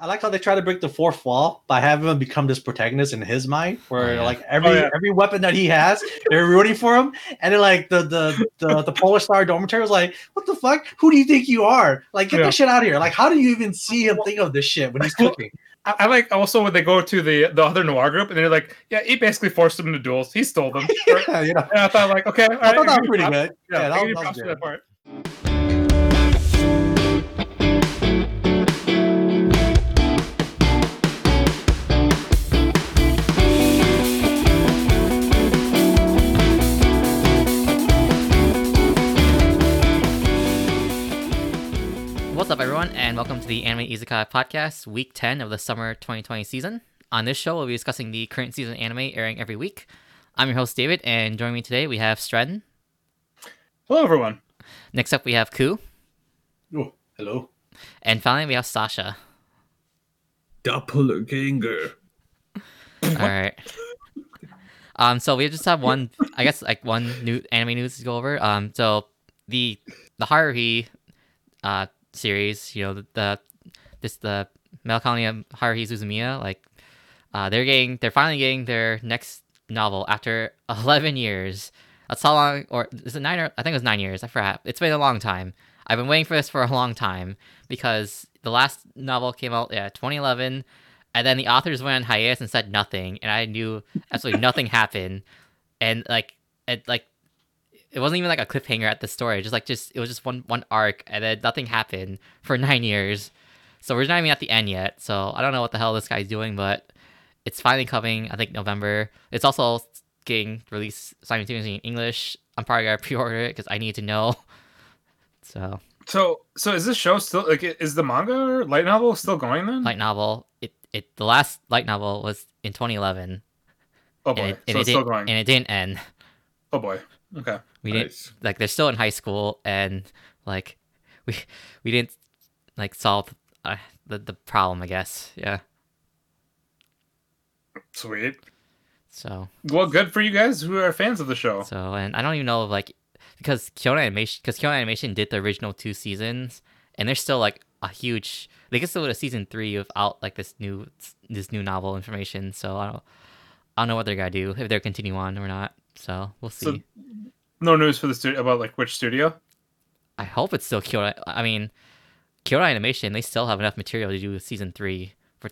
I like how they try to break the fourth wall by having him become this protagonist in his mind, where Oh, yeah. like oh, every Oh, yeah. every weapon that he has, they're rooting for him, and then like the the the, the Polar Star dormitory was like, "What the fuck? Who do you think you are? Like, get Yeah. that shit out of here! Like, how do you even see him think of this shit when he's cooking?" I, I like also when they go to the the other noir group and they're like, yeah, he basically forced them into duels. He stole them. yeah, you know, And I thought like, okay, I right, thought that was pretty good. Yeah, Yeah, I that was, that was good. that part. What's up, everyone, and welcome to the Anime Izakaya podcast, week 10 of the summer 2020 season. On this show, we'll be discussing the current season anime airing every week. I'm your host, David, and joining me today, we have Stren. Hello, everyone. Next up, we have Ku. Oh, hello. And finally, we have Sasha. Doppelganger. All right. Um, so we just have one, I guess, like one new anime news to go over. Um, so the the Haruhi, uh, series, you know, the, the this the Melancholy of Haruhi Suzumiya, like, uh, they're getting, they're finally getting their next novel after eleven years. That's how long, or is it nine? Or, I think it was nine years. I forgot. It's been a long time. I've been waiting for this for a long time because the last novel came out, yeah, 2011 and then the authors went on hiatus and said nothing and i knew absolutely nothing happened and like it like it wasn't even like a cliffhanger at the story just like just it was just one one arc and then nothing happened for nine years. So we're not even at the end yet. So i don't know what the hell this guy's doing but it's finally coming i think november. It's also getting released simultaneously in english. I'm probably gonna pre-order it because i need to know. So. So, so is this show still like is the manga or light novel still going then? light novel. It it the last light novel was in 2011 oh boy, and it, so and it it's still going. and it didn't end. oh boy. Okay. We didn't Nice. like they're still in high school, and like we we didn't like solve uh, the the problem. I guess yeah. Sweet. So Well, good for you guys who are fans of the show. so and I don't even know like because Kyoto Animation because Kyoto Animation did the original two seasons, and they're still like a huge. They could still do a season three without like this new this new novel information. So I don't I don't know what they're gonna do if they're continue on or not. So we'll see. So, no news for the studio about like which studio. I hope it's still Kyoto. I mean, Kyoto Animation, they still have enough material to do season three for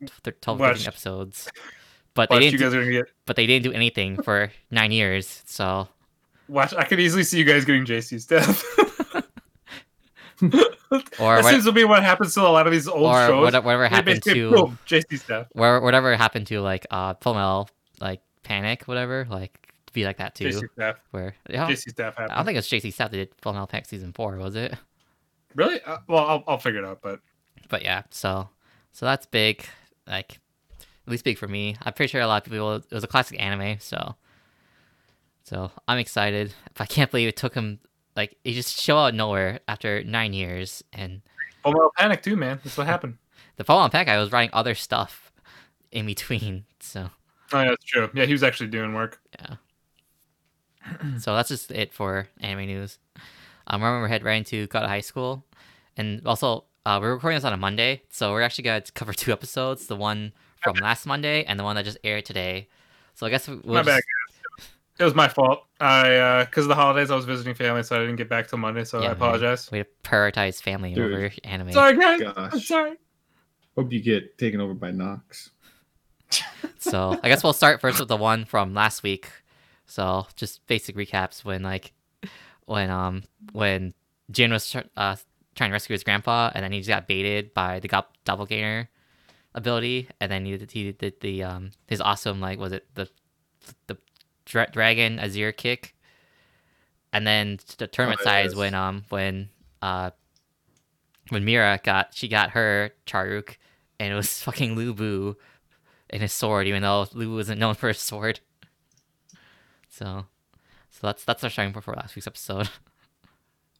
th- 12 Watch- 13 episodes. But they didn't. do- guys are gonna get. but they didn't do anything for nine years. So Watch, I could easily see you guys getting JC Staff. or that what, seems to be what happens to a lot of these old or shows. what- whatever happened to JC Staff. where whatever happened to like uh Full Metal like Panic whatever like be like that too. Where yeah, death I happened. don't think it's JC Staff that did Full Metal Panic season four, was it? Really? Uh, well, I'll, I'll figure it out. But but yeah, so so that's big, like at least big for me. I'm pretty sure a lot of people. It was a classic anime, so so I'm excited. I can't believe it took him like he just show out of nowhere after nine years, and Full Metal Panic too, man. That's what happened. the Fall on Pack I was writing other stuff in between, so Oh yeah, that's true. Yeah, he was actually doing work. yeah. So that's just it for anime news. Um, remember we're heading right into God High School, and also uh, we're recording this on a Monday, so we're actually gonna cover two episodes: the one from last Monday and the one that just aired today. So I guess we- we'll My bad. just- It was my fault. I uh because of the holidays, I was visiting family, so I didn't get back till Monday. So Yeah, I apologize. we have prioritize family Dude. over anime. Sorry, guys. I'm sorry. Hope you get taken over by Nox. So I guess we'll start first with the one from last week. So just basic recaps when like when um when Jin was tr- uh, trying to rescue his grandpa, and then he just got baited by the go- doppelganger ability, and then he did, he did the um his awesome like was it the the dra- dragon Azir kick, and then the tournament Oh, size when um when uh when Mira got she got her Charyuk, and it was fucking Lu Bu and his sword, even though Lu wasn't known for his sword. So, so that's that's our starting point for last week's episode.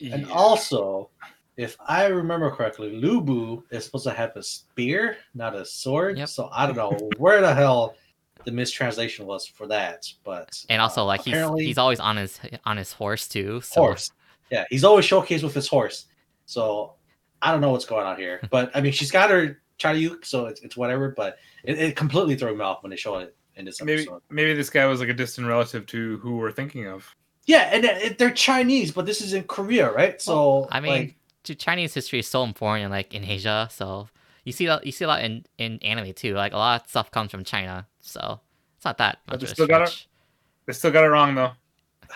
And also, if I remember correctly, Lu Bu is supposed to have a spear, not a sword. Yep. So I don't know where the hell the mistranslation was for that. But And also, uh, like he's apparently he's always on his on his horse too. So horse. Yeah, he's always showcased with his horse. So I don't know what's going on here. But I mean, she's got her Charyuk, so it's, it's whatever. But it, it completely threw me off when they showed it in this Maybe episode. maybe this guy was like a distant relative to who we're thinking of. Yeah, and it, they're Chinese, but this is in Korea, right? So I mean, like, to Chinese history is so important in like in Asia, so you see that you see a lot in in anime too. Like a lot of stuff comes from China, so it's not that But much they of a still got it- stretch. They still got it wrong though.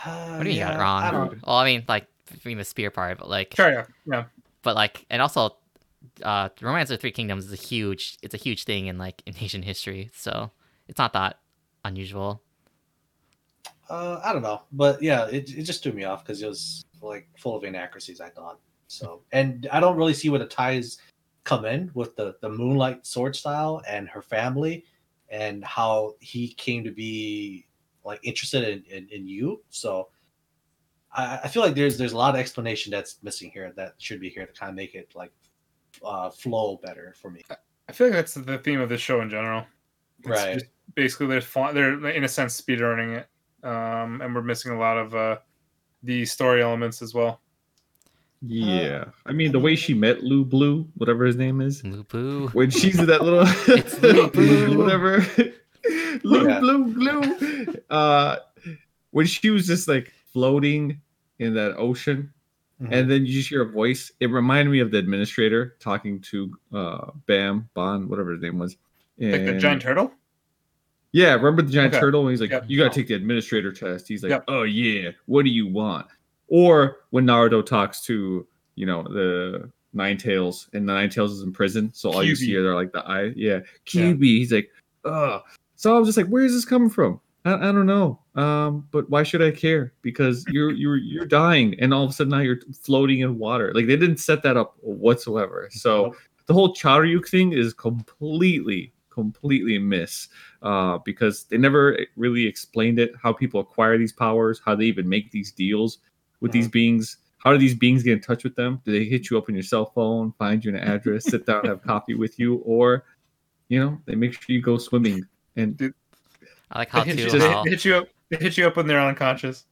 uh, What do you mean you got it wrong? I don't, Well, I mean, like between the spear part, but like, Sure, yeah, yeah. but like, and also, uh, Romance of the Three Kingdoms is a huge, it's a huge thing in like in Asian history, so it's not that unusual. uh, I don't know, but yeah, it, it just threw me off because it was like full of inaccuracies. I thought so, and I don't really see where the ties come in with the the Moonlight sword style and her family, and how he came to be like interested in in, in you. So. I, I feel like there's there's a lot of explanation that's missing here that should be here to kind of make it like uh, flow better for me. I feel like that's the theme of this show in general. It's Right. just basically, they're fa- they're in a sense speedrunning it, um, and we're missing a lot of uh, the story elements as well. Yeah, I mean the way she met Lou Blue, whatever his name is, Lupu. when she's that little It's Lou Blue. whatever Lou Yeah. Blue Blue. Uh, when she was just like floating in that ocean, Mhm. and then you just hear a voice. It reminded me of the administrator talking to uh Bam Bon, whatever his name was. Like the And- giant turtle. Yeah, remember the giant Okay. turtle? And he's like, Yep. "You gotta take the administrator test." He's like, Yep. "Oh yeah, what do you want?" Or when Naruto talks to you know the Nine Tails, and the Nine Tails is in prison, so all you see are like the eye. Yeah, Kyuubi. He's like, "Ugh." So I was just like, "Where is this coming from?" I, I don't know. Um, but why should I care? Because you're you're you're dying, and all of a sudden now you're floating in water. Like they didn't set that up whatsoever. So the whole Charyuk thing is completely completely miss uh, because they never really explained it how people acquire these powers how they even make these deals with these mm-hmm. beings how do these beings get in touch with them do they hit you up on your cell phone find you an address sit down have coffee with you or you know they make sure you go swimming and I like They how hit, too. you, they uh, hit you up. They hit you up when they're unconscious.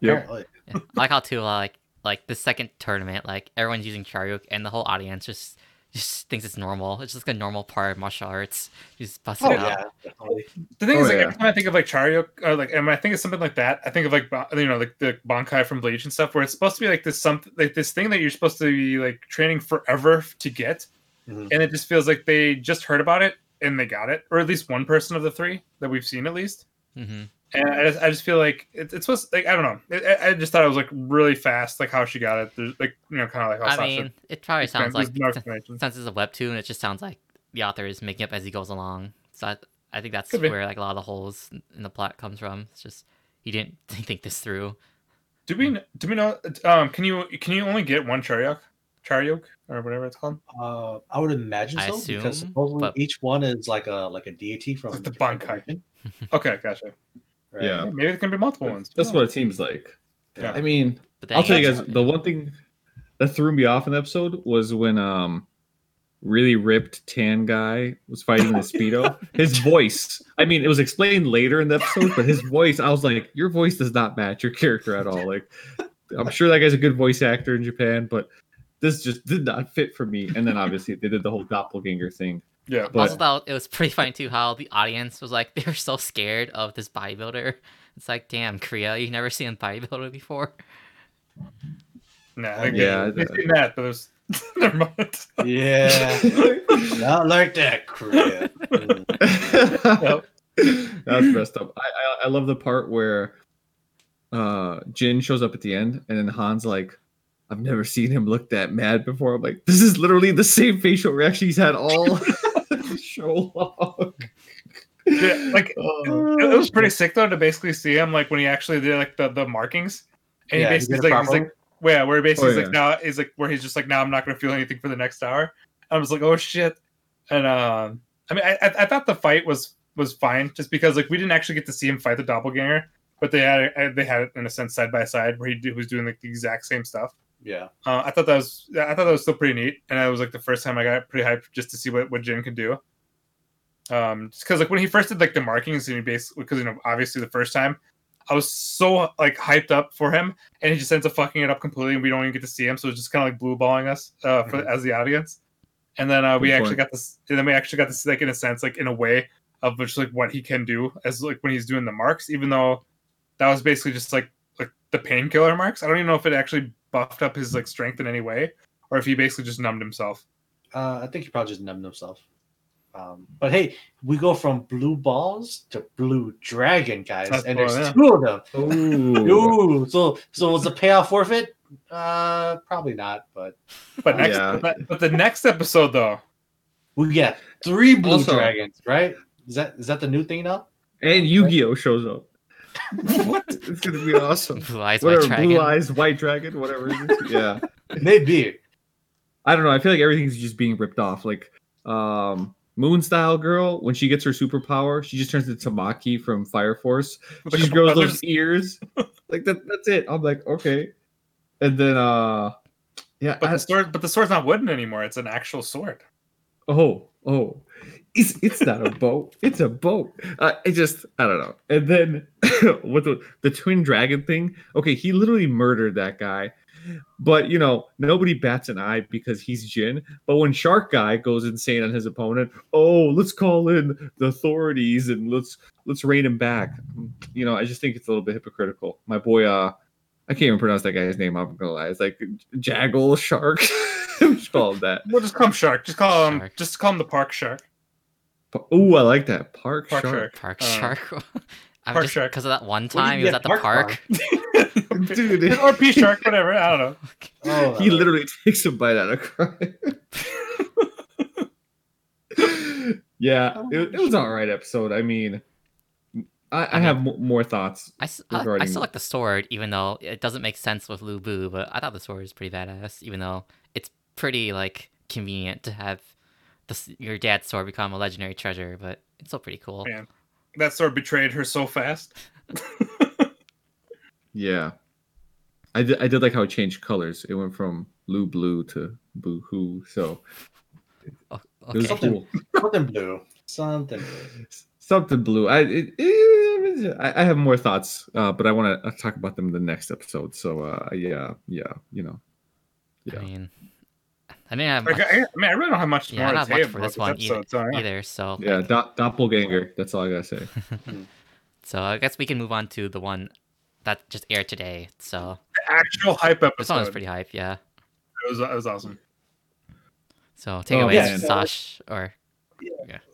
Yep. Apparently. I like how too. Uh, like like the second tournament, like everyone's using Charyuk, and the whole audience just just thinks it's normal. It's just like a normal part of martial arts. You just bust Oh it out. yeah, definitely. The thing Oh, is, like, yeah. every time I think of like Charyuk, or like, and when I think of something like that, I think of like, you know, like the Bankai from Bleach and stuff, where it's supposed to be like this something, like this thing that you're supposed to be like training forever to get, Mhm. and it just feels like they just heard about it and they got it, or at least one person of the three that we've seen at least. hmm And I just, I just feel like it, it's supposed, like, I don't know, I, I just thought it was like really fast, like how she got it, There's, like you know, kind of like how I Sasha mean, it probably sounds like there's no explanation. since it's a webtoon, it just sounds like the author is making up as he goes along. So I, I think that's where like a lot of the holes in the plot comes from. It's just he didn't think this through. Do we do we know? Um, can you can you only get one Charyuk, Charyuk or whatever it's called? Uh, I would imagine I so because supposedly but- each one is like a like a deity from Like the different Bankai. Okay, gotcha. Right? Yeah. Yeah, maybe there can be multiple ones. that's what it seems like Yeah. i mean But I'll tell you again- guys the one thing that threw me off in the episode was when um really ripped tan guy was fighting the speedo. His voice. I mean, it was explained later in the episode, but his voice, I was like, your voice does not match your character at all. Like I'm sure that guy's a good voice actor in Japan, but this just did not fit for me. And then obviously they did the whole doppelganger thing. Yeah, But also thought it was pretty funny too how the audience was like they were so scared of this bodybuilder. It's like, damn, Korea, you've never seen a bodybuilder before. nah, I think Yeah, they, I- they've seen that, but there's never mind. Yeah, not like that, Korea. That's messed up. I, I I love the part where uh Jin shows up at the end and then Han's like, I've never seen him look that mad before. I'm like, this is literally the same facial reaction he's had all show long. Yeah, like Oh, it, it was pretty sick though to basically see him like when he actually did like the, the markings, and Yeah, he he basically did like, he's like, yeah, where he basically Oh, is yeah. like now is like where he's just like now I'm not gonna feel anything for the next hour. I was like, oh shit, and um, I mean, I, I I thought the fight was was fine just because like we didn't actually get to see him fight the doppelganger, but they had it, they had it in a sense side by side where he was doing like the exact same stuff. Yeah, Uh, I thought that was I thought that was still pretty neat, and I was like the first time I got pretty hyped just to see what what Jin could do. Um, because like when he first did like the markings, and he basically because you know obviously the first time, I was so like hyped up for him, and he just ends up fucking it up completely, and we don't even get to see him, so it's just kind of like blue balling us uh for, as the audience. and then uh, we Good actually point. got this. And then we actually got this, like in a sense, like in a way of which like what he can do as like when he's doing the marks, even though that was basically just like like the painkiller marks. I don't even know if it actually buffed up his like strength in any way, or if he basically just numbed himself. Uh, I think he probably just numbed himself. Um, but hey, we go from blue balls to blue dragon, guys, That's and there's yeah. two of them. Ooh. Ooh, so so was the payoff forfeit? Uh, probably not. But But next, Yeah. but, but the next episode though, we get three blue Also- dragons, right? Is that is that the new thing now? And Yu-Gi-Oh shows up. what? It's gonna be awesome. Blue eyes, white Whatever, dragon. blue eyes, white dragon, whatever. It is. Yeah. Maybe. I don't know. I feel like everything's just being ripped off. Like um Moon Style Girl, when she gets her superpower, she just turns into Tamaki from Fire Force. She couple grows those ears. like that that's it. I'm like, okay. And then uh yeah, But I- the sword, but the sword's not wooden anymore. It's an actual sword. oh, oh. It's it's not a boat. It's a boat. Uh, it just I don't know. And then with the, the twin dragon thing, okay, he literally murdered that guy. But you know, nobody bats an eye because he's Jin. But when Shark Guy goes insane on his opponent, oh, let's call in the authorities and let's let's rein him back. You know, I just think it's a little bit hypocritical. My boy, uh, I can't even pronounce that guy's name. I'm gonna lie. It's like Jaggle Shark. Just call him that. We'll just call him Shark. Just call him. Shark. Just call him the Park Shark. Oh, I like that. Park, Park Shark. Shark. Park Uh, Shark. I'm Park just Shark. because of that one time he was at the Park park. Dude. or P Shark, whatever. I don't know. Oh, He literally takes a bite out of cry. yeah, oh, it, it was an alright episode. I mean, I, I, I have mo- more thoughts. I, regarding- still like the sword, even though it doesn't make sense with Lu Bu, but I thought the sword was pretty badass, even though it's pretty like convenient to have the, your dad's sword become a legendary treasure, but it's still pretty cool. Man. That sword betrayed her so fast. Yeah, I did. I did like how it changed colors. It went from blue blue to boo hoo. So Oh, it was okay. cool. something blue. Something blue. Something blue. I it, it- I I have more thoughts, uh, but I want to talk about them in the next episode. So uh, yeah, yeah, you know, I mean, I didn't have Like, much, I, I mean, I really don't have much yeah, more to not say much for this this one either, episode. So, yeah. either. So Yeah, do- doppelganger. That's all I gotta say. Hmm. so I guess we can move on to the one that just aired today. So the Actual hype episode. this one episode. was pretty hype, yeah. It was, it was awesome. So take Oh, away, yeah. Sash, or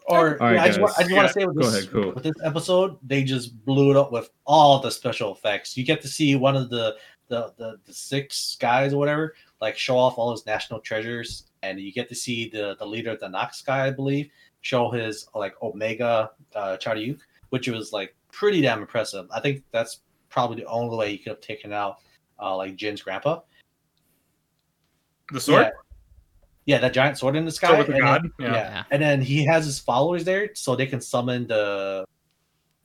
Or All right, yeah, I just, want, I guys. just want to say with this, ahead, cool. with this episode, they just blew it up with all the special effects. You get to see one of the the, the, the six guys or whatever, like show off all his national treasures, and you get to see the the leader of the Nox guy, I believe, show his like Omega uh, Charyuk, which was like pretty damn impressive. I think that's probably the only way he could have taken out uh, like Jin's grandpa. The sword? Yeah. Yeah, that giant sword in the sky. Sword with the and god? then- Yeah. yeah. Yeah. and then he has his followers there, so they can summon the,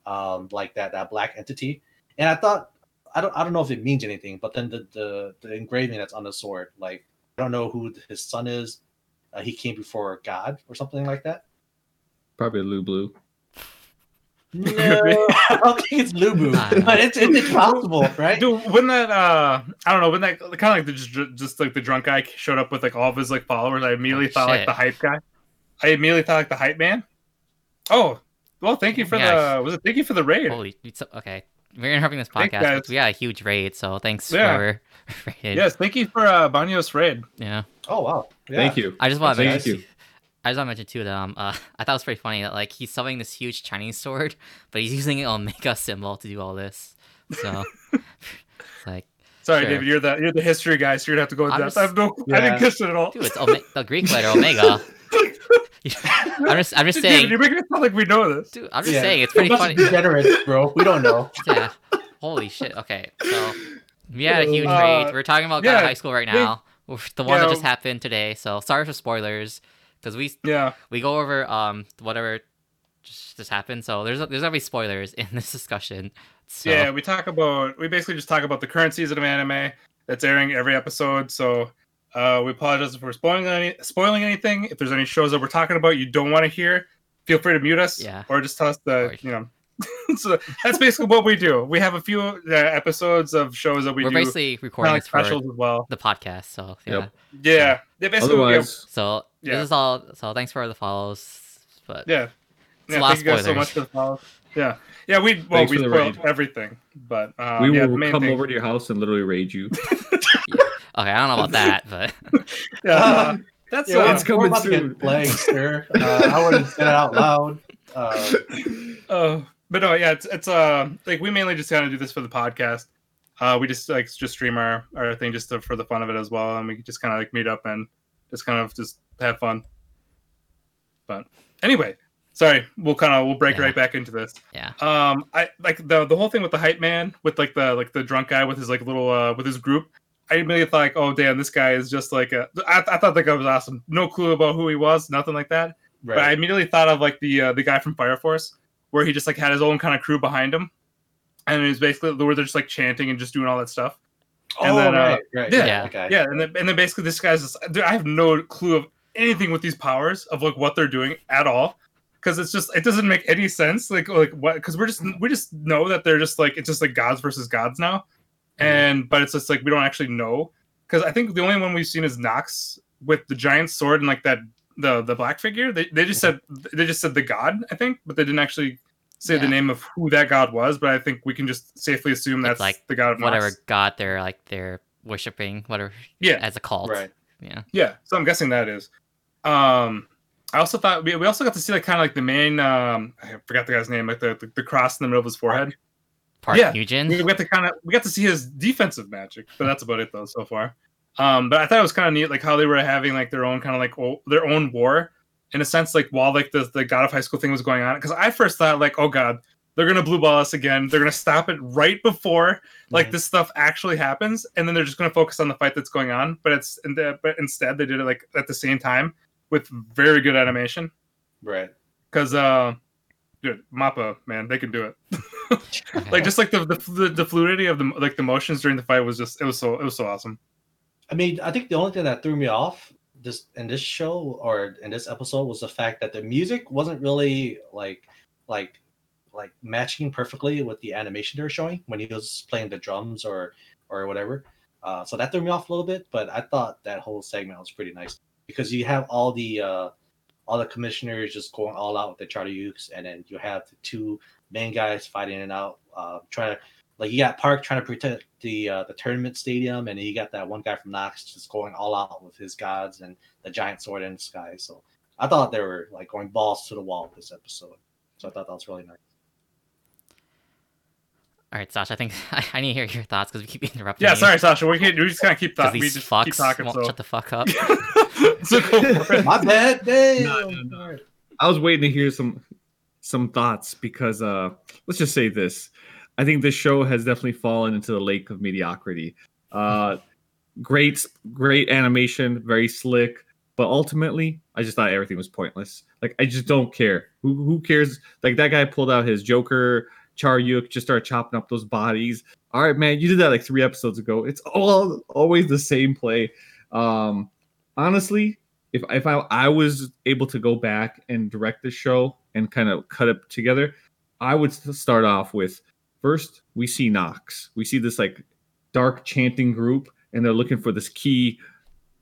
um, like that that black entity. And I thought, I don't, I don't know if it means anything, but then the the, the engraving that's on the sword, like I don't know who his son is. Uh, he came before God or something like that. Probably Lou Blue. No, I don't think it's Lu Bu, I don't know. but it's it's possible, right? Dude, when that uh, I don't know, when that kind of like the just, just like the drunk guy showed up with like all of his like followers, I immediately Oh, thought like the hype guy. I immediately thought like the hype man. Oh, well, thank you for Yeah. the was it? Thank you for the raid. holy, it's, okay. We're interrupting this podcast. guys. we had a huge raid, so thanks Yeah. whoever raided. Yes, thank you for uh, Banyos raid. Yeah. Oh wow, yeah. Thank you. I just want to Thank mention. you. I just want to mention too that um uh I thought it was pretty funny that like he's summoning this huge Chinese sword, but he's using an Omega symbol to do all this. So it's like, Sorry, Sure. David, you're the you're the history guy, so you're gonna have to go with I'm that. just- I have no, I didn't catch it at all. dude, it's Ome- the Greek letter Omega. I'm just I'm just Dude, saying, you're making it sound like we know this. dude. I'm just Yeah. saying it's pretty funny. Degenerates, bro. We don't know. Yeah. Holy shit. Okay, so we had a huge Uh, raid. We're talking about God of yeah, High School right they- now. The one that just happened today. So sorry for spoilers, because we Yeah, we go over um whatever just, just happened. So there's there's gonna be spoilers in this discussion. So yeah. We talk about we basically just talk about the current season of anime that's airing every episode. So uh, we apologize if we're spoiling any spoiling anything. If there's any shows that we're talking about you don't want to hear, feel free to mute us. Yeah. Or just tell us the Or- you know. so that's basically what we do. We have a few uh, episodes of shows that we we are do basically kind recording like this for specials as well. the podcast. So yeah. Yep. Yeah. yeah basically, Otherwise, So yeah, This is all. So thanks for the follows. But yeah, yeah. Thank you guys so much for the follow. Yeah, yeah. We well, Thanks we for the spoiled everything, but um, we yeah, will the main come thing- over to your house and literally raid you. okay, I don't know about that, but Yeah, uh, that's Yeah, uh, we're, it's we're coming about to soon. get flagged, sir. Uh, I wouldn't say it out loud. Uh, Uh, but no, yeah, it's it's uh like we mainly just kind of do this for the podcast. Uh, we just like just stream our our thing just to, for the fun of it as well, and we just kind of like meet up and just kind of just have fun. But anyway, sorry, we'll kind of we'll break Yeah. right back into this. yeah. Um, I like the the whole thing with the hype man with like the like the drunk guy with his like little uh with his group. I immediately thought like, oh damn, this guy is just like a. I, I thought the guy was awesome. No clue about who he was, nothing like that. Right. But I immediately thought of like the uh, the guy from Fire Force, where he just like had his own kind of crew behind him, and it was basically where they're just like chanting and just doing all that stuff. oh, and then, uh, right, right. yeah, Yeah. Okay. Yeah, and then and then basically this guy's just dude, I have no clue of anything with these powers of like what they're doing at all. Because it's just it doesn't make any sense. Like like what because we're just we just know that they're just like it's just like gods versus gods now. And but it's just like we don't actually know. Because I think the only one we've seen is Nox with the giant sword and like that the the black figure. They they just said they just said the god, I think, but they didn't actually say the name of who that god was. But I think we can just safely assume It's that's like the god of Whatever Nox. god they're like they're worshiping, whatever Yeah. as a cult. Right. Yeah. Yeah, so I'm guessing that is. Um, I also thought we, we also got to see like kind of like the main um I forgot the guy's name like the the, the cross in the middle of his forehead. Park Yeah. Nugent. We got to kind of we got to see his defensive magic, but that's about it though so far. Um, but I thought it was kind of neat like how they were having like their own kind of like o- their own war in a sense like while like the the God of High School thing was going on because I first thought like oh god they're gonna blue ball us again they're gonna stop it right before like Mhm. this stuff actually happens and then they're just going to focus on the fight that's going on but it's in the, but instead they did it like at the same time with very good animation Right. because uh dude mappa man they can do it like just like the, the the the fluidity of the like the motions during the fight was just it was so it was so awesome I mean, I think the only thing that threw me off this in this show or in this episode was the fact that the music wasn't really like like like matching perfectly with the animation they were showing when he was playing the drums or or whatever. Uh, so that threw me off a little bit, but I thought that whole segment was pretty nice because you have all the uh, all the commissioners just going all out with the Charyuks, and then you have the two main guys fighting it out, uh, trying to like you got Park trying to protect the uh, the tournament stadium, and you got that one guy from Nox just going all out with his gods and the giant sword in the sky. So I thought they were like going balls to the wall this episode. So I thought that was really nice. All right, Sasha. I think I, I need to hear your thoughts because we keep interrupting. yeah you. sorry sasha we can't we just kind of keep 'Cause talking we these just fucks keep talking won't so, shut the fuck up. so go for it. My bad. Damn. No, no, no. I was waiting to hear some some thoughts because uh let's just say this. I think this show has definitely fallen into the lake of mediocrity. Uh great great animation, very slick, but ultimately I just thought everything was pointless. Like I just don't care. Who who cares? Like that guy pulled out his Joker Charyuk just started chopping up those bodies. All right, man, you did that like three episodes ago. It's all always the same play. Um honestly, if if I, I was able to go back and direct the show and kind of cut it together, I would start off with first we see Nox. We see this like dark chanting group, and they're looking for this key,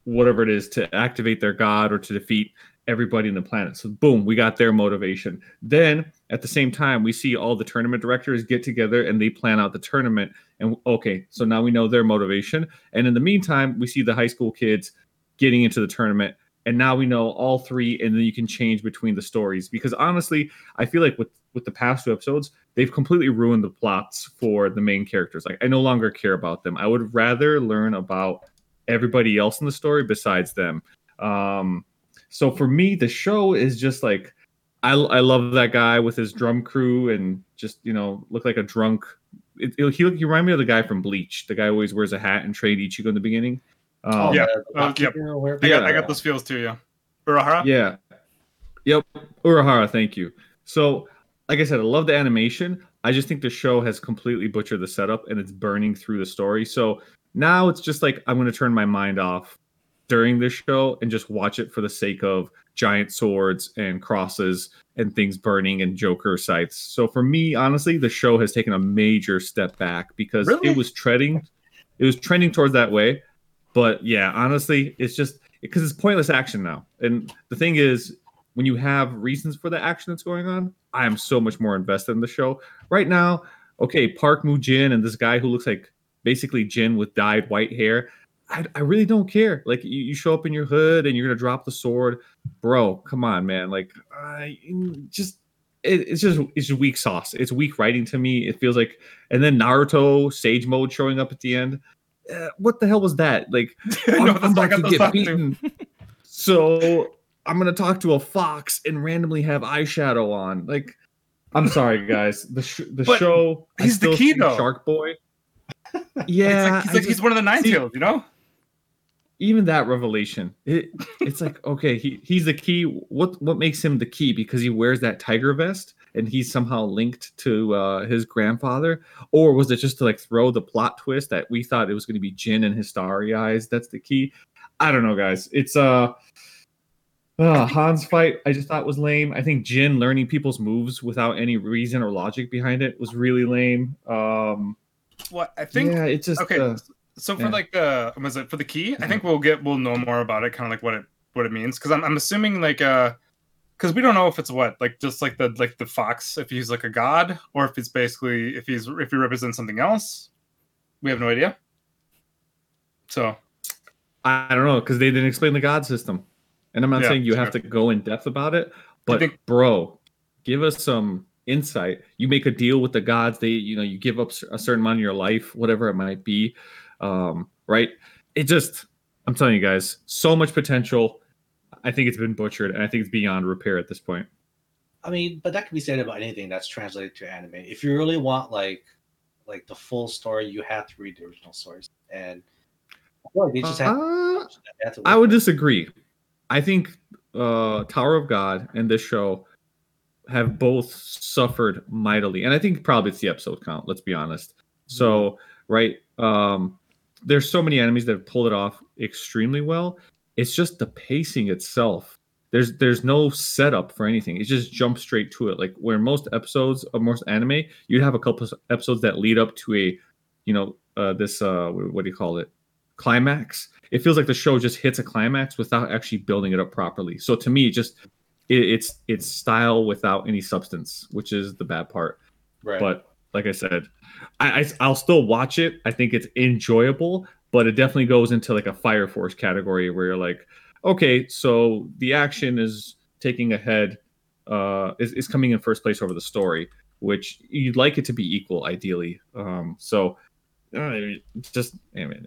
whatever it is, to activate their god or to defeat everybody in the planet. So boom, we got their motivation. Then at the same time, we see all the tournament directors get together and they plan out the tournament. And okay, so now we know their motivation. And in the meantime, we see the high school kids getting into the tournament and now we know all three and then you can change between the stories because honestly i feel like with with the past two episodes they've completely ruined the plots for the main characters like i no longer care about them i would rather learn about everybody else in the story besides them um so for me the show is just like i, I love that guy with his drum crew and just you know look like a drunk it, it, he, he remind me of the guy from bleach the guy always wears a hat and trade ichigo in the beginning Oh, um, Yeah. the- the Uh, yep. I got I got those feels too yeah Urahara? Yeah. Yep. Urahara, thank you. So, like I said, I love the animation. I just think the show has completely butchered the setup and it's burning through the story. So now it's just like I'm going to turn my mind off during this show and just watch it for the sake of giant swords and crosses and things burning and Joker sights. So for me, honestly, the show has taken a major step back because Really? it was treading, it was trending towards that way. But yeah, honestly, it's just because it's pointless action now. And the thing is, when you have reasons for the action that's going on, I am so much more invested in the show. Right now, okay, Park Moo Jin and this guy who looks like basically Jin with dyed white hair. I, I really don't care. Like you, you show up in your hood and you're gonna drop the sword, bro. Come on, man. Like I just it, it's just it's just weak sauce. It's weak writing to me. It feels like, and then Naruto Sage Mode showing up at the end. Uh, what the hell was that? Like I'm, no, I'm about to get beaten, so I'm gonna talk to a fox and randomly have eyeshadow on. Like, I'm sorry, guys. The sh- the But show. He's the key, though. Shark Boy. He's Yeah, like, he's, like, just- he's one of the nine see- tails, you know? Even that revelation it it's like okay he, he's the key what what makes him the key because he wears that tiger vest and he's somehow linked to uh his grandfather or was it just to like throw the plot twist that we thought it was going to be jin and his starry eyes that's the key i don't know guys it's uh uh, Han's fight, I just thought was lame. I think Jin learning people's moves without any reason or logic behind it was really lame. Um, What I think yeah, it's just okay. uh, so for yeah. like uh was it for the key? I think we'll get we'll know more about it, kind of like what it what it means. Because I'm I'm assuming like uh, because we don't know if it's what like just like the like the fox if he's like a god or if it's basically if he's if he represents something else. We have no idea. So I don't know because they didn't explain the God system, and I'm not Yeah, saying you have sure. to go in depth about it, but think- bro, give us some insight. You make a deal with the gods. They, you know, you give up a certain amount of your life, whatever it might be, um, right? It just, I'm telling you guys, so much potential. I think it's been butchered, and I think it's beyond repair at this point. I mean, but that can be said about anything that's translated to anime. If you really want like like the full story, you have to read the original source. And I they just have, Uh, have to I would disagree. I think uh Tower of God and this show have both suffered mightily. And I think probably it's the episode count, let's be honest. So, right, um there's so many enemies that have pulled it off extremely well. It's just the pacing itself. There's there's no setup for anything. It just jumps straight to it. Like where most episodes of most anime, you'd have a couple of episodes that lead up to a, you know, uh this uh what do you call it? climax. It feels like the show just hits a climax without actually building it up properly. So to me, it just it, it's it's style without any substance, which is the bad part. right. But like I said, I, I I'll still watch it. I think it's enjoyable, but it definitely goes into like a Fire Force category where you're like, okay, so the action is taking ahead, uh, is, is coming in first place over the story, which you'd like it to be equal, ideally. Um, so uh, just I mean,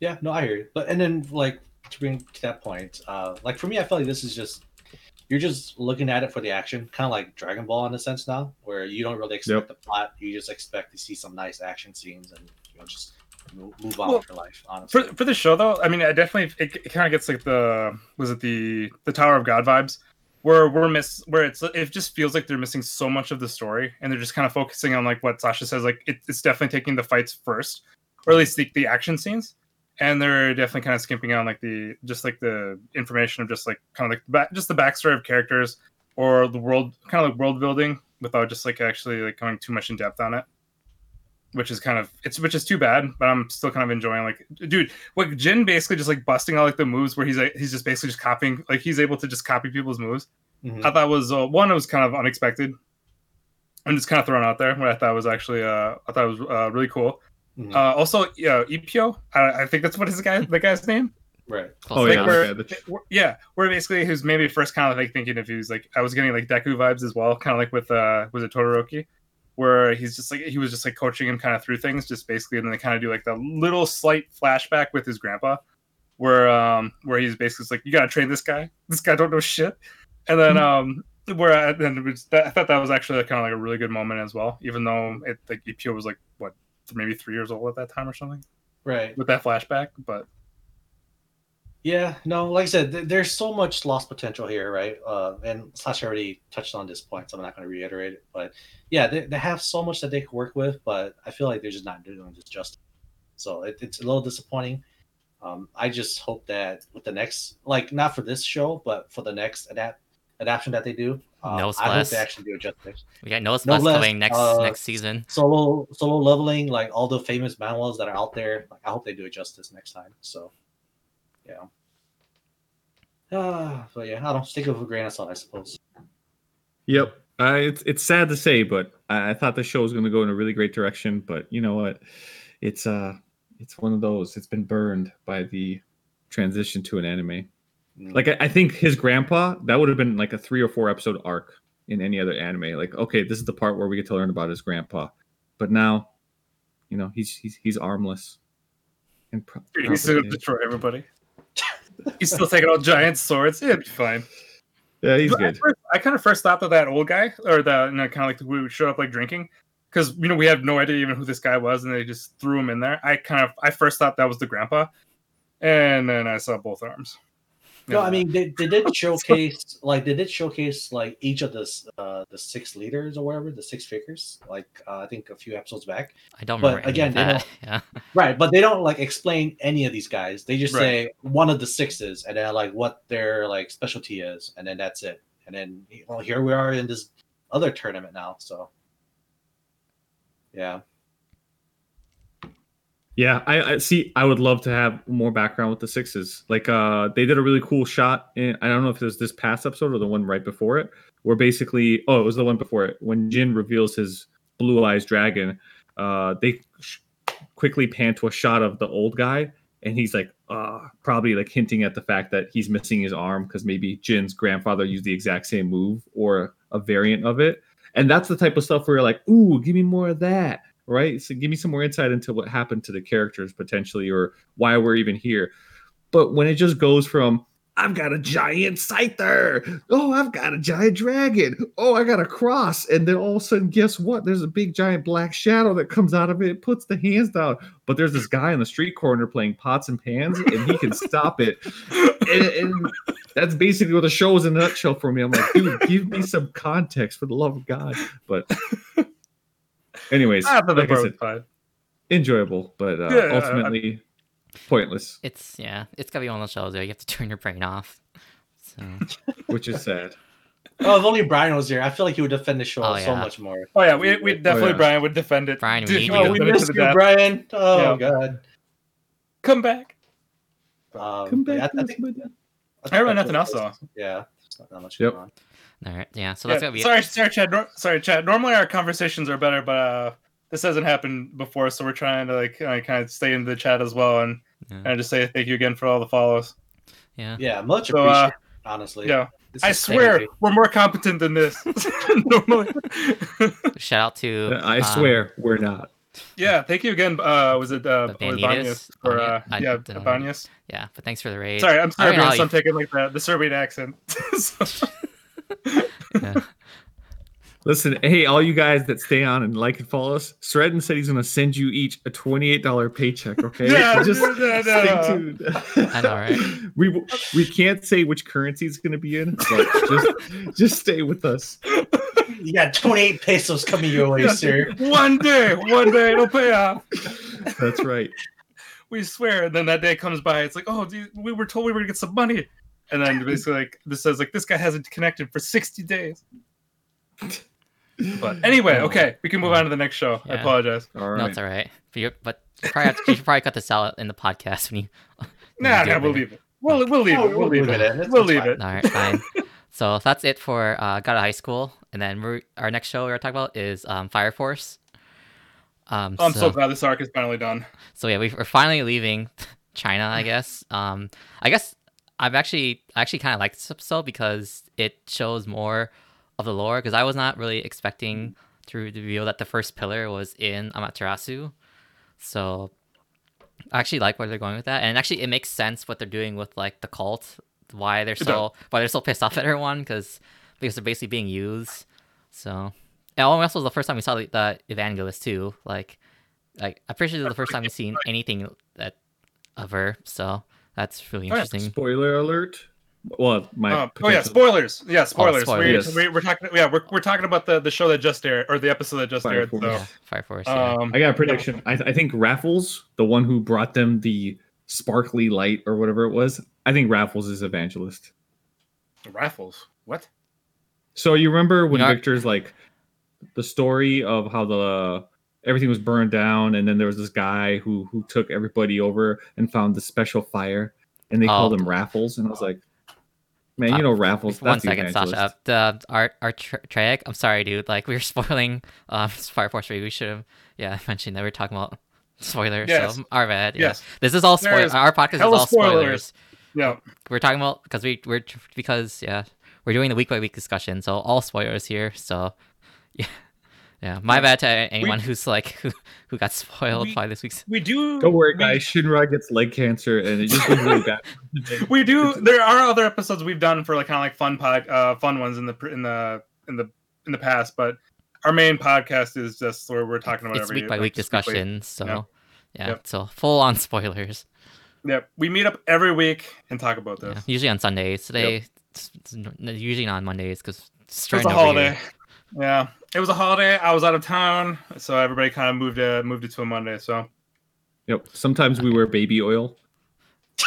Yeah, no, I hear you. But and then like to bring to that point, uh, like for me, I feel like this is just you're just looking at it for the action, kind of like Dragon Ball in a sense now, where you don't really expect Yep. the plot. You just expect to see some nice action scenes and you know just move, move on Well, with your life. Honestly, for for the show though, I mean, I definitely it, it kind of gets like the was it the the Tower of God vibes, where we're miss where it's it just feels like they're missing so much of the story, and they're just kind of focusing on like what Sasha says, like it, it's definitely taking the fights first, or at least the, the action scenes, and they're definitely kind of skimping on like the just like the information of just like kind of like the back, just the backstory of characters or the world kind of like world building without just like actually like going too much in depth on it which is kind of it's which is too bad but i'm still kind of enjoying like dude like jin basically just like busting all like the moves where he's like he's just basically just copying like he's able to just copy people's moves. Mhm. i thought was uh, one it was kind of unexpected. I'm just kind of thrown out there what i thought was actually uh i thought it was uh, really cool Mhm. uh also yeah epio I, I think that's what his guy the guy's name. Right. oh Close yeah, We're, okay, the- where- yeah, where basically who's maybe first kind of like thinking if he was like I was getting like Deku vibes as well, kind of like with uh was it Todoroki, where he's just like he was just like coaching him kind of through things, just basically, and then they kind of do like the little slight flashback with his grandpa, where um where he's basically just like you gotta train this guy, this guy don't know shit, and then um where I, then it was, that, I thought that was actually kind of like a really good moment as well, even though it like Epio was like what maybe three years old at that time or something Right. with that flashback, but Yeah, no, like I said, th- there's so much lost potential here, right? Uh, and Sasha already touched on this point, so I'm not going to reiterate it. But yeah, they, they have so much that they could work with, but I feel like they're just not doing this justice. So it, it's a little disappointing. Um, I just hope that with the next, like not for this show, but for the next adapt adaptation that they do, uh, No I hope splash. they actually do it justice. We got no No splash coming next uh, next season. Solo solo leveling, like all the famous manuals that are out there, like I hope they do it justice next time. So Yeah. Uh, but yeah, I don't stick it with a grain of salt, I suppose. Yep. Uh, it's it's sad to say, but I, I thought the show was going to go in a really great direction. But you know what? It's uh, it's one of those. It's been burned by the transition to an anime. Like I, I think his grandpa, that would have been like a three or four episode arc in any other anime. Like, okay, this is the part where we get to learn about his grandpa, but now, you know, he's he's he's armless. And pro- He's gonna destroy everybody. He's still taking out giant swords. It'd be fine. yeah, he's But I good. first- I kind of first thought that that old guy, or the you know, kind of like who showed up like drinking, because you know we had no idea even who this guy was, and they just threw him in there. I kind of I first thought that was the grandpa, and then I saw both arms. No, I mean they, they did showcase like they did showcase like each of the uh the six leaders or whatever the six figures like uh, I think a few episodes back I don't But remember again, that. Yeah. right but they don't like explain any of these guys they just Right. say one of the sixes and then like what their like specialty is and then that's it and then well here we are in this other tournament now so yeah Yeah, I, I see. I would love to have more background with the sixes. Like, uh, they did a really cool shot. In, I don't know if it was this past episode or the one right before it, where basically, oh, it was the one before it. When Jin reveals his blue eyes dragon, uh, they sh- quickly pan to a shot of the old guy, and he's like, uh, probably like hinting at the fact that he's missing his arm because maybe Jin's grandfather used the exact same move or a variant of it. And that's the type of stuff where you're like, ooh, give me more of that right? So give me some more insight into what happened to the characters potentially or why we're even here. But when it just goes from I've got a giant scyther. Oh, I've got a giant dragon. Oh, I got a cross. And then all of a sudden, guess what? There's a big giant black shadow that comes out of it, puts the hands down. But there's this guy in the street corner playing pots and pans, and he can stop it. And, and that's basically what the show is in a nutshell for me. I'm like, dude, give me some context for the love of God. But anyways, I thought like I part said, was fine. enjoyable, but uh, Yeah, I- ultimately pointless, It's yeah. It's gotta be one of those shows where you have to turn your brain off. So which is sad. oh if only Brian was here I feel like he would defend the show Oh, so much more Oh yeah, we, we definitely yeah. Brian would defend it. Brian, we Dude, need you. oh we defend missed you. Brian oh Yeah. god Come back. um, Come back, I, I think us, my dear. I, I remember think nothing else, though. Yeah, there's not that much Yep. going on. All right, yeah. So Yeah, that's gonna be sorry, sorry, Chad. Nor- sorry, Chad. Normally our conversations are better, but uh, this hasn't happened before, so we're trying to like uh, kind of stay in the chat as well, and Yeah. and just say thank you again for all the follows. Yeah. Yeah, much So, uh, honestly, Yeah, This I swear crazy. we're more competent than this normally. Shout out to I um, swear we're not. yeah, thank you again. Uh, was it uh, The was Vanitas? Banyas for uh, I yeah. Banyas? Yeah, but thanks for the raid. Sorry, I'm sorry, don't know how Bruce, I'm you- taking like the, the Serbian accent. So- Yeah. Listen, hey, all you guys that stay on and like and follow us, Sredden said he's going to send you each a twenty-eight dollar paycheck. Okay, Yeah, just no, no, stay no. tuned. I know, right? We we can't say which currency it's going to be in, but just just stay with us. You got 28 pesos coming your way, sir. one day, one day it'll pay off. That's right. we swear. And then that day comes by. It's like, oh, dude, we were told we were gonna get some money. And then basically, like this says, like this guy hasn't connected for sixty days. But anyway, okay, we can move on to the next show. I apologize. All No, it's all right. But, you're, but you, probably to, you should probably cut this out in the podcast when you. when you Nah, do nah, we'll later. leave it. We'll we'll leave Oh, it. We'll we'll leave leave it. it in. We'll leave fine. it. All right, fine. so that's it for uh, God of High School, and then we're, our next show we're gonna talk about is um, Fire Force. Um, Oh, I'm so glad this arc is finally done. so yeah, we- we're finally leaving China, I guess. Um, I guess I've actually I actually kind of liked this episode because it shows more of the lore. Because I was not really expecting mm-hmm. to reveal that the first pillar was in Amaterasu, so I actually like where they're going with that, and actually it makes sense what they're doing with like the cult, why they're so why they're so pissed off at everyone because because they're basically being used. So and also was the first time we saw the, the evangelist too. Like, like I'm pretty sure this is the first time we've seen anything that of her. So that's really Oh, interesting. Spoiler alert. Well, my Uh, oh yeah, spoilers. Yeah, spoilers. spoilers. We, we, we're talking. Yeah, we're, we're talking about the, the show that just aired or the episode that just Fire aired. Force. So, Yeah, Fire Force. Yeah. um, I got a prediction. I, I think Raffles, the one who brought them the sparkly light or whatever it was, I think Raffles is evangelist. Raffles. What? So you remember when You know- Victor's like the story of how the everything was burned down, and then there was this guy who who took everybody over and found the special fire. and they call Oh. them raffles, and I was like, man, Uh, you know raffles. One that's the second, Sasha. evangelist. Uh, the our our tra- Treyarch. I'm sorry, dude. Like we were spoiling um Fire Force Three. We should have yeah mentioned that we are talking about spoilers. Yes. So our bad. Yeah. Yes. This is all spoil. There's Our podcast is all spoilers. spoilers. Yeah. We're talking about because we we're because yeah we're doing the week by week discussion. So all spoilers here. So yeah. Yeah, my bad to anyone who's like who, who got spoiled We- by this week's. We do. Don't worry, we- guys. Shinra gets leg cancer, and it just goes really bad. we do there are other episodes we've done for like kind of like fun pod uh fun ones in the in the in the in the past but our main podcast is just where we're talking about It's every week by like, week just weekly. discussion. So Yep. yeah, Yep. so full on spoilers. yep we meet up every week and talk about Yeah, this usually on Sundays. Today, it's, it's usually not on Mondays because it's it was starting a holiday here. Yeah it was a holiday i was out of town so everybody kind of moved it moved it to a monday so Yep. Sometimes we wear baby oil.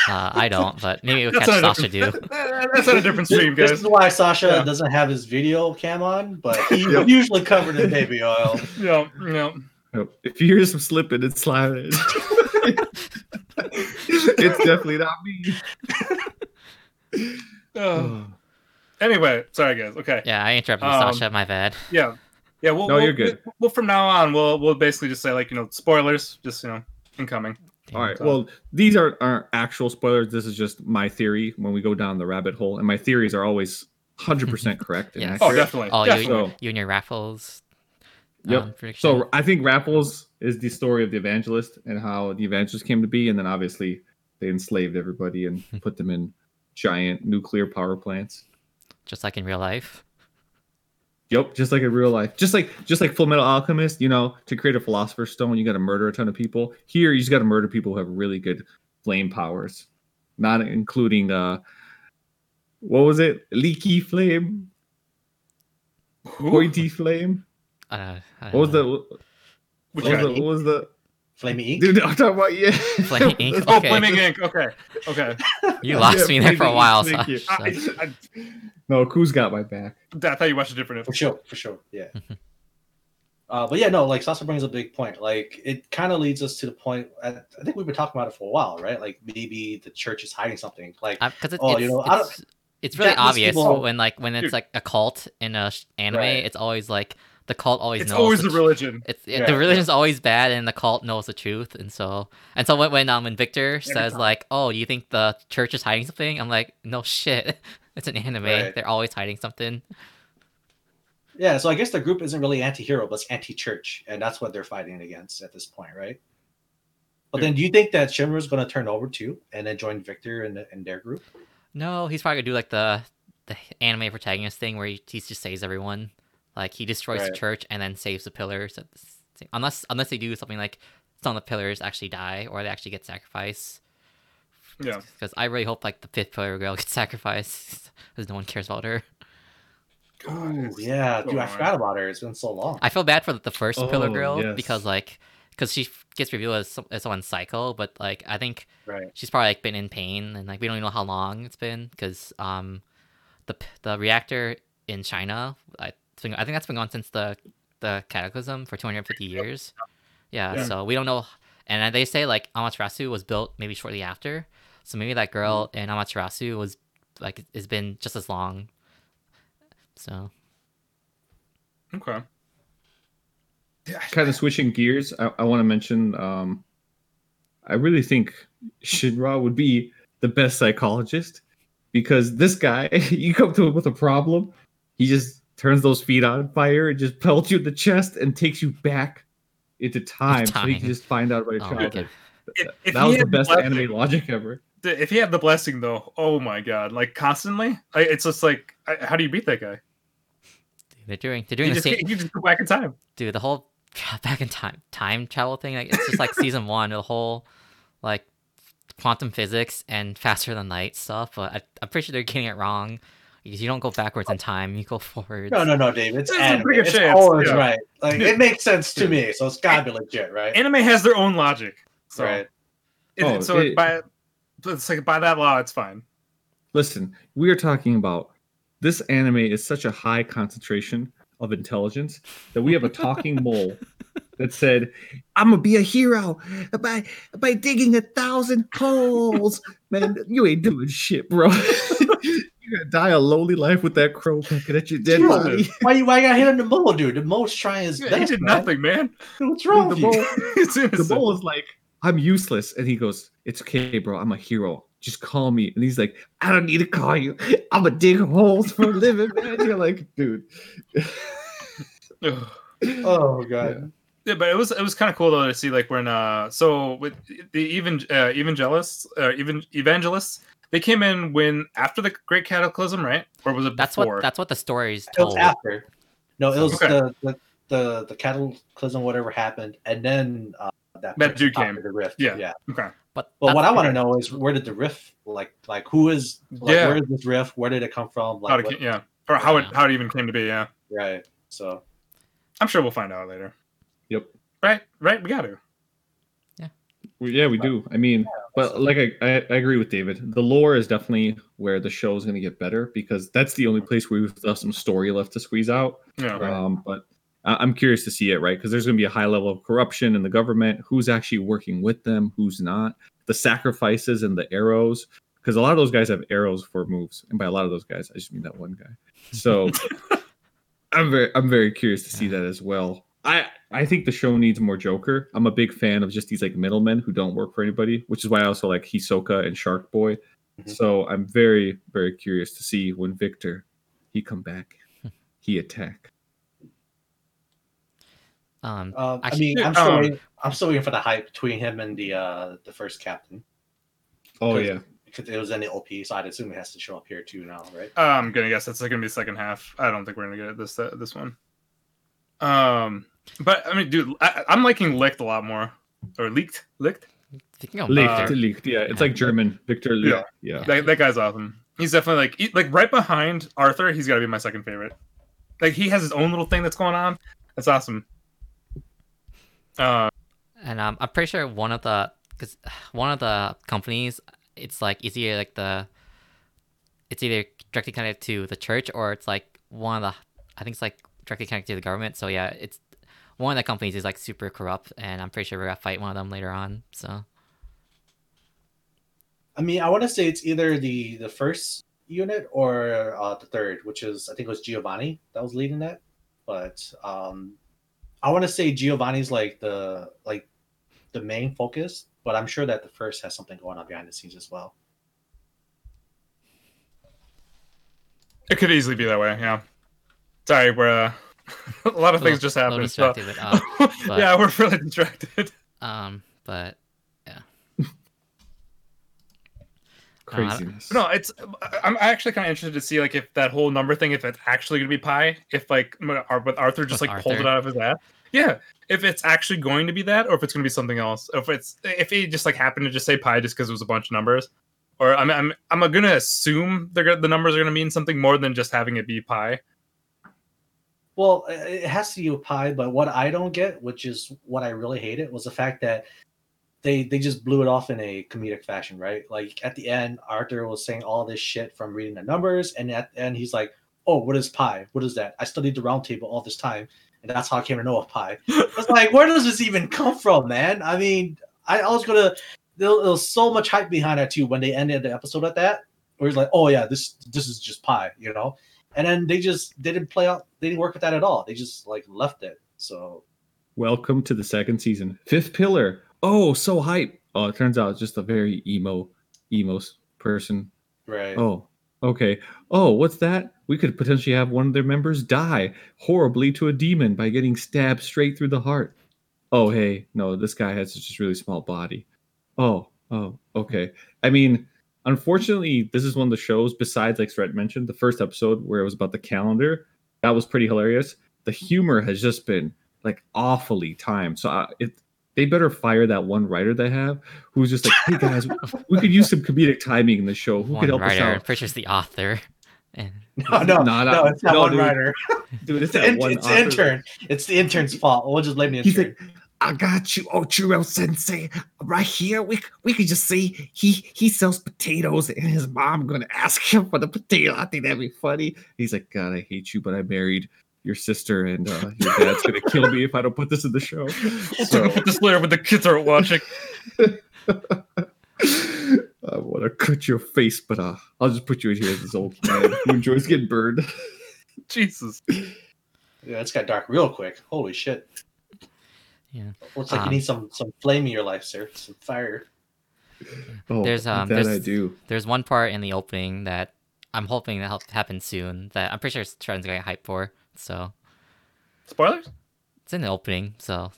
Uh, I don't, but maybe we'll catch Sasha do. that's not a different stream This guys is why Sasha Yeah. doesn't have his video cam on, but he's Yep. usually covered in baby oil. yeah yeah Yep. If you hear some slipping and sliding, it's definitely not me. Uh, anyway sorry guys okay Yeah, I interrupted Um, Sasha. My bad. Yeah, yeah. We'll, No, we'll, you're good. We'll, from now on, we'll we'll basically just say like you know spoilers, just you know incoming. All right. So- Well, these are aren't actual spoilers. This is just my theory when we go down the rabbit hole, and my theories are always hundred percent correct and Yes. Oh, accurate. definitely. Oh, you, definitely. you, you and your raffles. Yep. um. So I think Raffles is the story of the evangelist and how the evangelist came to be, and then obviously they enslaved everybody and put them in giant nuclear power plants. Just like in real life. Yep, just like in real life, just like just like Full Metal Alchemist. You know, to create a Philosopher's Stone, you got to murder a ton of people. Here, you just got to murder people who have really good flame powers, not including uh, what was it? Leaky flame, pointy flame. Uh, I What was don't the what was guy? the what was the Flaming ink. dude? I'm talking about yeah. Flaming Ink? Oh, Okay. Flaming Ink. Okay, okay. You lost Yeah, me there for a while. Thank you. I, I, No, Koo's got my back. I thought you watched a different. For sure, for sure, yeah. uh, but yeah, no, like Sasha brings a big point. Like it kind of leads us to the point. I, I think we've been talking about it for a while, right? Like maybe the church is hiding something. Like because it's, Oh, it's, you know, it's, it's really obvious people- when like when it's Dude. like a cult in a anime. Right. It's always like the cult always knows. It's knows. always the the religion. It's Yeah, the yeah. religion's always bad, and the cult knows the truth, and so and so when when um when Victor says time. like, "Oh, you think the church is hiding something?" I'm like, "No shit, it's an anime. Right. They're always hiding something." yeah, so I guess the group isn't really anti-hero, but it's anti-church, and that's what they're fighting against at this point, right? But then, do you think that Shimmer's going to turn over too, and then join Victor and in their group? No, he's probably gonna do like the the anime protagonist thing where he, he just saves everyone. Like he destroys the church and then saves the pillars. The Unless unless they do something like some of the pillars actually die or they actually get sacrificed. Yeah. Because I really hope like the fifth pillar girl gets sacrificed because no one cares about her. Oh, yeah, dude, I forgot about her. It's been so long. I feel bad for the first pillar Oh, girl yes. because like because she gets revealed as, some- as someone's cycle, but like I think Right. she's probably like been in pain and like we don't even know how long it's been because um the the reactor in China I it's been, I think that's been going since the the cataclysm for 250 years. Yeah, Yeah. so we don't know and they say like Amaterasu was built maybe shortly after. So maybe that girl in Amaterasu was like has been just as long. So Okay. Yeah. kind of switching gears, I, I want to mention. Um, I really think Shinra would be the best psychologist because this guy, you come to him with a problem, he just turns those feet on fire and just pelts you in the chest and takes you back into time, so you Time. can just find out about your Oh, childhood. okay. If, if that was the best blessing- anime logic ever. If he had the blessing, though, oh my god! Like constantly, I, it's just like, I, how do you beat that guy? they're doing they're You doing the just, same you just go back in time. dude the whole back in time time travel thing like it's just like season one the whole like quantum physics and faster than light stuff but I, i'm pretty sure they're getting it wrong because you don't go backwards in time you go forwards No, no, no, Dave. It's There's anime. It's chance, always yeah. right. Like it makes sense to me, so it's gotta be legit, right? Anime has their own logic, so right. it- Oh, so it- by it's like by that law, it's fine. Listen, we are talking about this anime is such a high concentration of intelligence that we have a talking mole that said, "I'm gonna be a hero by by digging a thousand holes." Man, you ain't doing shit, bro. You're gonna die a lowly life with that crow pecking at your dead body. Why you why you got hit on the mole, dude? The mole's trying his Yeah, best. he did man. nothing, man. What's wrong the with you? mole, the mole is like, "I'm useless," and he goes, "It's okay, bro. I'm a hero. Just call me." And he's like, "I don't need to call you. I'm gonna dig holes for a living, man." You're like, dude. Oh god. Yeah, but it was it was kind of cool though to see like when uh so with the even uh, evangelists uh, even evangelists they came in when after the Great Cataclysm, right? Or was it That's before? what that's what the story's It was told. after. No, it was Okay. the, the the the cataclysm, whatever happened, and then uh, that That dude popped came. the rift. Yeah. yeah. okay. But Well, what I want to know is where did the rift like like who is like Yeah. where is this rift? Where did it come from? Like How it, what- ca- yeah, or how it how it even came to be. Yeah, right. So I'm sure we'll find out later. Yep. Right, right. We got to. Well, yeah, we do. I mean, but like I, I, I agree with David. The lore is definitely where the show is going to get better because that's the only place where we've got some story left to squeeze out. Yeah. Right. Um, but I- I'm curious to see it, right? Because there's going to be a high level of corruption in the government. Who's actually working with them? Who's not? The sacrifices and the arrows. Because a lot of those guys have arrows for moves, and by a lot of those guys, I just mean that one guy. So I'm very, I'm very curious to see that as well. I, I think the show needs more Joker. I'm a big fan of just these like middlemen who don't work for anybody, which is why I also like Hisoka and Shark Boy. Mhm. So I'm very, very curious to see when Victor he come back, he attack. Um, um, I mean, I'm still Um, waiting, I'm still waiting for the hype between him and the uh the first captain Oh yeah, because it was in the OP, so I'd assume it has to show up here too now, right? I'm gonna guess that's gonna be the second half. I don't think we're gonna get this uh, this one. Um, but I mean, dude, I, I'm liking licked a lot more, or leaked, licked. speaking of Licht, Victor, Licht, yeah, it's like German. Victor, Yeah. yeah, yeah. That, that guy's awesome. He's definitely like he- like right behind Arthur. He's got to be my second favorite. Like he has his own little thing that's going on. That's awesome. Uh, and um, I'm pretty sure one of the because one of the companies, it's like it's either like the, it's either directly connected to the church or it's like one of the, I think it's like directly connected to the government. So yeah, it's one of the companies is like super corrupt, and I'm pretty sure we're gonna fight one of them later on. So I mean, I want to say it's either the the first unit or uh, the third, which is I think it was Giovanni that was leading that. But um, I want to say Giovanni's like the like the main focus, but I'm sure that the first has something going on behind the scenes as well. it could easily be that way. Yeah. Sorry, we're uh, a lot of a things little- just happened. so- but, uh, but- yeah, we're really distracted. um, but yeah, Craziness. No, it's. I'm actually kind of interested to see like if that whole number thing, if it's actually gonna be pi, if like m- with Arthur just With like pulled it out of his ass. Yeah, if it's actually going to be that, or if it's gonna be something else. If it's if he just like happened to just say pi just because it was a bunch of numbers, or I'm I'm I'm gonna assume they're gonna, the numbers are gonna mean something more than just having it be pi. Well, it has to be with pie, but what I don't get, which is what I really hated, was the fact that they they just blew it off in a comedic fashion, right? Like at the end, Arthur was saying all this shit from reading the numbers, and at end, he's like, "Oh, what is pi? What is that? I studied the round table all this time, and that's how I came to know of pi." It's like, where does this even come from, man? I mean, I, I was gonna. There, was so much hype behind that too when they ended the episode at that, where he's like, "Oh yeah, this this is just pi," you know. And then they just they didn't play out. They didn't work with that at all. They just like left it. So Welcome to the second season. Fifth pillar. Oh, so hype. Oh, it turns out it's just a very emo, emo person. right. Oh, okay. Oh, what's that? We could potentially have one of their members die horribly to a demon by getting stabbed straight through the heart. Oh, hey, no, this guy has just a really small body. Oh, oh, okay. I mean, unfortunately, this is one of the shows, besides, like Sret mentioned, the first episode where it was about the calendar. That was pretty hilarious. The humor has just been like awfully timed. So uh, it, they better fire that one writer they have who's just like, hey guys, we could use some comedic timing in the show. Who one could help writer, us I'm out? pretty sure the author, and No, no, Nah, no, it's not no, one dude. writer. Dude, it's It's, that in, one it's intern. It's the intern's fault. We'll just blame the He's like, I got you, Ochiro Sensei, right here. We we could just see he he sells potatoes, and his mom gonna ask him for the potato. I think that'd be funny. He's like, God, I hate you, but I married your sister and uh, your dad's gonna kill me if I don't put this in the show. We'll So- talk about this later when the kids aren't watching. I want to cut your face, but uh, I'll just put you in here as this old man who enjoys getting burned. Jesus. Yeah, it's got dark real quick. Holy shit. Yeah. Looks like Um, you need some some flame in your life, sir. Some fire. Oh, There's, um, that there's- I do. There's one part in the opening that I'm hoping that happens soon. That I'm pretty sure Trent's gonna get hype for. So Spoilers? it's in the opening. So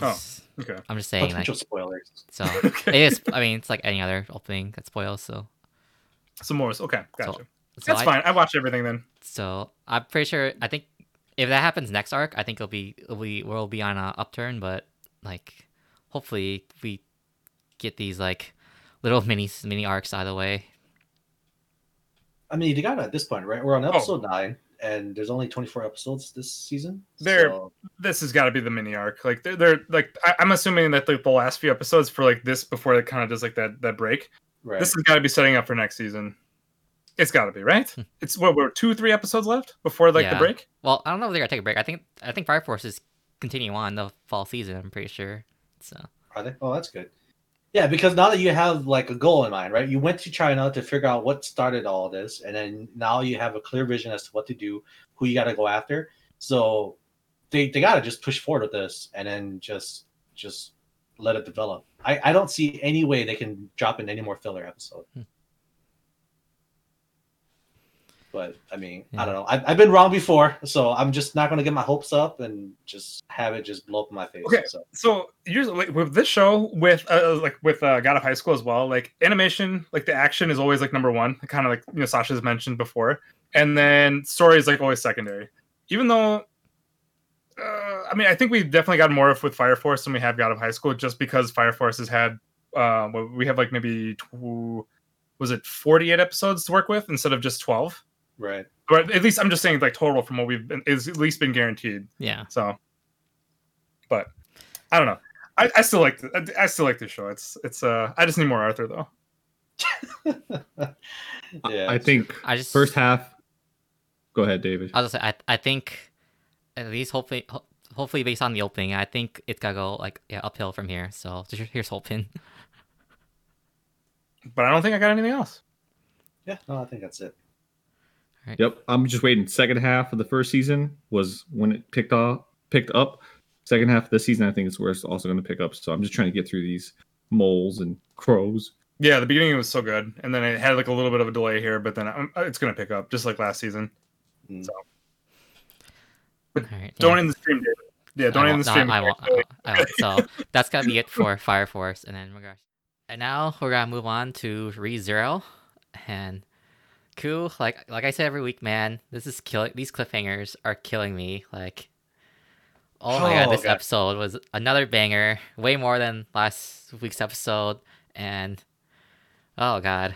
Oh. Okay. I'm just saying like spoilers. so. Okay. It is. I mean, it's like any other opening that spoils. So Some more. Okay, gotcha. So That's I, fine. I watched everything then. So I'm pretty sure. I think if that happens next arc, I think it'll be it'll be we'll be on a upturn. But like, hopefully we get these like little mini mini arcs out of the way. I mean, you got it at this point, right? We're on Oh. episode nine, and there's only 24 episodes this season. There- so- This has got to be the mini arc. Like they're, they're like I, I'm assuming that like the last few episodes for like this before it kind of does like that that break. right. This has got to be setting up for next season. It's got to be right. it's what we're two three episodes left before like the break. Well, I don't know if they're gonna take a break. I think I think Fire Force is continuing on the fall season. I'm pretty sure. So Are they? Oh, that's good. Yeah, because now that you have like a goal in mind, right? You went to China to figure out what started all this, and then now you have a clear vision as to what to do, who you got to go after. So they they got to just push forward with this, and then just just let it develop. I I don't see any way they can drop in any more filler episode. Hmm. But I mean, Yeah. I don't know. I've, I've been wrong before, so I'm just not going to get my hopes up and just have it just blow up in my face. Okay. So So usually like, with this show, with uh, like with uh, God of High School as well, like animation, like the action is always like number one, kind of like you know Sasha's mentioned before, and then story is like always secondary. Even though, uh, I mean, I think we've definitely got more of with Fire Force than we have God of High School, just because Fire Force has had, uh, well, we have like maybe tw- was it forty eight episodes to work with instead of just twelve. Right. But at least I'm just saying like total from what we've been is at least been guaranteed. yeah, So, but I don't know. I, I still like the, I still like this show. It's it's uh I just need more Arthur though. yeah, I think I just first half. Go ahead, David. I'll just say I I think at least hopefully ho- hopefully based on the opening, I think it's gotta go like yeah uphill from here. So just- here's hoping. But I don't think I got anything else. Yeah, no, I think that's it. Yep, I'm just waiting. Second half of the first season was when it picked off, picked up. Second half of the season, I think, is where it's also going to pick up. So I'm just trying to get through these moles and crows. Yeah, the beginning was so good, and then it had like a little bit of a delay here, but then um, it's gonna pick up just like last season. Mm. So All right, don't yeah. end the stream, David. Yeah, don't I end the won't- stream. no, I won't. I won't, I won't. So that's gotta be it for Fire Force, and then we're gonna. And now we're gonna move on to ReZero, and cool. Like like I said every week, man, this is killing. These cliffhangers are killing me. Like, oh my god, Oh, this God. episode was another banger, way more than last week's episode, and oh god,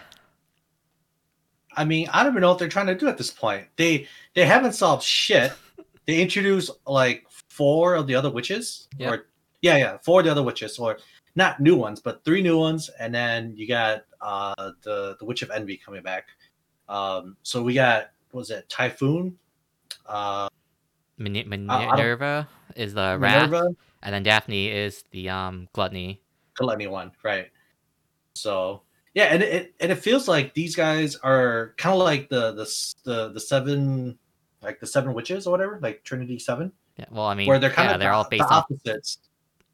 I mean, I don't even know what they're trying to do at this point. They they haven't solved shit. They introduced like four of the other witches, Yep. or yeah, yeah, four of the other witches, or not new ones, but three new ones, and then you got uh the the Witch of Envy coming back. Um, so we got what was it Typhon, uh, Min- I don't- Minerva is the wrath, Minerva, and then Daphne is the um gluttony. Gluttony one, right? So yeah, and it and it feels like these guys are kind of like the the the the seven like the seven witches or whatever, like Trinity Seven. Yeah, well, I mean, where they're kind yeah, of they're the, all the based off. opposites.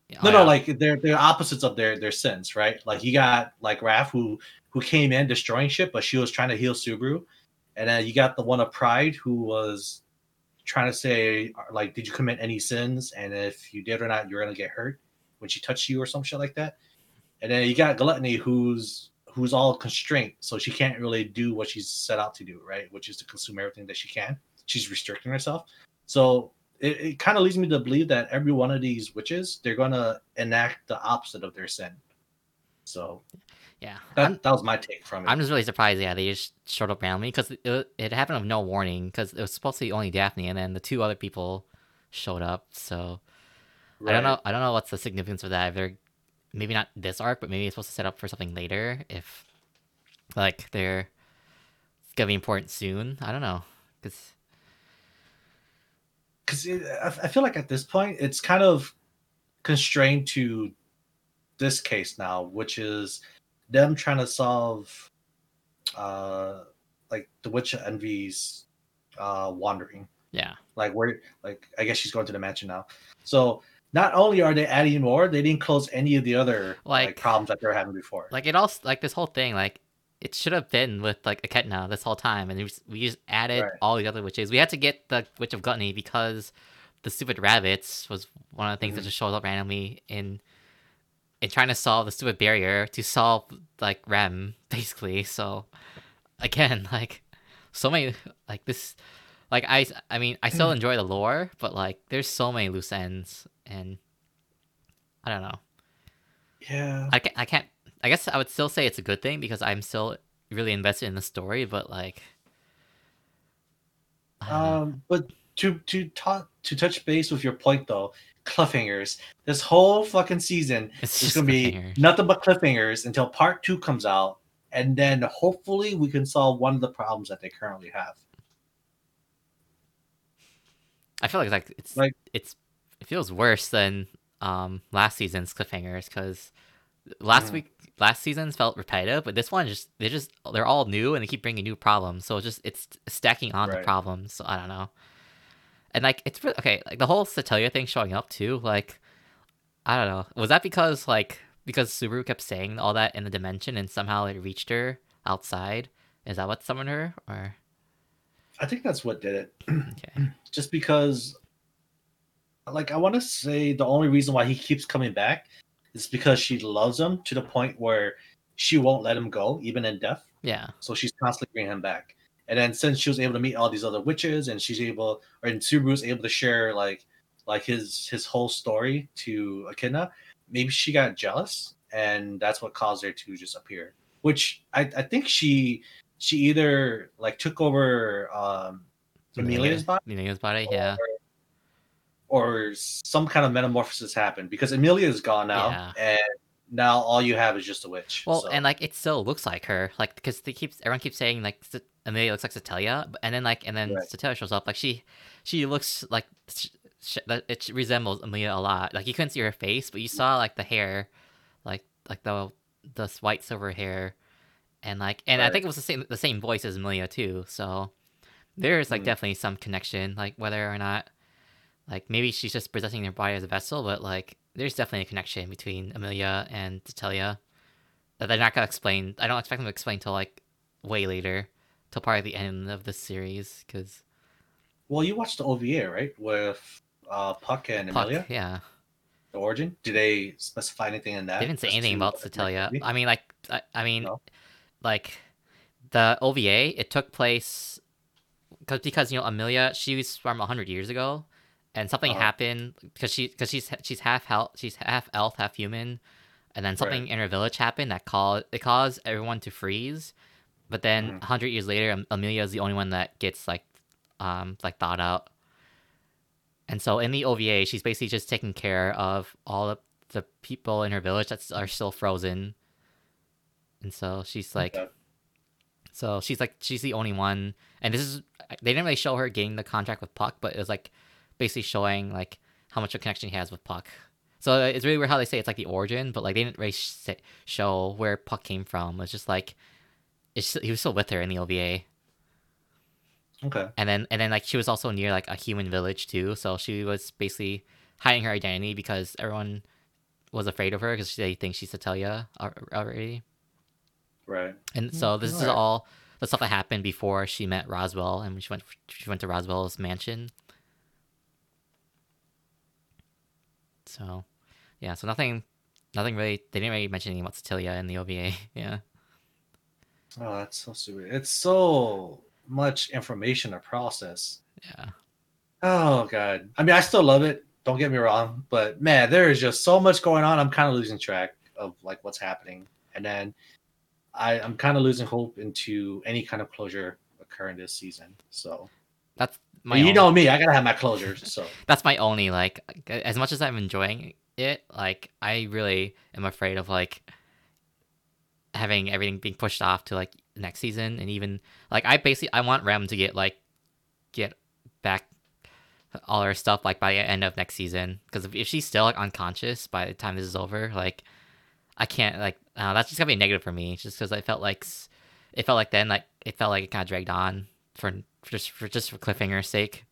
yeah, no, oh, no, yeah. like they're they're opposites of their their sins, right? Like you got like Raph who who came in destroying shit, but she was trying to heal Subaru, and then you got the one of Pride who was trying to say like, did you commit any sins, and if you did or not, you're gonna get hurt when she touched you or some shit like that. And then you got Gluttony who's who's all constraint, so she can't really do what she's set out to do, right? Which is to consume everything that she can. She's restricting herself. So it, it kind of leads me to believe that every one of these witches they're gonna enact the opposite of their sin. So yeah. that, that was my take from it. I'm just really surprised. Yeah, they just showed up randomly because it, it happened with no warning. Because it was supposed to be only Daphne, and then the two other people showed up. So I don't know. I don't know what's the significance of that. If they're maybe not this arc, but maybe it's supposed to set up for something later. If like they're gonna be important soon. I don't know. Because because I, I feel like at this point it's kind of constrained to this case now, which is them trying to solve uh like the witch of envy's uh wandering Yeah. like where like i guess she's going to the mansion now so not only are they adding more they didn't close any of the other like, Like- problems that they're having before Like it all like this whole thing like it should have been with like Echidna this whole time, and we just, we just added Right. all the other witches. We had to get the witch of gluttony because the stupid rabbits was one of the things that Mhm. just showed up randomly in in trying to solve the stupid barrier to solve like Rem basically. So again, like so many like this, like I I mean I still enjoy the lore, but like there's so many loose ends, and I don't know. yeah I can't, I can't. I guess I would still say it's a good thing because I'm still really invested in the story. But like, know. um but to to talk to touch base with your point though cliffhangers this whole fucking season it's is gonna be nothing but cliffhangers until part two comes out and then hopefully we can solve one of the problems that they currently have I feel like like it's like- it's it feels worse than um last season's cliffhangers because last Mhm. week last season's felt repetitive, but this one just they just they're all new and they keep bringing new problems. So it's just it's stacking on the problems. So I don't know. And like it's re- okay, like the whole Satella thing showing up too. Like I don't know, was that because like because Subaru kept saying all that in the dimension and somehow it reached her outside? Is that what summoned her? Or i think that's what did it okay, just because like i want to say the only reason why he keeps coming back is because she loves him to the point where she won't let him go even in death yeah, so she's constantly bringing him back and then since she was able to meet all these other witches and she's able or and Subaru's able to share like like his his whole story to Echidna, maybe she got jealous and that's what caused her to just appear. Which I, I think she she either like took over um Emilia's body Emilia's body, yeah. or some kind of metamorphosis happened because Emilia is gone now Yeah. and now all you have is just a witch. Well, so- and like it still looks like her, like because they keeps everyone keeps saying like Emilia looks like Satella, but- and then like and then Right. Satella shows up, like she she looks like sh- sh- that it resembles Emilia a lot. Like you couldn't see her face, but you saw like the hair, like like the the white silver hair, and like and I think it was the same the same voice as Emilia too. So there's like Mm. definitely some connection, like whether or not like maybe she's just presenting her body as a vessel, but like there's definitely a connection between Emilia and Satella that they're not gonna explain. I don't expect them to explain till like way later, till probably the end of the series, because well, you watched the OVA right with uh, Puck and Emilia. yeah, the origin? Did they specify anything in that? they didn't say anything about what the Satella. movie? I mean, like, I, I mean, No? like the OVA, it took place because because you know Emilia, she was from hundred years ago, and something Uh-huh. happened because she because she's she's half hel- she's half elf, half human, and then something Right. in her village happened that caused it caused everyone to freeze, but then Mhm. hundred years later, Emilia is the only one that gets like, um, like thawed out. And so in the OVA, she's basically just taking care of all of the people in her village that are still frozen. And so she's like, Okay. so she's like, she's the only one. And this is, they didn't really show her getting the contract with Puck, but it was like basically showing like how much of a connection he has with Puck. So it's really weird how they say it's like the origin, but like they didn't really sh- show where Puck came from. It's just like, it's he was still with her in the OVA Okay. and then and then like she was also near like a human village too so she was basically hiding her identity because everyone was afraid of her because they think she's Satella al- already Right. and mm, so this is alright. all the stuff that happened before she met Roswaal and she went she went to Roswaal's mansion so yeah so nothing nothing really they didn't really mention anything about Satella in the OVA yeah Oh, that's so stupid. It's so much information to process. yeah Oh god. I mean, I still love it. Don't get me wrong, but man, there is just so much going on. I'm kind of losing track of like what's happening, and then I, I'm kind of losing hope into any kind of closure occurring this season. So that's my you own- know me, I gotta have my closures. So that's my only like as much as i'm enjoying it like i really am afraid of like having everything being pushed off to like next season and even like i basically i want rem to get like get back all her stuff like by the end of next season. Because if, if she's still like unconscious by the time this is over, like I can't like uh, that's just gonna be negative for me. Just because I felt like it felt like then like it felt like it kind of dragged on for, for just for just for cliffhanger's sake.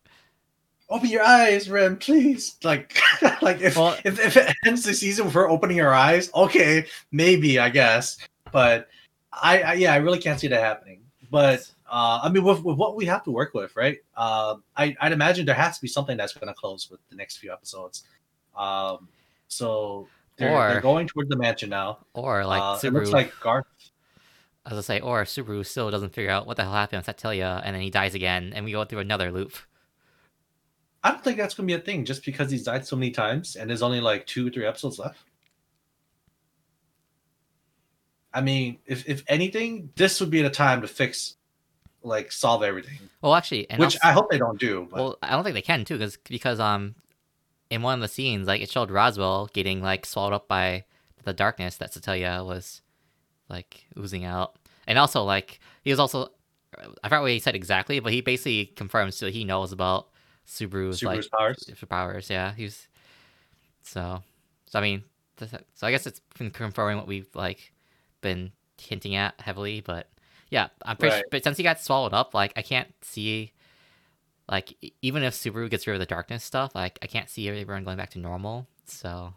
Open your eyes, Rem, please. Like, like if, Well- if if it ends the season with her opening her eyes, okay, maybe I guess. But I, I yeah, I really can't see that happening. But uh, I mean, with, with what we have to work with, right? Uh, I I'd imagine there has to be something that's going to close with the next few episodes. Um, so they're, they're going toward the mansion now. Or like uh, it Subaru, looks like Garth. as I say, or Subaru still doesn't figure out what the hell happened with Satella, and then he dies again, and we go through another loop. I don't think that's going to be a thing, just because he's died so many times, and there's only like two or three episodes left. I mean, if if anything, this would be the time to fix, like, solve everything. Well, actually, and which also- I hope they don't do. But Well, I don't think they can too, because because um, in one of the scenes, like it showed Roswaal getting like swallowed up by the darkness that Satella was like oozing out, and also like he was also I forgot what he said exactly, but he basically confirms that he knows about Subaru's, like powers. powers. Yeah, he's so so. I mean, so I guess it's confirming what we've like been hinting at heavily, but yeah, I'm pretty. Right. But since he got swallowed up, like I can't see, like even if Subaru gets rid of the darkness stuff, like I can't see everyone going back to normal. So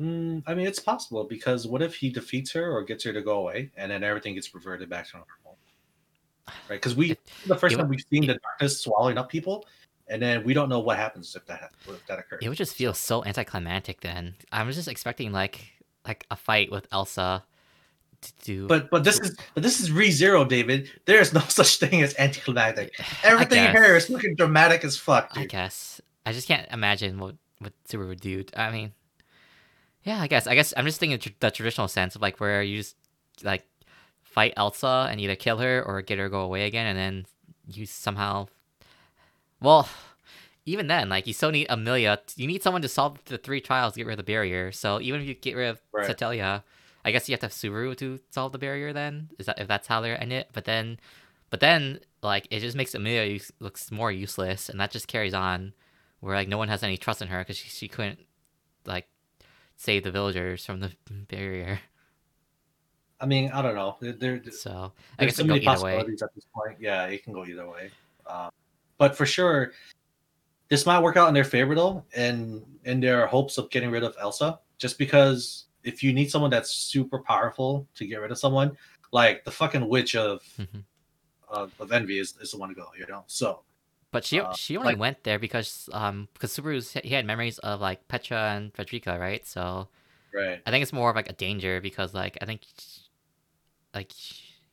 Mm, I mean, it's possible because what if he defeats her or gets her to go away, and then everything gets reverted back to normal? Right? Because we the first it time we've seen the darkness swallowing up people, and then we don't know what happens if that if that occurs. it would just feel so anticlimactic. Then I was just expecting like like a fight with Elsa to do. But but this is but this is re zero, David. There is no such thing as anticlimactic. Everything here is looking dramatic as fuck, I guess. I just can't imagine what what Subaru would do. I mean, yeah, I guess. I guess I'm just thinking tr- the traditional sense of like where you just like fight Elsa and either kill her or get her go away again, and then you somehow. Well, even then, like you still need Emilia. You need someone to solve the three trials to get rid of the barrier. So even if you get rid of Right. Satella, I guess you have to have Subaru to solve the barrier. Then is that if that's how they're in it? But then, but then like it just makes Emilia use- looks more useless, and that just carries on where like no one has any trust in her because she, she couldn't like save the villagers from the barrier. I mean, I don't know. There, So I there's guess so many either way. possibilities at this point. Yeah, it can go either way. Um, but for sure, this might work out in their favor though, and in their hopes of getting rid of Elsa. Just because if you need someone that's super powerful to get rid of someone, like the fucking witch of Mhm. of, of envy is, is the one to go. You know, so But she Uh, she only like- went there because um because Subaru's he had memories of like Petra and Frederica, right? So right. I think it's more of like a danger because like I think like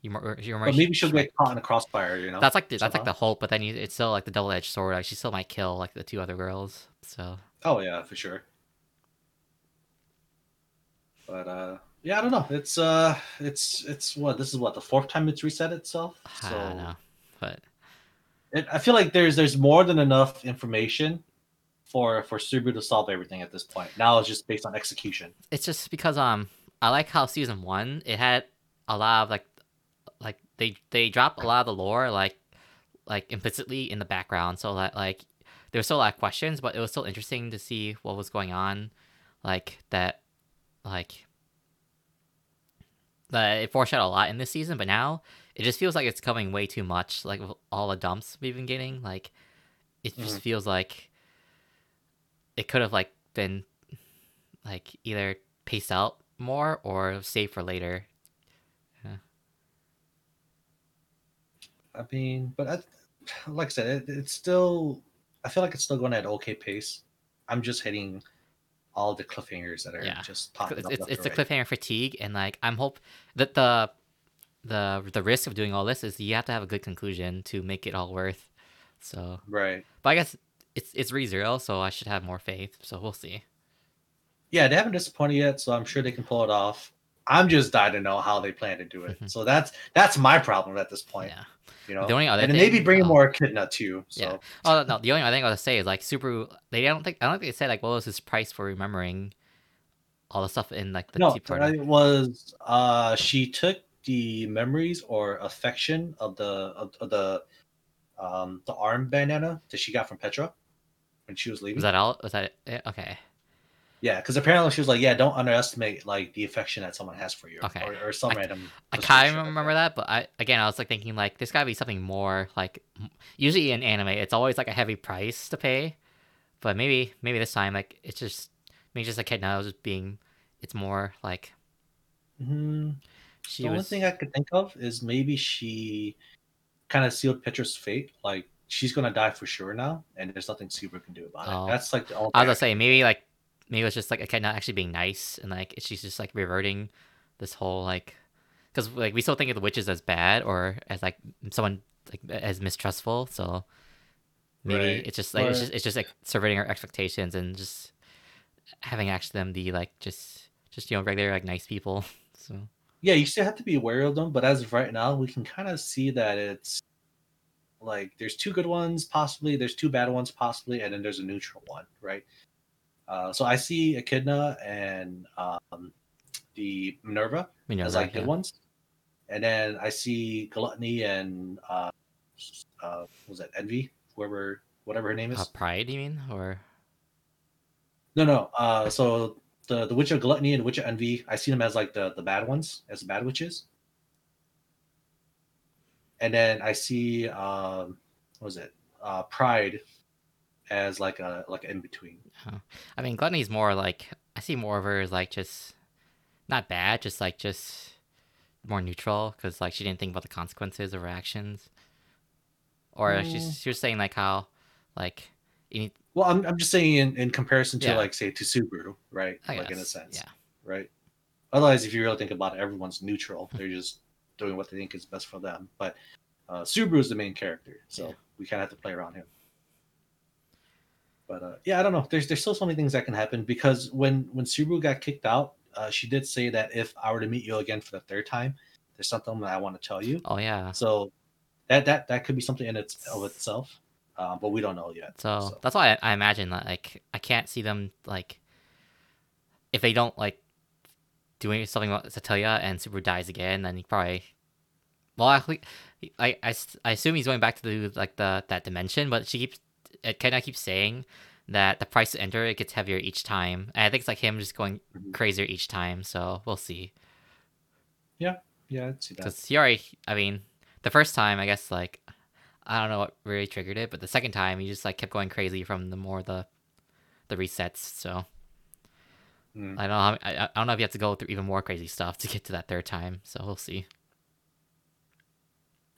you more you But maybe she'll get caught in a crossfire. You know, That's like the, that's like the hope, but then you, it's still like the double edged sword. Like she still might kill like the two other girls. So Oh yeah, for sure. But uh yeah, I don't know. It's uh it's it's what this is what the fourth time it's reset itself. I don't know, but it, I feel like there's there's more than enough information for for Subaru to solve everything at this point. Now it's just based on execution. it's just because um I like how season one it had a lot of like like they they drop a lot of the lore like like implicitly in the background so that like there was still a lot of questions but it was still interesting to see what was going on like that like that it foreshadowed a lot in this season but now it just feels like it's coming way too much like all the dumps we've been getting like it just Mhm. feels like it could have like been like either paced out more or saved for later I mean, but I, like I said, it, it's still I feel like it's still going at okay pace. I'm just hitting all the cliffhangers that are Yeah. just popping it's up. it's, it's the right. cliffhanger fatigue and like i'm hope that the the the risk of doing all this is you have to have a good conclusion to make it all worth so Right. but i guess it's it's re-zero so i should have more faith so we'll see yeah, they haven't disappointed yet, so I'm sure they can pull it off. I'm just dying to know how they plan to do it. Mhm. So that's that's my problem at this point. yeah You know, The only other and then maybe thing- bring in oh. more Echidna too. So Yeah. oh no the only thing i was to say is like super they don't think i don't think they said like what was his price for remembering all the stuff in like the no, tea party it was uh she took the memories or affection of the of, of the um the arm bandana that she got from Petra, when she was leaving. Was that all? Was that it? Okay. Yeah, because apparently she was like, "Yeah, don't underestimate like the affection that someone has for you." Okay. Or, or some I- random. I kind of remember that, but I again I was like thinking like there's gotta be something more like usually in anime it's always like a heavy price to pay, but maybe maybe this time like it's just maybe just a kid now just being it's more like Mhm. she the only thing I could think of is maybe she kind of sealed Petra's fate. Like she's gonna die for sure now, and there's nothing Subaru can do about Oh. it. That's like the only. I was gonna say maybe like maybe it's just like kid not actually being nice and like she's just like reverting this whole like because like we still think of the witches as bad or as like someone like as mistrustful so maybe Right, it's just like it's just it's just like subverting our expectations and just having actually them be like just just you know regular like nice people so yeah, you still have to be aware of them, but as of right now, we can kind of see that it's like there's two good ones possibly, there's two bad ones possibly, and then there's a neutral one, right? Uh, so I see Echidna and um, the Minerva know as like good ones, and then I see Gluttony and uh, uh, what was that Envy, whoever, whatever her name is. uh, pride you mean or No, no. Uh, so the the Witch of Gluttony and the Witch of Envy, I see them as like the the bad ones, as the bad witches. And then I see um, what was it? Uh, Pride as like a like in between. I mean, Gluttony's more like I see more of her as like just not bad, just like just more neutral because like she didn't think about the consequences of her actions, or Mm. she's she was saying like how like you need Well, I'm I'm just saying in, in comparison to Yeah. like say to Subaru, right? I like in a sense, yeah. right? Otherwise, if you really think about it, everyone's neutral. They're just doing what they think is best for them. But uh, Subaru is the main character, so Yeah. we kind of have to play around him. But uh, yeah, I don't know. There's there's still so many things that can happen because when when Subaru got kicked out, uh, she did say that if I were to meet you again for the third time, there's something that I want to tell you. Oh yeah. So that that that could be something in its of itself, uh, but we don't know yet. So, so. that's why I, I imagine that like I can't see them like if they don't like doing something about Satella and Super dies again, then he probably well actually I, I, I assume he's going back to the like the that dimension, but she keeps it kind of keeps saying that the price to enter it gets heavier each time, and I think it's like him just going Mhm. crazier each time. So we'll see. Yeah, I'd see that. Because he already, I mean, the first time, I guess, like, I don't know what really triggered it, but the second time, he just, like, kept going crazy from the more the the resets. So Mm. I don't know. How, I, I don't know if you have to go through even more crazy stuff to get to that third time. So we'll see.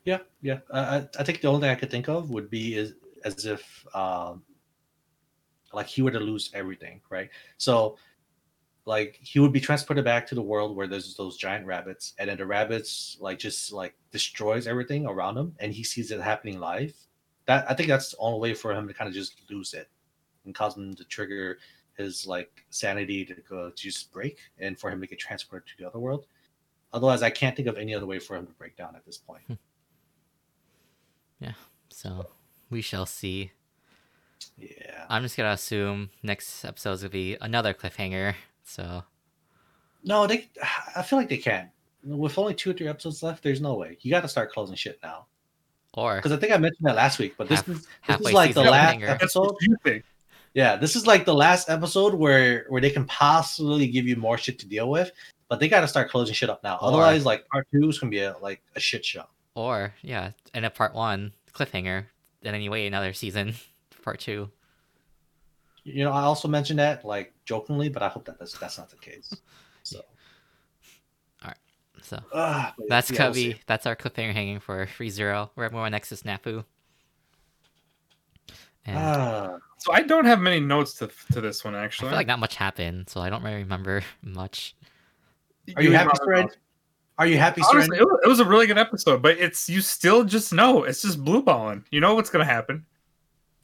Yeah, yeah. I, I- I think the only thing I could think of would be is as if um, like he were to lose everything, right? So like he would be transported back to the world where there's those giant rabbits, and then the rabbits like just like destroys everything around him, and he sees it happening live. That I think that's the only way for him to kind of just lose it and cause him to trigger his like sanity to go to just break and for him to get transported to the other world. Otherwise, I can't think of any other way for him to break down at this point. Yeah. So we shall see. Yeah. I'm just gonna assume next episode's gonna be another cliffhanger. So No, they. I feel like they can. With only two or three episodes left, there's no way. You got to start closing shit now. or Because I think I mentioned that last week, but this Half- is this is like the last cliffhanger. Episode. Yeah, this is like the last episode where where they can possibly give you more shit to deal with, but they got to start closing shit up now. Or- Otherwise, like part two is gonna be a, like a shit show. or yeah, and up part one cliffhanger, and then you wait another season part two. You know, I also mentioned that like jokingly, but I hope that that's that's not the case. So all right, So but that's yeah, gonna we'll that's our cliffhanger hanging for Free Zero. We're moving on next to Snafu. And Ah, So I don't have many notes to to this one I actually. feel like not much happened, so I don't really remember much. are you would happy, not Sren? know. Are you happy, Honestly, Sren? it was, a really good episode, but it's you still just know it's just blue balling. You know what's gonna happen.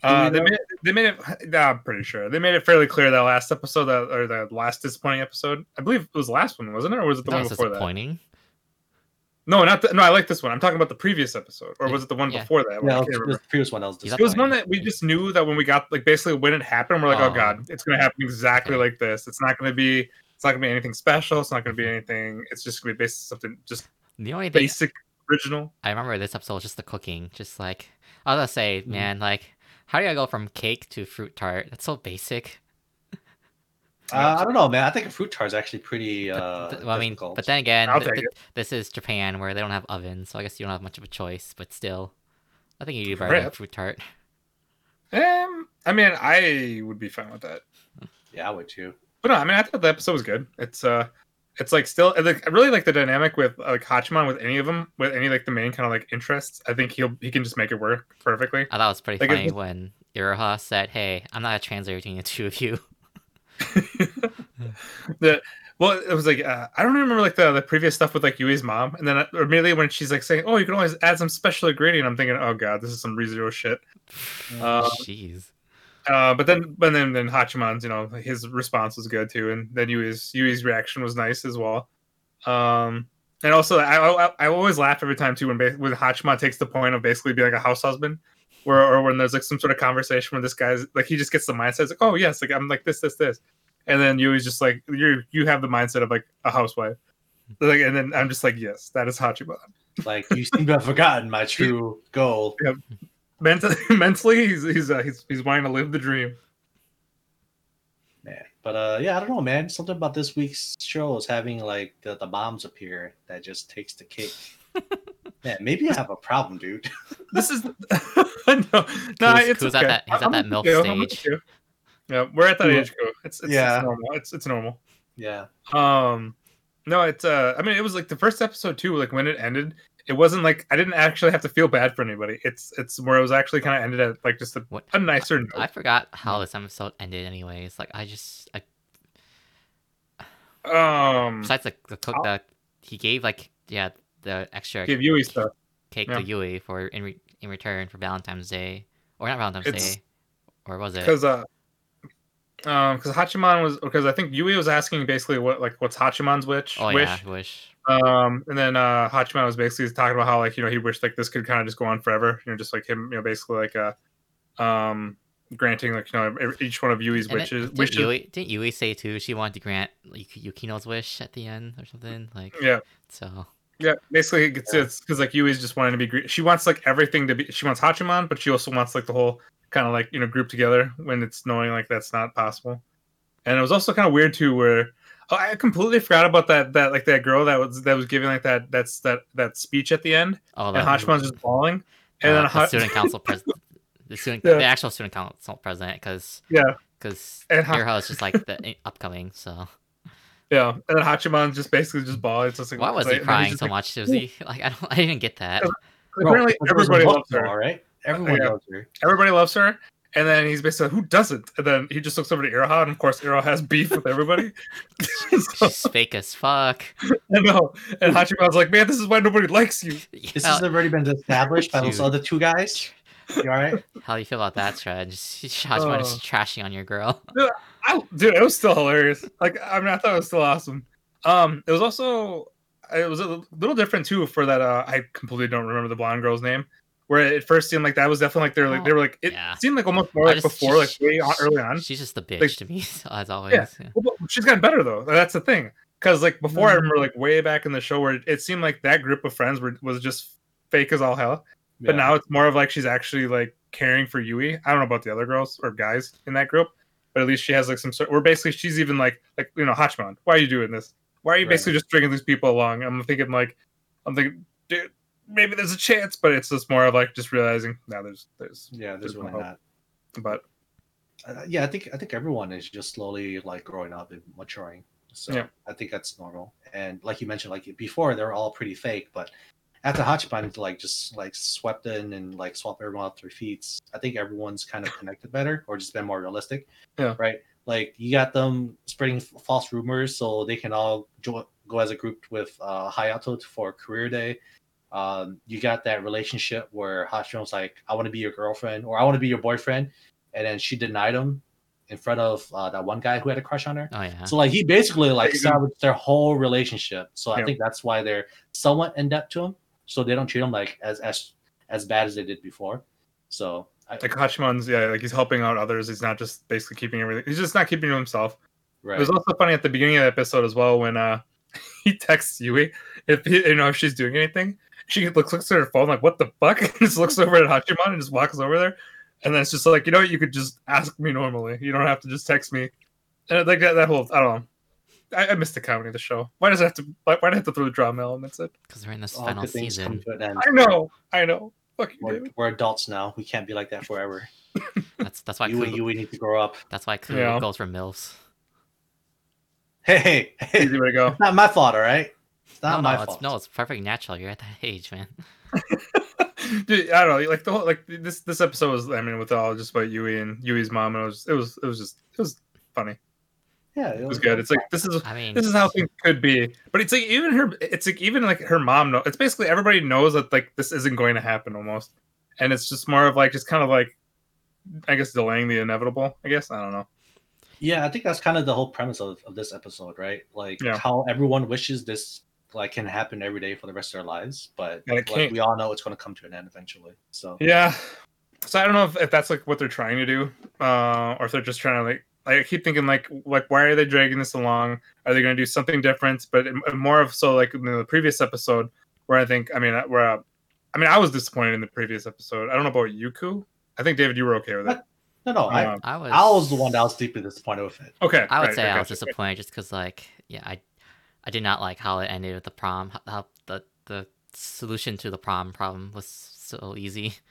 Uh, they made it, they made it. nah, I'm pretty sure they made it fairly clear that last episode that, or the last disappointing episode. I believe it was the last one, wasn't it, or was it the That one was before that? disappointing. No, not the, no. I like this one. I'm talking about the previous episode, or was it the one Yeah. before that? I it was the previous one. That was You dis- It was one that we just knew that when we got like basically when it happened, we're like, oh, Oh. god, it's gonna happen exactly Okay. like this. It's not gonna be. It's not gonna be anything special. It's not gonna be anything. It's just gonna be basically something just The only thing basic, original. I remember this episode was just the cooking. Just like I was gonna say, Mhm. man, like How do I go from cake to fruit tart? That's so basic. Uh, I don't know, man. I think a fruit tart is actually pretty. Uh, Th- well, I mean, but then again, th- th- this is Japan where they don't have ovens, so I guess you don't have much of a choice. But still, I think you do better than Rip. fruit tart. Um, I mean, I would be fine with that. yeah, I would too. But no, I mean, I thought the episode was good. It's uh, it's like still, I like, I really like the dynamic with like Hachiman with any of them, with any like the main kind of like interests. I think he'll he can just make it work perfectly. I thought it was pretty Like, funny was- when Iroha said, "Hey, I'm not a translator between the two of you." the well, it was like uh, I don't remember like the, the previous stuff with like Yui's mom, and then uh, immediately when she's like saying, "Oh, you can always add some special ingredient," I'm thinking, "Oh god, this is some ReZero shit." Um, Jeez. Uh, but then, but then, then Hachiman's, you know, his response was good too, and then Yui's Yui's reaction was nice as well. Um, and also, I, I I always laugh every time too when when Hachiman takes the point of basically being like a house husband, where or when there's like some sort of conversation where this guy's like he just gets the mindset it's like, oh yes, like I'm like this, this, this, and then Yui's just like you you have the mindset of like a housewife, like, and then I'm just like, yes, that is Hachiman. Like you seem to have forgotten my true goal. Mentally, mentally, he's he's uh, he's he's wanting to live the dream. Man. But uh yeah, I don't know, man. Something about this week's show is having like the, the bombs appear that just takes the cake. man, maybe I have a problem, dude. This is no, no. Who's- it's who's okay. at that- he's at I'm that with MILF you, stage. Yeah, we're at that Cool. age group. It's, it's Yeah. it's normal. It's it's normal. yeah. Um, no, it's uh, I mean, it was like the first episode too. Like when it ended, it wasn't like I didn't actually have to feel bad for anybody. It's it's where I was actually kind of ended at like just a, What- a nicer note. I forgot how this episode ended. Anyways, like I just, I, um, besides like the cook that he gave, like yeah, the extra give Yui stuff. cake yeah. to Yui for in re- in return for Valentine's Day, or not Valentine's It's- Day, or was it? because uh um because hachiman was because i think yui was asking basically what like what's hachiman's wish Oh wish yeah, wish. Um and then uh hachiman was basically talking about how like you know he wished like this could kind of just go on forever you know just like him you know basically like uh um granting like you know each one of yui's And wishes didn't wishes. Yui, didn't Yui say too she wanted to grant Yuki- Yukino's wish at the end or something? Like yeah. so. yeah basically it's it's because like yui's just wanting to be she wants like everything to be she wants hachiman but she also wants like the whole kind of like you know group together when it's knowing like that's not possible. And it was also kind of weird too where oh, i completely forgot about that that like that girl that was that was giving like that that's that that speech at the end Oh, and the, hachiman's just bawling and uh, then the Ha- student council president, the student, Yeah. the actual student council president, because yeah because And Ha- Iroha is just like the upcoming. So yeah and then hachiman's just basically just bawling it's just like why was like, he and then he's crying so like- much? Was he like I don't I didn't get that. apparently everybody loves loves her all right? Everyone yeah. loves her. everybody loves her. And then he's basically like, who doesn't? And then he just looks over to Iroha, and of course, Iroha has beef with everybody. so, She's fake as fuck. I know. And Hachiman's like, man, this is why nobody likes you. This has already been established by those Dude. other two guys. You all right? how do you feel about that, Shred? Just Hachiman Oh. just trashing on your girl. I, dude, it was still hilarious. Like, I mean, I thought it was still awesome. Um, it was also, it was a little different too for that. Uh, I completely don't remember the blonde girl's name. Where it first seemed like that was definitely like they're like they were like it Yeah. seemed like almost more like just- before like way on, early on. She's just the bitch Like- to me, as always. Yeah. Yeah. Well, she's gotten better though. That's the thing. Because like before, I Mhm. remember like way back in the show where it seemed like that group of friends were was just fake as all hell. But now it's more of like she's actually like caring for Yui. I don't know about the other girls or guys in that group, but at least she has like some sort. Where basically she's even like like you know Hachiman, why are you doing this? Why are you Right. basically just bringing these people along? I'm thinking like I'm thinking, dude, maybe there's a chance, but it's just more of like just realizing now there's there's yeah, there's there's really not. but Uh, yeah, I think I think everyone is just slowly like growing up and maturing. So Yeah. I think that's normal. And like you mentioned, like before they were all pretty fake, but after Hachiman like just like swept in and like swapped everyone off their feet, I think everyone's kind of connected better or just been more realistic. Yeah. Right. Like you got them spreading f- false rumors so they can all jo- go as a group with uh, Hayato for career day. Um, you got that relationship where Hachiman's like, "I want to be your girlfriend" or "I want to be your boyfriend," and then she denied him in front of uh, that one guy who had a crush on her. Oh yeah. So like he basically like There salvaged their whole relationship. So I Yeah. think that's why they're somewhat in debt to him. So they don't treat him like as as as bad as they did before. So I, like Hachiman's yeah, like he's helping out others. He's not just basically keeping everything. He's just not keeping to himself. right. It was also funny at the beginning of the episode as well when uh he texts Yui if he, you know if she's doing anything. She looks looks at her phone like what the fuck, and just looks over at Hachiman and just walks over there. and then it's just like you know what, you could just ask me normally. You don't have to just text me. And like that, that whole I don't know. I, I miss the comedy of the show. Why does it have to? Why, why do I have to throw the drama elements in? Because we're in this All final good season. to an end. I know, I know. Fucking We're, we're adults now. We can't be like that forever. That's that's why You and you, we need to grow up. that's why Ku Yeah. goes for milfs. Hey, hey, hey. Easy way to go. It's not my fault, all right? It's not no, my no, fault. it's no, it's perfectly natural. You're at that age, man. Dude, I don't know. Like the whole like this this episode was. I mean, with all just about Yui and Yui's mom, and it was it was it was just it was funny. yeah, It was good. It's like this is I mean, this is how things could be. But it's like even her. It's like even like her mom. Know, it's basically everybody knows that like this isn't going to happen almost, and it's just more of like just kind of like, I guess delaying the inevitable. I guess I don't know. Yeah, I think that's kind of the whole premise of, of this episode, right? Like Yeah. how everyone wishes this like can happen every day for the rest of their lives, but And it like, can't. we all know it's going to come to an end eventually. So Yeah. So I don't know if, if that's like what they're trying to do, uh, or if they're just trying to like. I keep thinking like like why are they dragging this along? Are they going to do something different? But it- more of so like in the previous episode where I think I mean uh, where uh, I mean I was disappointed in the previous episode. I don't know about Yuku. I think David, you were okay with it. no, no, I, Um, I was I was the one that was deeply disappointed with it. okay, I would right, say right, I was gotcha. disappointed just because, like, yeah, I, I did not like how it ended with the prom. How, the the solution to the prom problem was so easy.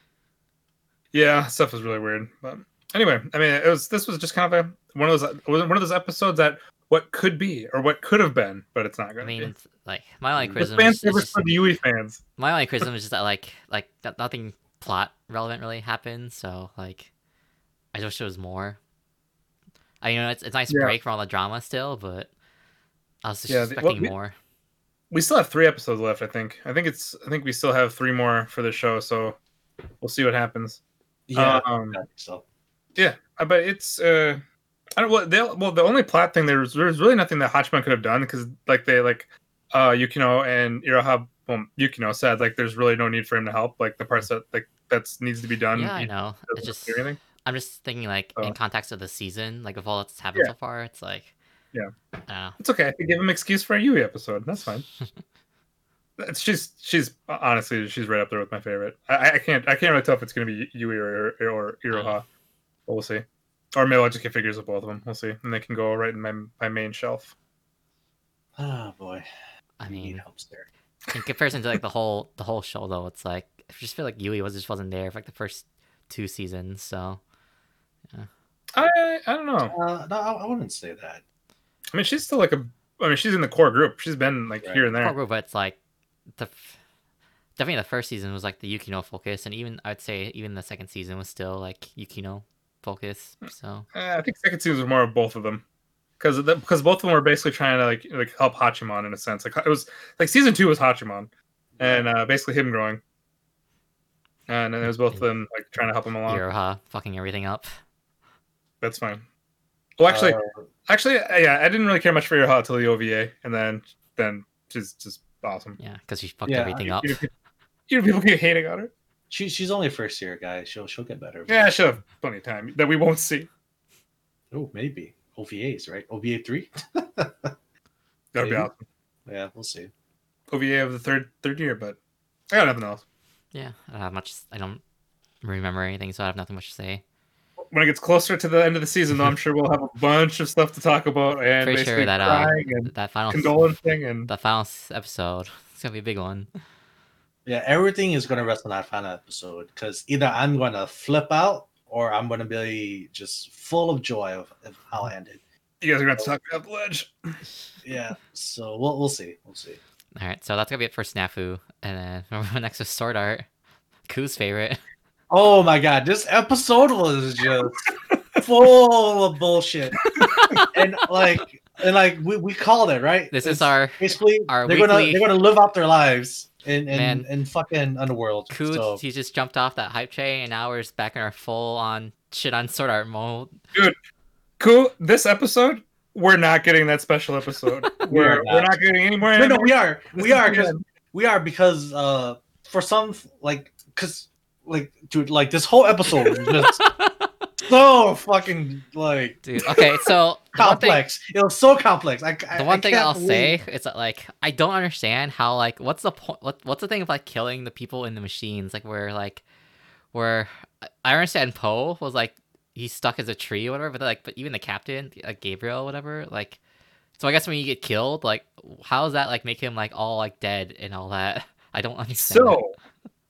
Yeah, stuff was really weird. But anyway, I mean, it was this was just kind of a one of those one of those episodes that what could be or what could have been, but it's not going to mean, be. like my only criticism fan is, is just, for the fans. my only criticism is just that like like that nothing plot relevant really happened. So like, I wish there was more. I you know it's it's a nice Yeah. break from all the drama still, but I was just Yeah, the- well, we- more. We still have three episodes left. I think. I think it's. I think we still have three more for the show. So we'll see what happens. Yeah, Um, I so yeah, uh, but it's. uh I don't. Well, they, well, the only plot thing there's there's really nothing that Hachiman could have done because like they like, uh, Yukino and Iroha. Well, Yukino said like there's really no need for him to help. Like the parts that like that's needs to be done. Yeah, I know. It's just. I'm just thinking like Oh. in context of the season, like of all that's happened Yeah. so far, it's like Yeah. I. It's okay. I could give him excuse for a Yui episode. That's fine. She's she's honestly she's right up there with my favorite. I, I can't I can't really tell if it's gonna be Yui or or, or Iroha. But we'll see. Or maybe I'll just get figures of both of them. We'll see, and they can go right in my my main shelf. Oh boy, I mean, help there. in comparison to like the whole the whole show though, it's like I just feel like Yui was just wasn't there for like the first two seasons. So I I don't know. Uh, no, I, I wouldn't say that. I mean, she's still like a. I mean, she's in the core group. She's been like Right. here and there. core group, but it's like the definitely the first season was like the Yukino focus, and even I'd say even the second season was still like Yukino focus. So Uh, I think second season was more of both of them, because because both of them were basically trying to like like help Hachiman in a sense. Like it was like season two was Hachiman, and uh, basically him growing, and then it was both of them like trying to help him along. Iroha fucking everything up. That's fine. Well, actually, Uh, actually, uh, yeah, I didn't really care much for Iroha till the OVA, and then then she's just awesome. Yeah, because she fucked Yeah, everything up. You know, you know, people keep hating on her. she she's only first year, guys. She'll she'll get better. Yeah, she'll have plenty of time that we won't see. Oh, maybe OVAs, right? OVA three. That'd Maybe. be awesome. Yeah, we'll see. OVA of the third third year, but I got nothing else. Yeah, I don't have much. I don't remember anything, so I have nothing much to say. When it gets closer to the end of the season, though, I'm sure we'll have a bunch of stuff to talk about and Pretty basically sure that uh, crying and that final condolencing and the final s- episode. It's gonna be a big one. Yeah, everything is gonna rest on that final episode because either I'm gonna flip out or I'm gonna be just full of joy of, of how it ended. you guys are going to talk about the ledge. Yeah, so we'll we'll see, we'll see. All right, so that's gonna be it for Snafu, and then next is Sword Art, Ku's favorite. Oh my god, this episode was just full of bullshit, and like and like we, we called it right. This is our basically our they're gonna they're gonna live out their lives in in, Man. in fucking underworld. Ku. So He just jumped off that hype train, and now we're just back in our full on shit on Sword Art mode. Dude, cool. This episode, we're not getting that special episode. We are we're, not. we're not getting any more. no, no, we are This we are because we are because uh for some like because like dude like this whole episode was just so fucking like Dude, okay, so the one thing, complex. It was so complex. I, I the one I thing I'll believe- say is that like I don't understand how like what's the point? What what's the thing of like killing the people in the machines? Like where like where I- I understand PoH was like he's stuck as a tree or whatever, but like but even the captain, like Gabriel, or whatever, like. So I guess when you get killed, like, how does that like make him like all like dead and all that? I don't understand. So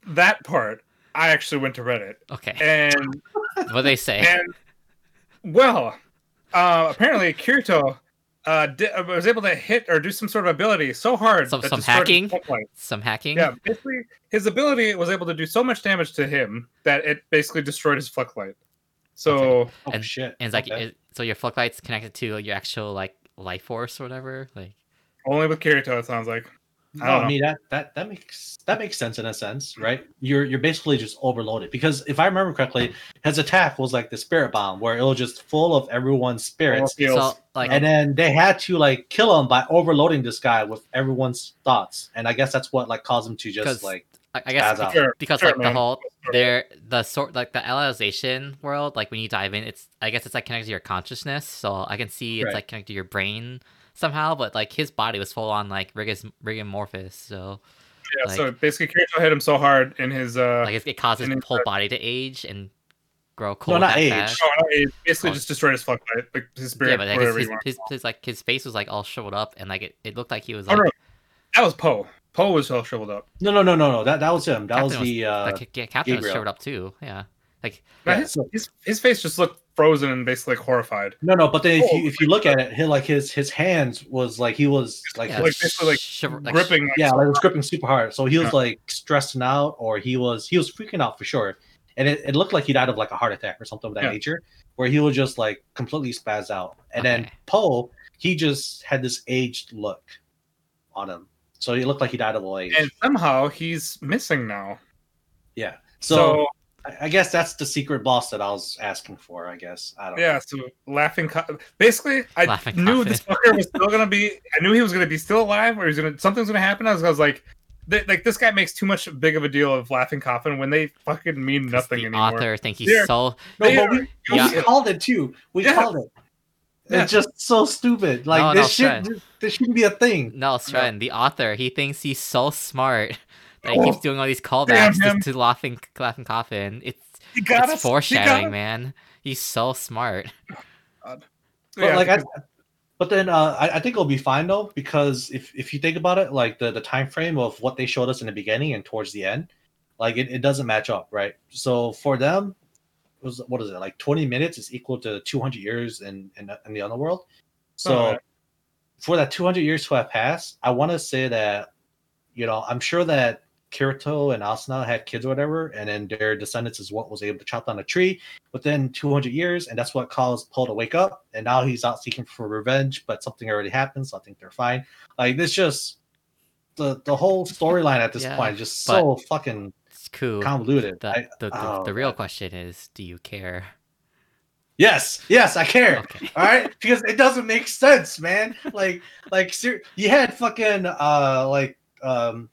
that part, I actually went to Reddit okay, and what they say? and well, uh, apparently Kirito uh, di- uh, was able to hit or do some sort of ability so hard. Some- that some hacking? Some hacking. Yeah, basically his ability was able to do so much damage to him that it basically destroyed his Fluctlight. So Oh And- shit! And it's like, Okay. it, so your Fluctlight's connected to your actual like life force or whatever. Like, only with Kirito, it sounds like. I don't I, know. mean that that that makes that makes sense in a sense, right? You're you're basically just overloaded because if I remember correctly, his attack was like the spirit bomb, where it was just full of everyone's spirits, so like, and then they had to like kill him by overloading this guy with everyone's thoughts, and I guess that's what like caused him to just like I, I guess spaz out. Sure, because sure, like the whole Sure. there the sort like the Alicization world like when you dive in it's i guess it's like connected to your consciousness so i can see it's Right. like connected to your brain somehow but like his body was full on like rigor rigormorphous so Yeah, so basically Kirito hit him so hard in his uh like it, it causes his whole uh, body to age and grow cold not that age. fast. oh, no, it basically Oh. just destroyed his Fluctlight, like his spirit, yeah but like his, his, his, his like his face was like all shriveled up and like it, it looked like he was Oh, no. That was PoH. PoH was all shriveled up. no no no no no that that was him. That Captain was was- the uh, like yeah, captain was Gabriel. shriveled up too yeah like Yeah, his, his his face just looked frozen and basically like horrified. no no. But then if Oh, you if you look at uh, it, he, like his his hands was like he was like yeah, like, basically, like, shiver- Gripping like, yeah, like it was gripping super hard. So he was Yeah. like stressing out, or he was he was freaking out for sure. And it, it looked like he died of like a heart attack or something of that Yeah. nature, where he was just like completely spazzed out. And then Okay. PoH, he just had this aged look on him, so he looked like he died of old age. and somehow he's missing now. yeah, so, So, I- I guess that's the secret boss that I was asking for. I guess I don't. yeah, so laughing. Co- basically, I Laughing knew coffin. this fucker was still gonna be. I knew he was gonna be still alive, or he's gonna something's gonna happen. I was, I was like, th- like this guy makes too much big of a deal of laughing coffin when they fucking mean nothing the anymore. author think he's They're- so No, They but we, Yeah. we called it too. We Yeah. called it. Yeah. It's just so stupid. Like No, this no, shit. Fred. This shouldn't be a thing. No, Stratton, the author, he thinks he's so smart that he Oh, keeps doing all these callbacks him. to, to laughing, laughing coffin. It's He got it's us. foreshadowing, he got man. He's so smart. us. But Yeah, like, I, but then uh, I, I think it'll be fine though because if if you think about it, like the the time frame of what they showed us in the beginning and towards the end, like it, it doesn't match up, right? So for them, it was what is it like twenty minutes is equal to two hundred years in in, the- in the underworld. So Alright. for that two hundred years to have passed, I want to say that you know I'm sure that Kirito and Asuna had kids or whatever, and then their descendants is what was able to chop down a tree within 200 years, and that's what caused PoH to wake up. And now he's out seeking for revenge, but something already happened, so I think they're fine. Like this, just the the whole storyline at this Yeah, point is just so fucking cool. convoluted. The, I- the, the, oh, the real question is, do you care? yes, yes, I care. Okay. All right, because it doesn't make sense, man. Like, like ser- you had fucking uh like um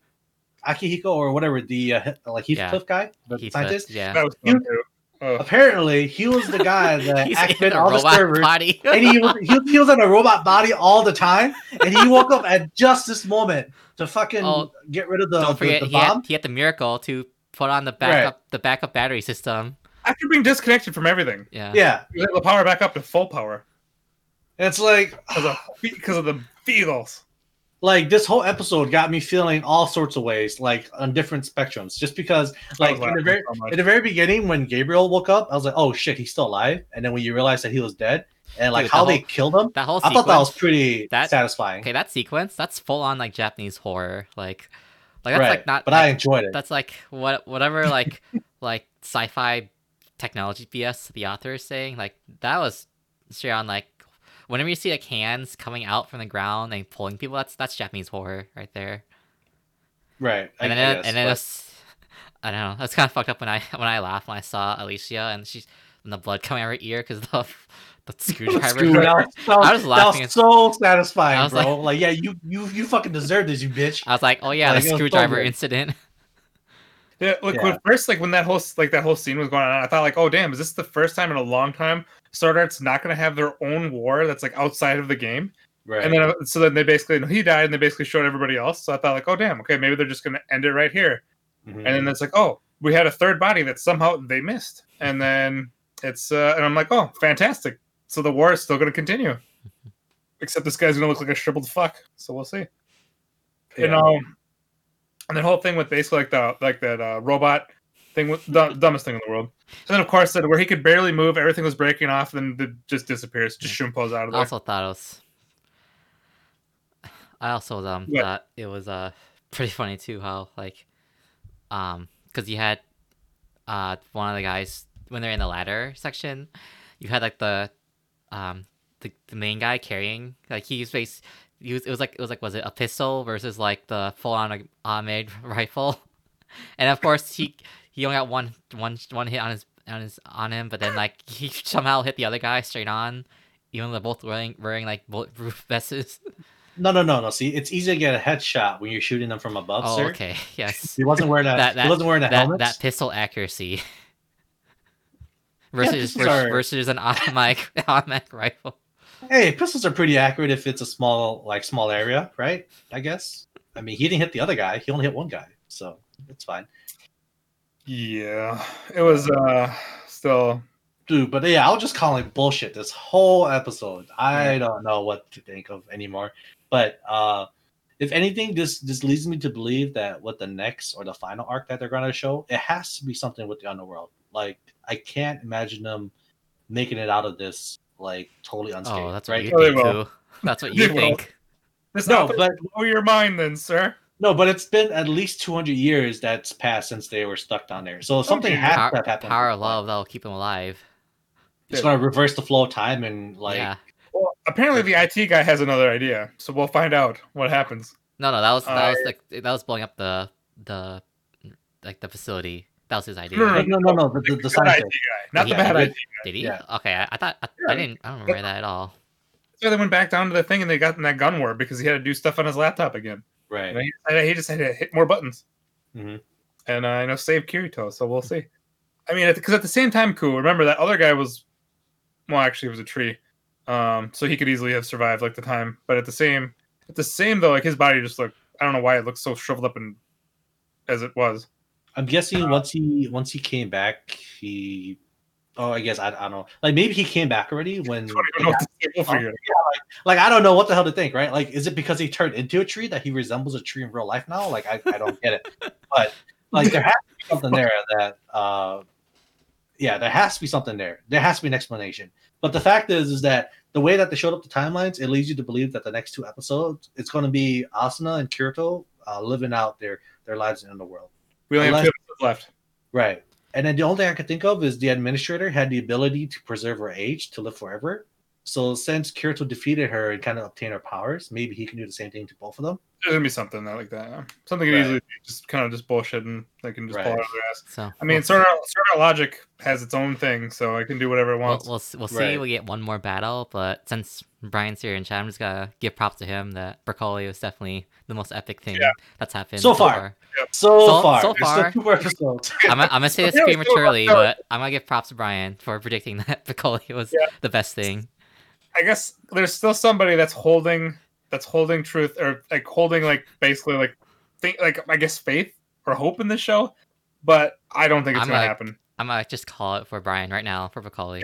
Akihiko or whatever the uh, like Heathcliff guy, the Heathcliff, scientist. yeah. that was fun too. Oh. Apparently, he was the guy that He's activated all the robot servers. body. and he was, he, was- he was in a robot body all the time, and he woke up at just this moment to fucking Oh, get rid of the, Don't the, forget, the he bomb. had, he had the miracle to put on the backup the backup battery system. After being disconnected from everything, Yeah. Yeah, he was able to power back up to full power and it's like because of because of the Beatles. Like this whole episode got me feeling all sorts of ways, like on different spectrums. Just because, like in the very so in the very beginning when Gabriel woke up, I was like, oh shit, he's still alive. And then when you realize that he was dead, and like Dude, how the they killed him, That whole I thought that was pretty that- satisfying. okay. That sequence, that's full on like Japanese horror. Like, like that's right, like not. but like, I enjoyed it. that's like what whatever like like sci-fi technology BS the author is saying. Like that was straight on like whenever you see like hands coming out from the ground and pulling people, that's that's Japanese horror right there. Right, I- And I then guess, and then but- it's I don't know. That's kind of fucked up when I when I laughed when I saw Alicia and she's and the blood coming out of her ear because the the screwdriver. Screw, that was, that was, I was that laughing was so satisfying, I was bro. Like, yeah, you you you fucking deserve this, you bitch. I was like, oh yeah, Like, the it was so screwdriver incident. Yeah, like Yeah. when first, like when that whole like that whole scene was going on, I thought like, oh damn, is this the first time in a long time Sword Art's not going to have their own war that's like outside of the game? Right. And then uh, so then they basically he died and they basically showed everybody else. So I thought like, oh damn, okay, maybe they're just going to end it right here. Mhm. And then it's like, oh, we had a third body that somehow they missed, and then it's uh, and I'm like, oh, fantastic! So the war is still going to continue, except this guy's going to look like a shriveled fuck. So we'll see. You Yeah. know, and that whole thing with basically like the like that uh, robot thing, with the dumbest thing in the world. And then of course that where he could barely move, everything was breaking off, and then it just disappears. Just Shumpo's out of I there. also thought it was. I also um What? thought it was uh pretty funny too how like um because you had uh one of the guys when they're in the ladder section, you had like the um the, the main guy carrying like he was base he was, it was like it was like was it a pistol versus like the full on like, automated rifle, and of course he he only got one one one hit on his on his on him, but then like he somehow hit the other guy straight on, even though they're both wearing wearing like bulletproof vests. No, no, no, no. See, it's easy to get a headshot when you're shooting them from above, Oh, sir. okay, yes. He wasn't wearing a. That- that- he wasn't wearing a That helmet. that pistol accuracy versus pistols versus, versus an automatic automatic rifle. Hey, pistols are pretty accurate if it's a small, like small area, right? I guess. I mean, he didn't hit the other guy. He only hit one guy, so it's fine, Yeah, it was uh still dude. But yeah, I was just calling bullshit this whole episode. I don't know what to think of anymore. But uh if anything, this this leads me to believe that what the next or the final arc that they're going to show, it has to be something with the underworld. Like I can't imagine them making it out of this like totally unscathed. Oh, that's what right? you Oh, think will. too. That's what you think. this No, no, but blow your mind then, sir. No, but it's been at least 200 years that's passed since they were stuck down there. So something Okay. has Power, to have happened. power of love that'll keep them alive. It's going to reverse the flow of time and like. yeah. Well, apparently the IT guy has another idea, so we'll find out what happens. No, no, that was that Uh, was like that was blowing up the the like the facility. That was his idea. No, no. No, no, no, the, the, the Good IT scientist. guy, not the bad he IT guy. Did he? Yeah. Okay, I, I thought I, Yeah. I didn't. I don't remember that at all. So they went back down to the thing and they got in that gun war because he had to do stuff on his laptop again. Right. And he, he just had to hit more buttons. Mhm. And uh, you know, save Kirito. So we'll see. I mean, because at the same time, cool. Remember that other guy was, well, actually, it was a tree, um, so he could easily have survived like the time. But at the same, at the same though, like his body just looked. I don't know why it looked so shriveled up and as it was. I'm guessing once he once he came back, he. Oh, I guess I, I don't know. Like maybe he came back already when. I don't even know what to say. We'll figure it Like I don't know what the hell to think, right? Like, is it because he turned into a tree that he resembles a tree in real life now? Like I, I don't get it. But like there has to be something there that uh yeah, there has to be something there. There has to be an explanation. But the fact is is that the way that they showed up the timelines, it leads you to believe that the next two episodes it's gonna be Asuna and Kirito uh, living out their their lives in the world. We only have two episodes left. Right. And then the only thing I could think of is the administrator had the ability to preserve her age to live forever. So since Kirito defeated her and kind of obtained her powers, maybe he can do the same thing to both of them. There's gonna be something that like that. yeah. Something can Right. easily just kind of just bullshit and they can just pull out of their ass. So I mean, we'll, sort of, sort of logic has its own thing, so I can do whatever it we'll, we'll, we'll see. Right. We get one more battle, but since Brian's here in chat, I'm just gonna give props to him that Broccoli was definitely the most epic thing Yeah. that's happened So far. So, So- far, so there's still far. two more episodes. I'm, I'm gonna say this Yeah, we still prematurely, but I'm gonna give props to Brian for predicting that Broccoli was Yeah. the best thing. I guess there's still somebody that's holding that's holding truth or like holding like basically like think like I guess faith or hope in this show, but I don't think it's I'm gonna like- happen. I'm gonna just call it for Brian right now for Broccoli.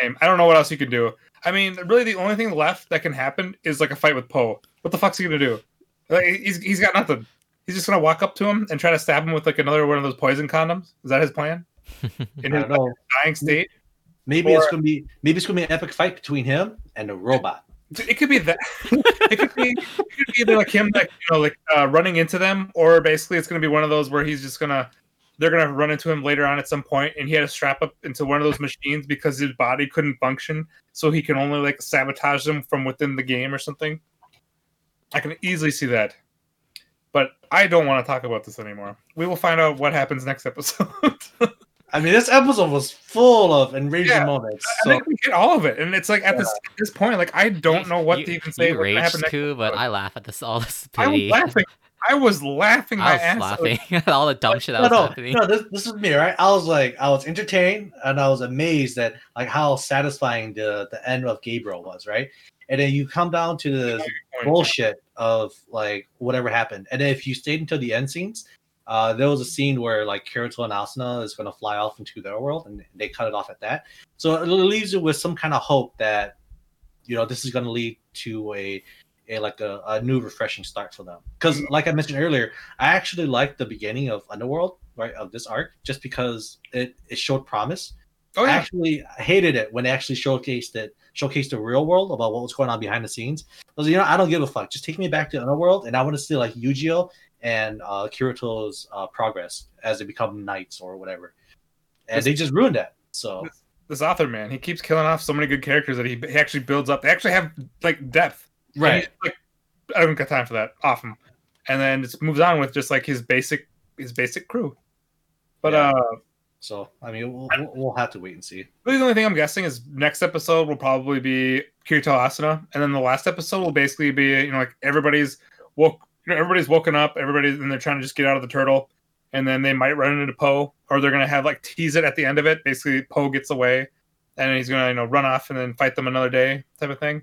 Same. I don't know what else you can do. I mean, really, the only thing left that can happen is like a fight with PoH. What the fuck's he gonna do? Like, he's he's got nothing. He's just gonna walk up to him and try to stab him with like another one of those poison condoms. Is that his plan? In his don't dying state? Maybe it's gonna be maybe it's gonna be an epic fight between him and a robot. It could be that. it could be. It could be either like him, like you know, like uh, running into them, or basically it's going to be one of those where he's just gonna. They're gonna run into him later on at some point, and he had to strap up into one of those machines because his body couldn't function, so he can only like sabotage them from within the game or something. I can easily see that, but I don't want to talk about this anymore. We will find out what happens next episode. I mean, this episode was full of enraging Yeah, moments. I So think we get all of it, and it's like at this at this point, like I don't know what you, to even say. You what's rage happen next too, but. I laugh at this all this I was pity. laughing. I was laughing I was ass off. laughing at all the dumb shit that no, was no, happening. no. This, this is me, right? I was like, I was entertained and I was amazed at like how satisfying the the end of Gabriel was, right? And then you come down to the bullshit of like whatever happened, and then if you stayed until the end scenes, uh, there was a scene where like Kirito and Asuna is going to fly off into their world, and they cut it off at that. So it leaves you with some kind of hope that you know this is going to lead to a a like a, a new refreshing start for them. Because like I mentioned earlier, I actually liked the beginning of Underworld, right, of this arc, just because it it showed promise. Oh I actually hated it when they actually showcased it, showcased the real world about what was going on behind the scenes. I was, like, you know, I don't give a fuck. Just take me back to Underworld, and I want to see like Eugeo and uh, Kirito's uh, progress as they become knights or whatever. And they just ruined that. So this author man, he keeps killing off so many good characters that he, he actually builds up. They actually have like depth. right? like, I don't got time for that. Him, and then it moves on with just like his basic his basic crew. But Yeah. uh, So I mean, we'll, we'll- we'll have to wait and see. really the only thing I'm guessing is next episode will probably be Kirito Asuna, and then the last episode will basically be you know like everybody's woke, you know, everybody's woken up, everybody's and they're trying to just get out of the turtle, and then they might run into PoH, or they're gonna have like tease it at the end of it. Basically, PoH gets away, and he's gonna you know run off and then fight them another day type of thing.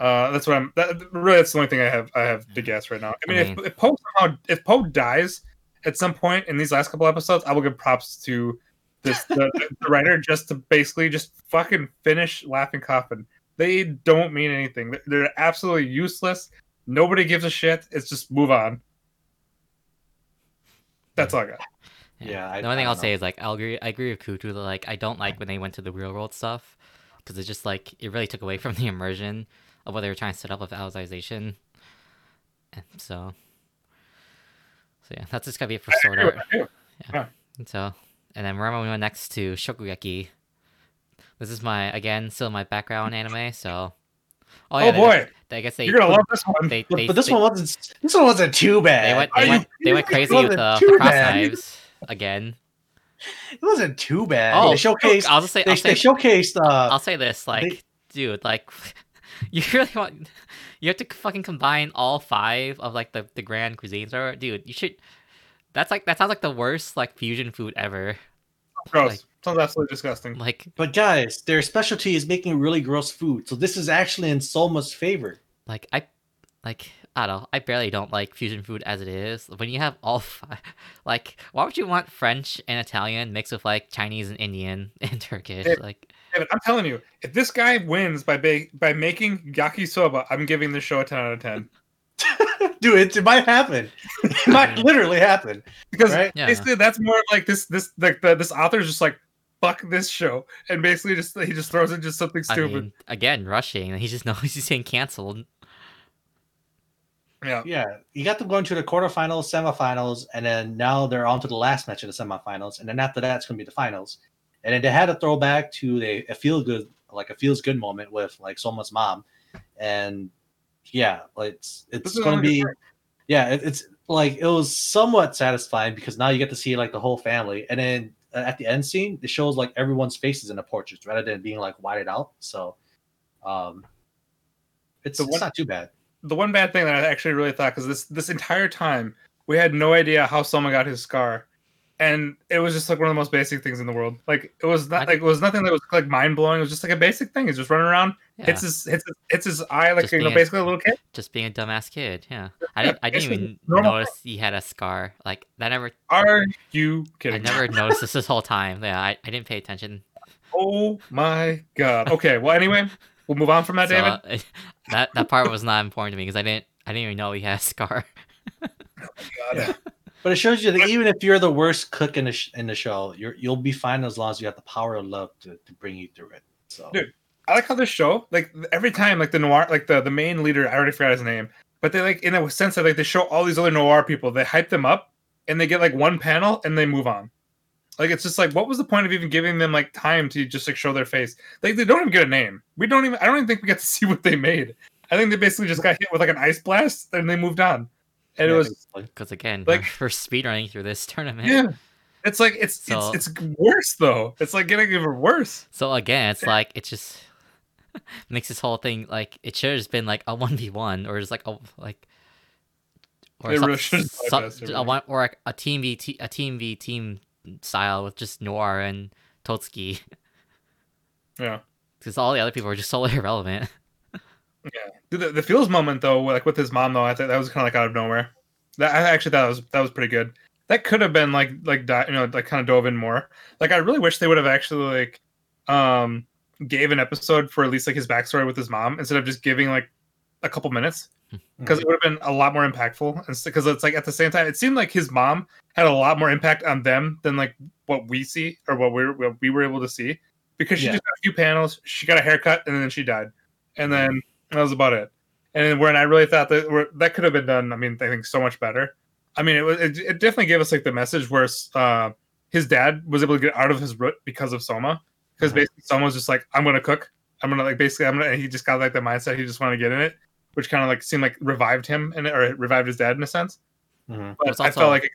Uh, that's what I'm. That, really, that's the only thing I have. I have to guess right now. I mean, I if, mean- if PoH somehow, if PoH dies at some point in these last couple episodes, I will give props to this the, the writer just to basically just fucking finish Laughing Coffin. They don't mean anything. They're absolutely useless. Nobody gives a shit. It's just move on. That's all I got. Yeah, I- the only thing I I'll don't say is like I agree. I agree with Kutu that like I don't like when they went to the real world stuff because it just like it really took away from the immersion of what they were trying to set up with Alicization. And so, so yeah, that's just gonna be it for Sword Art. And so, and then remember we went next to Shokugeki. This is my again still my background anime. So, Oh, yeah, they- boy, I guess they you're gonna love this one. they, But, they, but this they, one wasn't. This one wasn't too bad. they went they went they went crazy with It the, cross bad. knives again. It wasn't too bad. Oh, they showcased. I'll just say They, I'll they say showcased. Uh, I'll say this, like, dude, like, you really want, you have to fucking combine all five of like the the grand cuisines, or dude, you should. That's like that sounds like the worst like fusion food ever. Gross. like- Sounds absolutely disgusting. Like, but guys, their specialty is making really gross food. So this is actually in Soma's favor. like I, like I don't know. I barely don't like fusion food as it is. When you have all five, like, why would you want French and Italian mixed with like Chinese and Indian and Turkish? Yeah. Like, David, I'm telling you, if this guy wins by ba- by making yakisoba, I'm giving this show a 10 out of 10. Dude, it, it might happen. It might literally happen. Because Right? Yeah. basically, that's more like this this like the, this is just like fuck this show, and basically just he just throws in just something I stupid. mean, again, rushing, and he just knows he's getting canceled. yeah, Yeah, you got them going to the quarterfinals, semifinals, and then now they're on to the last match of the semifinals, and then after that, it's going to be the finals. And then they had a throwback to the a feel good, like a feels good moment with like Soma's mom, and yeah, like it's This it's going to be, the yeah, it, it's like it was somewhat satisfying because now you get to see like the whole family, and then at the end scene, it shows like everyone's faces in the portraits rather than being like whited out. So, um, it's, The it's one- not too bad. the one bad thing that I actually really thought because this this entire time we had no idea how someone got his scar, and it was just like one of the most basic things in the world. Like it was not I- like it was nothing that was like mind blowing. It was just like a basic thing. He's just running around, Yeah, hits his hits his, hits his eye like you know a- basically a little kid. just being a dumbass kid. Yeah, I didn't. I didn't even notice he had a scar. Like that never. Are you I kidding? me? never noticed this this whole time. Yeah, I, I didn't pay attention. Oh my god. Okay. Well, anyway, we'll move on from that, So, David. that that part was not important to me because I didn't. I didn't even know he had a scar. Oh god. But it shows you that even if you're the worst cook in the sh- in the show, you're you'll be fine as long as you have the power of love to, to bring you through it. So Dude. I like how this show, like every time, like the noir, like the the main leader, I already forgot his name, but they like in a sense that like they show all these other noir people, they hype them up, and they get like one panel and they move on. Like it's just like, what was the point of even giving them like time to just like show their face? Like they don't even get a name. We don't even. I don't even think we get to see what they made. I think they basically just got hit with like an ice blast and they moved on. And it was. Because again, Like- we're speedrunning through this tournament. yeah. It's like it's So- it's it's worse though. It's like getting even worse. So again, it's like it just makes this whole thing like it should have just been like a one v one or just like a like or It some- really some- a one or like a team v t- a team v team style with just Noir and Totsuki Yeah. because all the other people are just so irrelevant. Dude, the, the feels moment though, like with his mom though, I think that was kind of like out of nowhere. That I actually thought that was that was pretty good. That could have been like like di- you know like kind of dove in more. Like I really wish they would have actually like um gave an episode for at least like his backstory with his mom instead of just giving like a couple minutes because it would have been a lot more impactful. And because it's like at the same time, it seemed like his mom had a lot more impact on them than like what we see or what we're what we were able to see. Because she Yeah. just got a few panels, she got a haircut, and then she died, and then that was about it. And when I really thought that where, that could have been done, I mean, I think so much better. I mean, it was it, it definitely gave us like the message where uh, his dad was able to get out of his root because of Soma. Because Mhm. basically, Soma was just like, "I'm gonna cook. I'm gonna like basically, I'm gonna." And he just got like the mindset he just wanted to get in it, which kind of like seemed like revived him and or revived his dad in a sense. Mhm. But It's I also- felt like, it,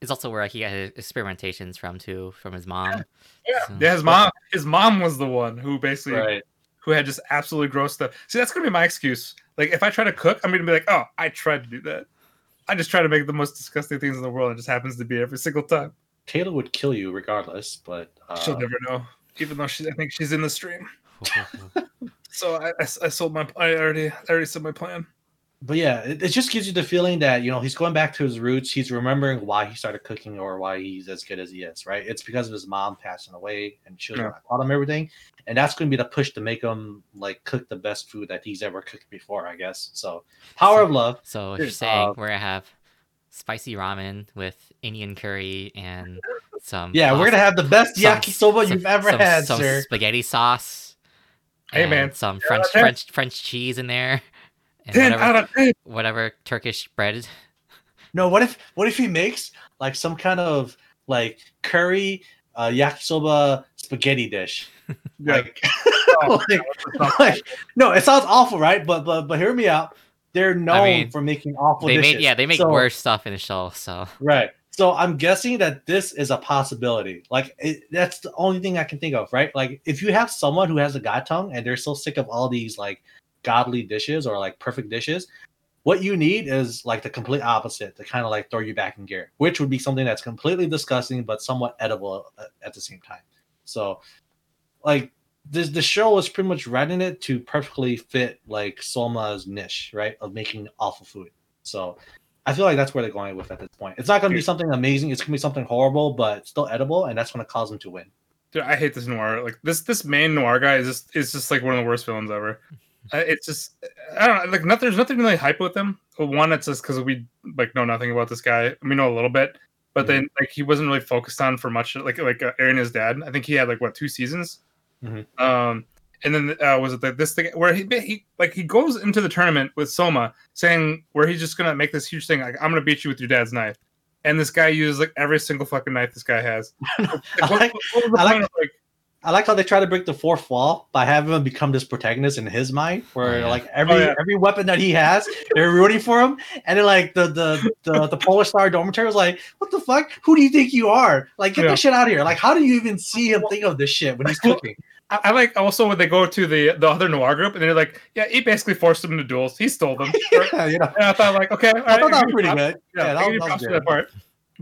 It's also where he had his experimentations from too, from his mom. yeah, So- yeah, his mom, his mom was the one who basically Right. Who had just absolutely gross stuff. See, that's gonna be my excuse. Like, if I try to cook, I'm gonna be like, "Oh, I tried to do that. I just try to make the most disgusting things in the world. It just happens to be every single time." Taylor would kill you regardless, but uh, She'll never know, even though she, I think she's in the stream. So I, I, I sold my, I already, I already said my plan. But yeah, it, it just gives you the feeling that you know he's going back to his roots. He's remembering why he started cooking or why he's as good as he is. Right? It's because of his mom passing away, and she was Yeah. yeah. taught him everything, and that's going to be the push to make him like cook the best food that he's ever cooked before. I guess so. Power of love. So Dude, you're saying uh, we're gonna have spicy ramen with Indian curry and some Yeah, we're gonna have the best some- yakisoba some- you've ever some, had, some sir. spaghetti sauce. Hey, man. some Yeah, French French French cheese in there, and Ten whatever out of ten. whatever Turkish bread. No, what if what if he makes like some kind of like curry uh, yakisoba spaghetti dish? Yeah. Like, like, like, no, it sounds awful, right? But but but hear me out. They're known mean, for making awful they dishes. make yeah they make So- worse stuff in the show. So Right. So I'm guessing that this is a possibility. Like it, that's the only thing I can think of, right? Like if you have someone who has a god tongue and they're so sick of all these like godly dishes or like perfect dishes, what you need is like the complete opposite to kind of like throw you back in gear, which would be something that's completely disgusting but somewhat edible uh, at the same time. So, like this, the show is pretty much writing it to perfectly fit like Soma's niche, right, of making awful food. So, I feel like that's where they're going with at this point. It's not going to be something amazing. It's going to be something horrible, but still edible, and that's going to cause them to win. Dude, I hate this noir. Like this, this main noir guy is just is just like one of the worst villains ever. Uh, It's just I don't know. Like nothing. There's nothing really hype with him. One, it's just because we like know nothing about this guy. We know a little bit, but then like he wasn't really focused on for much. Like like uh, Aaron, his dad. I think he had like what two seasons. Mhm. Um, and then uh, was it the, this thing where he he like he goes into the tournament with Soma saying where he's just gonna make this huge thing like I'm gonna beat you with your dad's knife, and this guy uses like every single fucking knife this guy has. Like, I what- like- what I like- like I like how they try to break the fourth wall by having him become this protagonist in his mind, where Oh, yeah. like oh, every Oh, yeah. every weapon that he has, they're rooting for him, and then like the the the, the Polar Star dormitory was like, "What the fuck? Who do you think you are? Like, get Yeah. that shit out of here! Like, how do you even see him think of this shit when he's cooking?" I, I like also when they go to the the other noir group and they're like, yeah, he basically forced them into duels. He stole them. yeah, you know, and I thought like, okay, all I right, thought that was pretty good. Yeah, Yeah, I that was, that was good. that part.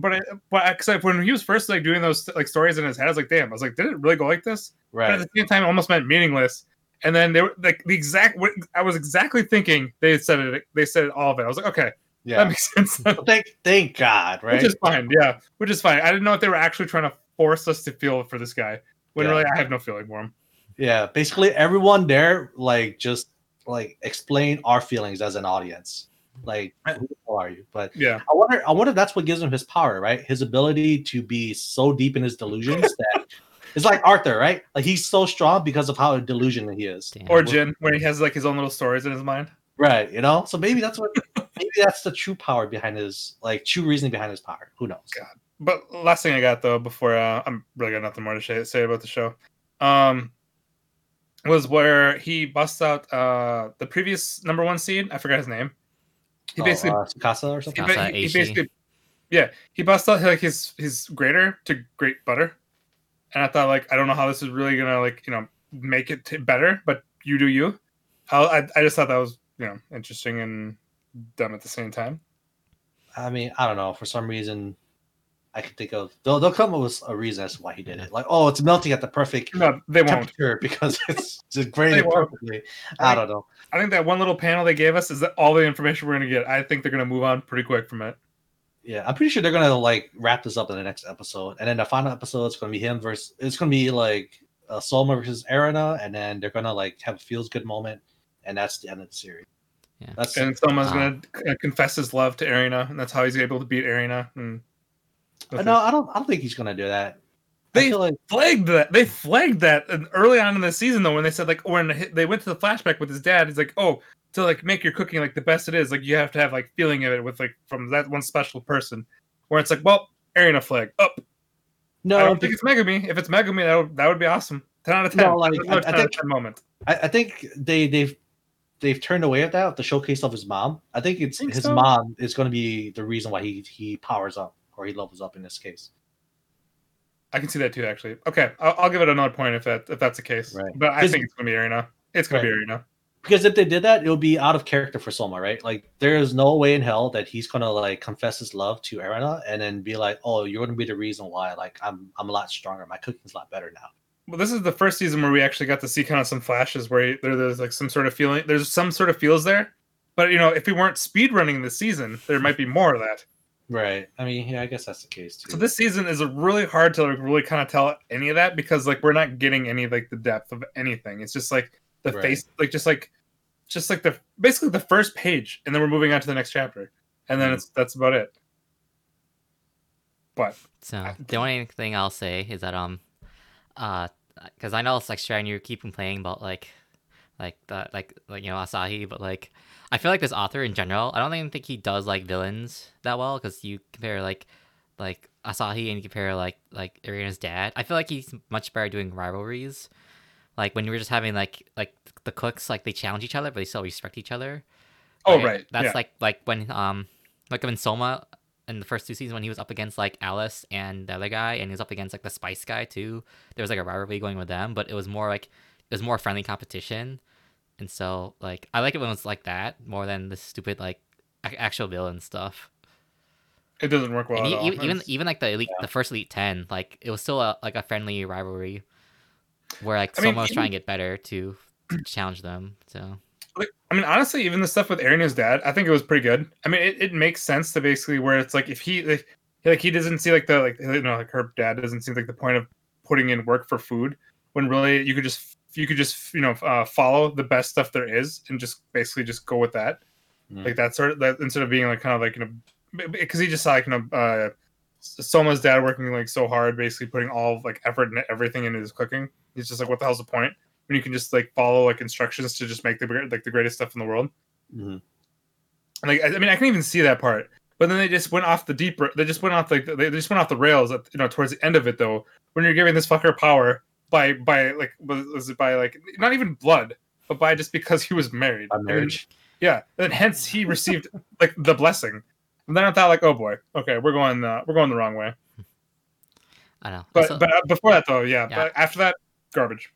But I, but because like, when he was first like doing those like stories in his head, I was like, damn, I was like, did it really go like this? But at the same time, it almost meant meaningless. And then they were like the exact. What I was exactly thinking they said it. They said all of it. I was like, okay, yeah, that makes sense. Thank thank God, right? Which is fine. Yeah, which is fine. I didn't know if they were actually trying to force us to feel for this guy. When Yeah. really, I have no feeling for him. Yeah, basically everyone there like just like explain our feelings as an audience. Like, who the hell are you? But Yeah. I wonder, I wonder if that's what gives him his power, right? His ability to be so deep in his delusions that it's like Arthur, right? Like he's so strong because of how delusional he is, damn. Or Jin, when he has like his own little stories in his mind. right? You know, so maybe that's what, maybe that's the true power behind his, like, true reasoning behind his power. Who knows? God. But last thing I got though, before uh, I'm really got nothing more to say, say about the show, um, was where he busts out uh the previous number one seed. I forgot his name. He Oh, basically, uh, Tsukasa or something. ba- Tsukasa he, he basically, yeah, he busts out like his his grater to grate butter, and I thought like I don't know how this is really gonna like you know make it t- better, but you do you. I, I I just thought that was you know interesting and dumb at the same time. I mean, I don't know. For some reason, I can think of they'll they'll come up with a reason as to why he did it. Like, oh, it's melting at the perfect No, they won't. temperature because it's just They perfectly. I don't know. I think that one little panel they gave us is that all the information we're gonna get. I think they're gonna move on pretty quick from it. Yeah, I'm pretty sure they're gonna like wrap this up in the next episode, and then the final episode is gonna be him versus. It's gonna be like uh, Soma versus Erina, and then they're gonna like have a feels good moment, and that's the end of the series. Yeah. That's and someone's Ah. gonna confess his love to Erina, and that's how he's able to beat Erina. And Uh, no, I don't. I don't think he's gonna do that. They- like flagged that. They flagged that early on in the season though, when they said like when they went to the flashback with his dad, he's like, oh, to like make your cooking like the best it is, like you have to have like feeling of it with like from that one special person. Where it's like, well, Erina flag up. no, I don't think it's Megumi. If it's Megumi, that would, that would be awesome. Ten out of ten. No, like, There's no I- I 10 out of think- 10 moment. I, I think they they've they've turned away at that the showcase of his mom. I think it's Think his so? mom is going to be the reason why he he powers up or he levels up in this case. I can see that too. Actually, okay, I'll, I'll give it another point if that if that's the case. Right. But I think it's gonna be Erina. It's gonna be Right. Erina. Because if they did that, it would be out of character for Soma, right? Like there is no way in hell that he's gonna like confess his love to Erina and then be like, "Oh, you're gonna be the reason why like I'm I'm a lot stronger. My cooking's a lot better now." Well, this is the first season where we actually got to see kind of some flashes where he- there, there's like some sort of feeling. There's some sort of feels there, but you know, if we weren't speed running this season, there might be more of that. Right. I mean, yeah, I guess that's the case too. So this season is really hard to like really kind of tell any of that because like we're not getting any like the depth of anything. It's just like the Right. face, like just like just like the basically the first page, and then we're moving on to the next chapter, and then Mhm. it's that's about it. But So the only thing I'll say is that um, uh, because I know it's like Strand, you keep complaining about like, like the like like you know Asahi, but like I feel like this author in general, I don't even think he does like villains that well because you compare like like Asahi and you compare like like Erina's dad. I feel like he's much better doing rivalries. Like when you were just having like like the cooks, like they challenge each other, but they still respect each other. oh Like, right, That's yeah. like like when um like when Soma in the first two seasons when he was up against like Alice and the other guy and he was up against like the Spice guy too. There was like a rivalry going with them, but it was more like was more friendly competition. And so like I like it when it's like that more than the stupid like ac- actual villain stuff. it doesn't work well e- even even, It's- even like the elite the first elite 10 like it was still a, like a friendly rivalry where like I mean, was even- trying to get better to challenge them. So like I mean, honestly, even the stuff with Aaron his dad, I think it was pretty good. I mean, it, it makes sense to basically where it's like if he like, like he doesn't see like the like you know like her dad doesn't see like the point of putting in work for food when really you could just you could just you know uh, follow the best stuff there is and just basically just go with that Mhm. like that sort of that instead of being like kind of like you know because he just saw like you know uh Soma's dad working like so hard basically putting all like effort and everything into his cooking he's just like what the hell's the point when you can just like follow like instructions to just make the like the greatest stuff in the world Mhm. like I I mean, I can even see that part, but then they just went off the deep. They just went off like they just went off the rails. At, you know, towards the end of it though, when you're giving this fucker power by by like was, was it by like not even blood, but by just because he was married. By And marriage. yeah, and hence he received like the blessing. And then I thought like, oh boy, okay, we're going uh, we're going the wrong way. I don't know. But Also- but uh, before that though, yeah, Yeah. But after that, garbage.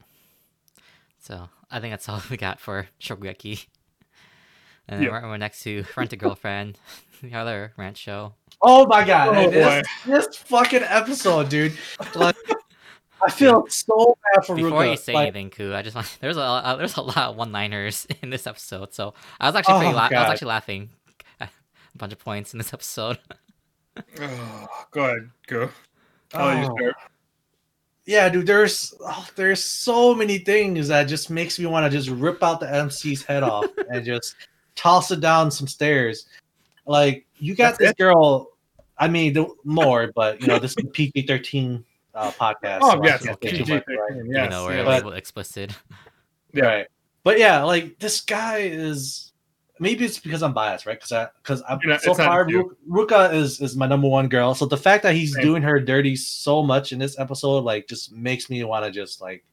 So I think that's all we got for Shokugeki. And then Yeah. we're, we're next to Rent a Girlfriend, the other rant show. Oh my god, Oh, this, this fucking episode, dude. Like, I feel so bad for Before Ruka. you say like, anything, Ku, I just want there's a uh, there's a lot of one-liners in this episode, so I was actually pretty Oh, la- I was actually laughing a bunch of points in this episode. Oh, go ahead, go. I'll you Oh. yeah, dude, there's oh, there's so many things that just makes me want to just rip out the MC's head off and just toss it down some stairs. Like you got That's this it? girl. I mean, the, more, but you know, this is PG-13 uh, podcast. Oh so I yes, can't say too PG, much, right? Even yes, though we're yes. But- explicit. Yeah. Right. But yeah, like this guy is maybe it's because I'm biased, right? Because I because I'm You know, so far you. Ruka is is my number one girl. So the fact that he's Same. doing her dirty so much in this episode, like, just makes me want to just like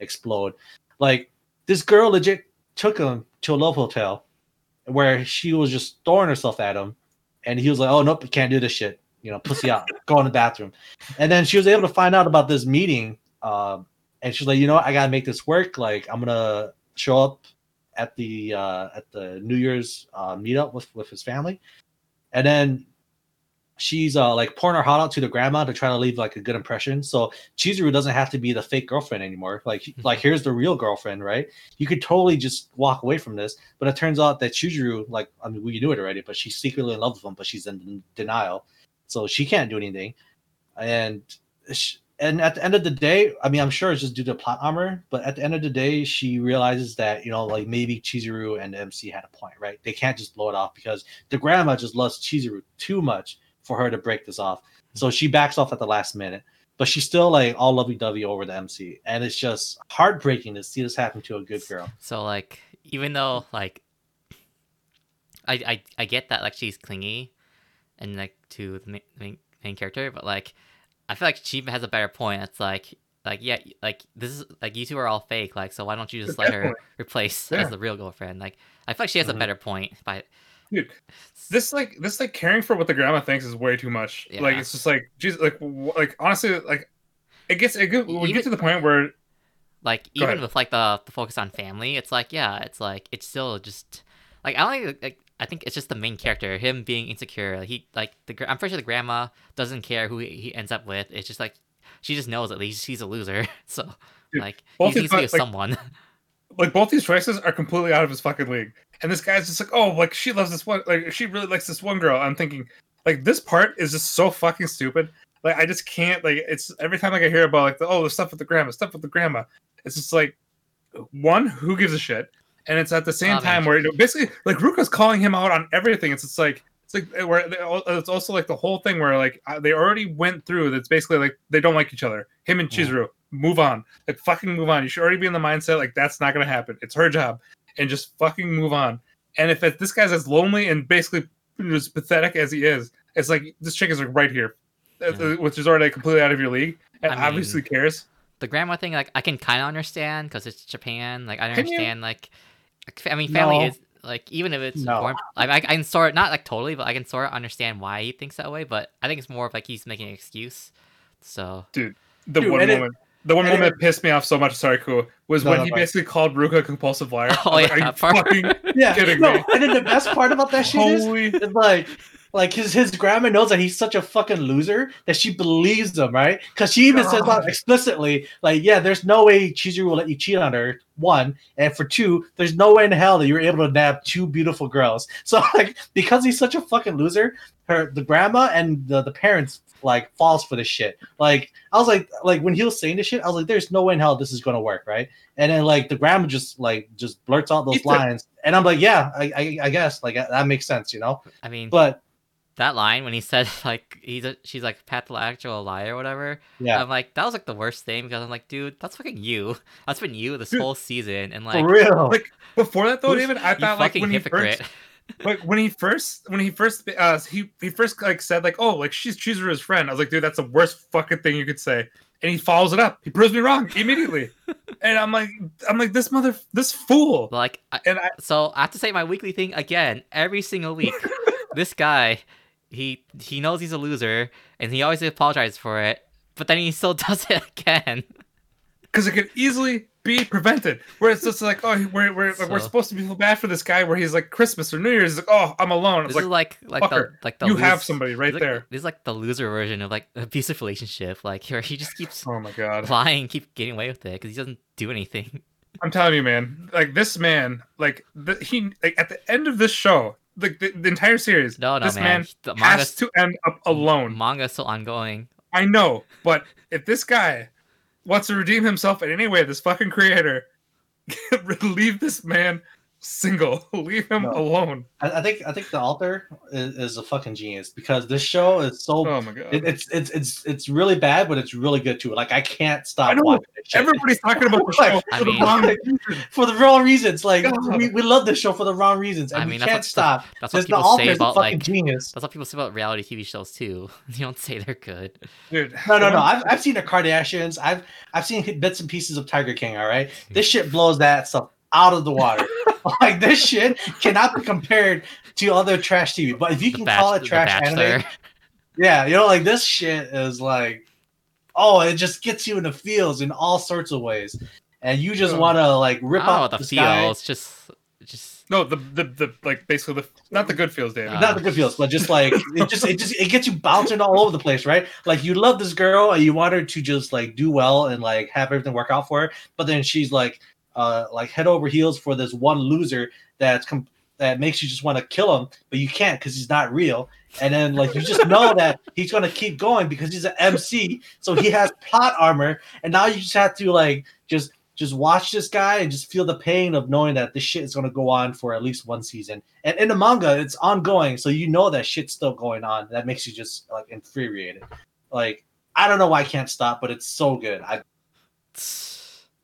explode. Like this girl legit took him to a love hotel where she was just throwing herself at him, and he was like, "Oh nope, you can't do this shit." You know, pussy out, go in the bathroom. And then she was able to find out about this meeting, um, and she's like, "You know, what? I gotta make this work. Like, I'm gonna show up at the uh, at the New Year's uh, meetup with with his family." And then she's uh, like pouring her heart out to the grandma to try to leave like a good impression. So Chizuru doesn't have to be the fake girlfriend anymore. Like like here's the real girlfriend, right? You could totally just walk away from this. But it turns out that Chizuru, like I mean, we knew it already, but she's secretly in love with him, but she's in denial. So she can't do anything. And sh and at the end of the day, I mean, I'm sure it's just due to plot armor, but at the end of the day, she realizes that you know, like maybe Chizuru and MC had a point, right? They can't just blow it off because the grandma just loves Chizuru too much for her to break this off. So she backs off at the last minute, but she's still like all lovey dovey over the MC, and it's just heartbreaking to see this happen to a good girl. So like, even though like, I I, I get that like she's clingy, and like to the main, main, main character, but like, I feel like she has a better point. It's like like yeah like this is like you two are all fake like so why don't you just let her replace Yeah. as the real girlfriend like i feel like she has a Mhm. better point by Dude, this like this like caring for what the grandma thinks is way too much. Like it's just like Jesus, like like honestly, like it gets it get, we get to the point where like Go even ahead. with like the the focus on family it's like yeah it's like it's still just like i don't think like i think it's just the main character him being insecure he like the i'm pretty sure the grandma doesn't care who he, ends up with it's just like she just knows at least he's a loser so Dude, like both he his needs to be like- someone like both these choices are completely out of his fucking league. And this guy's just like, oh, like she loves this one, like she really likes this one girl. I'm thinking, like this part is just so fucking stupid. Like I just can't like it's every time like I hear about like the oh the stuff with the grandma, stuff with the grandma. It's just like one who gives a shit, and it's at the same time where you know, basically like Ruka's calling him out on everything. It's just like it's like where it's also like the whole thing where like they already went through. That's basically like they don't like each other. Him and Yeah. Chizuru move on. Like fucking move on. You should already be in the mindset like that's not gonna happen. It's her job, and just fucking move on. And if it, this guy's as lonely and basically as pathetic as he is, it's like this chick is like right here, Yeah. which is already completely out of your league, and I mean, obviously cares. the grandma thing like i can kind of understand because it's japan like i understand like i mean family No. is like even if it's No. important like I, I can sort not like totally but i can sort of understand why he thinks that way but i think it's more of like he's making an excuse so dude, The Dude, one and it- moment. the one moment it- that pissed me off so much, sorry, cool, was No, when no, he go basically called Ruka a compulsive liar. oh I was yeah like, Are you part. fucking Yeah, kidding no, me? and then the best part about that shit is Holy It's like like his his grandma knows that he's such a fucking loser that she believes him, right? Because she even says God. out explicitly, like, yeah, there's no way Chizuru will let you cheat on her. One, and for two, there's no way in hell that you're able to nab two beautiful girls. So like, because he's such a fucking loser, her the grandma and the, the parents like falls for this shit. Like I was like, like when he was saying this shit, I was like, there's no way in hell this is gonna work, right? And then like the grandma just like just blurts out those It's a- lines, and I'm like, yeah, I, I, I guess like that makes sense, you know. i mean But that line when he said like he's a, she's like pathological liar or whatever yeah, i'm like that was like the worst thing because i'm like dude that's fucking you that's been you this Dude, whole season and like for real. like before that though, who's- David. I you thought like fucking when he first like when he first when he first uh he he first like said like oh like she's Chizuru's friend. I was like, dude, that's the worst fucking thing you could say. And he follows it up. He proves me wrong immediately. and I'm like, I'm like this mother, this fool. like I, And I, so I have to say my weekly thing again every single week. this guy, he he knows he's a loser, and he always apologizes for it, but then he still does it again. because it could easily be prevented. Where it's just like, oh, we're we're, like, we're supposed to be feel bad for this guy. Where he's like Christmas or New Year's, like, oh, I'm alone. It's This like, is like like the like the you have somebody right this is like- there. This is like the loser version of like abusive relationship, like where he just keeps Oh my god. lying, keep getting away with it because he doesn't do anything. I'm telling you, man. Like this man, like the, he, like at the end of this show, like the, the entire series, No, no, this man. man the has to end up alone. Manga's still ongoing. I know, but if this guy wants to redeem himself in any way, this fucking creator, leave this man single. leave him No. alone. I, I think I think the author is, is a fucking genius because this show is so Oh my god. it, it's it's it's it's really bad, but it's really good too. Like I can't stop I know, watching this shit. Everybody's talking about the show I for the wrong for the wrong reasons. Like God. we, we love this show for the wrong reasons, and I we mean, that's can't what- stop. That's what Because the people say about fucking like genius. that's what people say about reality TV shows too. You don't say they're good. Dude. No, no, no. I've, I've seen the Kardashians. I've I've seen bits and pieces of Tiger King. All right, this shit blows that stuff out of the water. like this shit cannot be compared to other trash TV. But if you The can Bach- call it trash anime, yeah, you know, like this shit is like, oh, it just gets you in the feels in all sorts of ways, and you just Oh. want to like rip I out what the this guy. feels. Just, just No, the, the the like basically the not the good feels, David. Uh, not the good feels, but just like it just it just it gets you bouncing all over the place, right? Like you love this girl and you want her to just like do well and like have everything work out for her, but then she's like uh like head over heels for this one loser that's com- that makes you just want to kill him, but you can't because he's not real. And then like you just know that he's gonna keep going because he's an MC, so he has plot armor, and now you just have to like just just watch this guy and just feel the pain of knowing that this shit is gonna go on for at least one season. And in the manga, it's ongoing, so you know that shit's still going on. That makes you just like infuriated. Like I don't know why I can't stop, but it's so good. I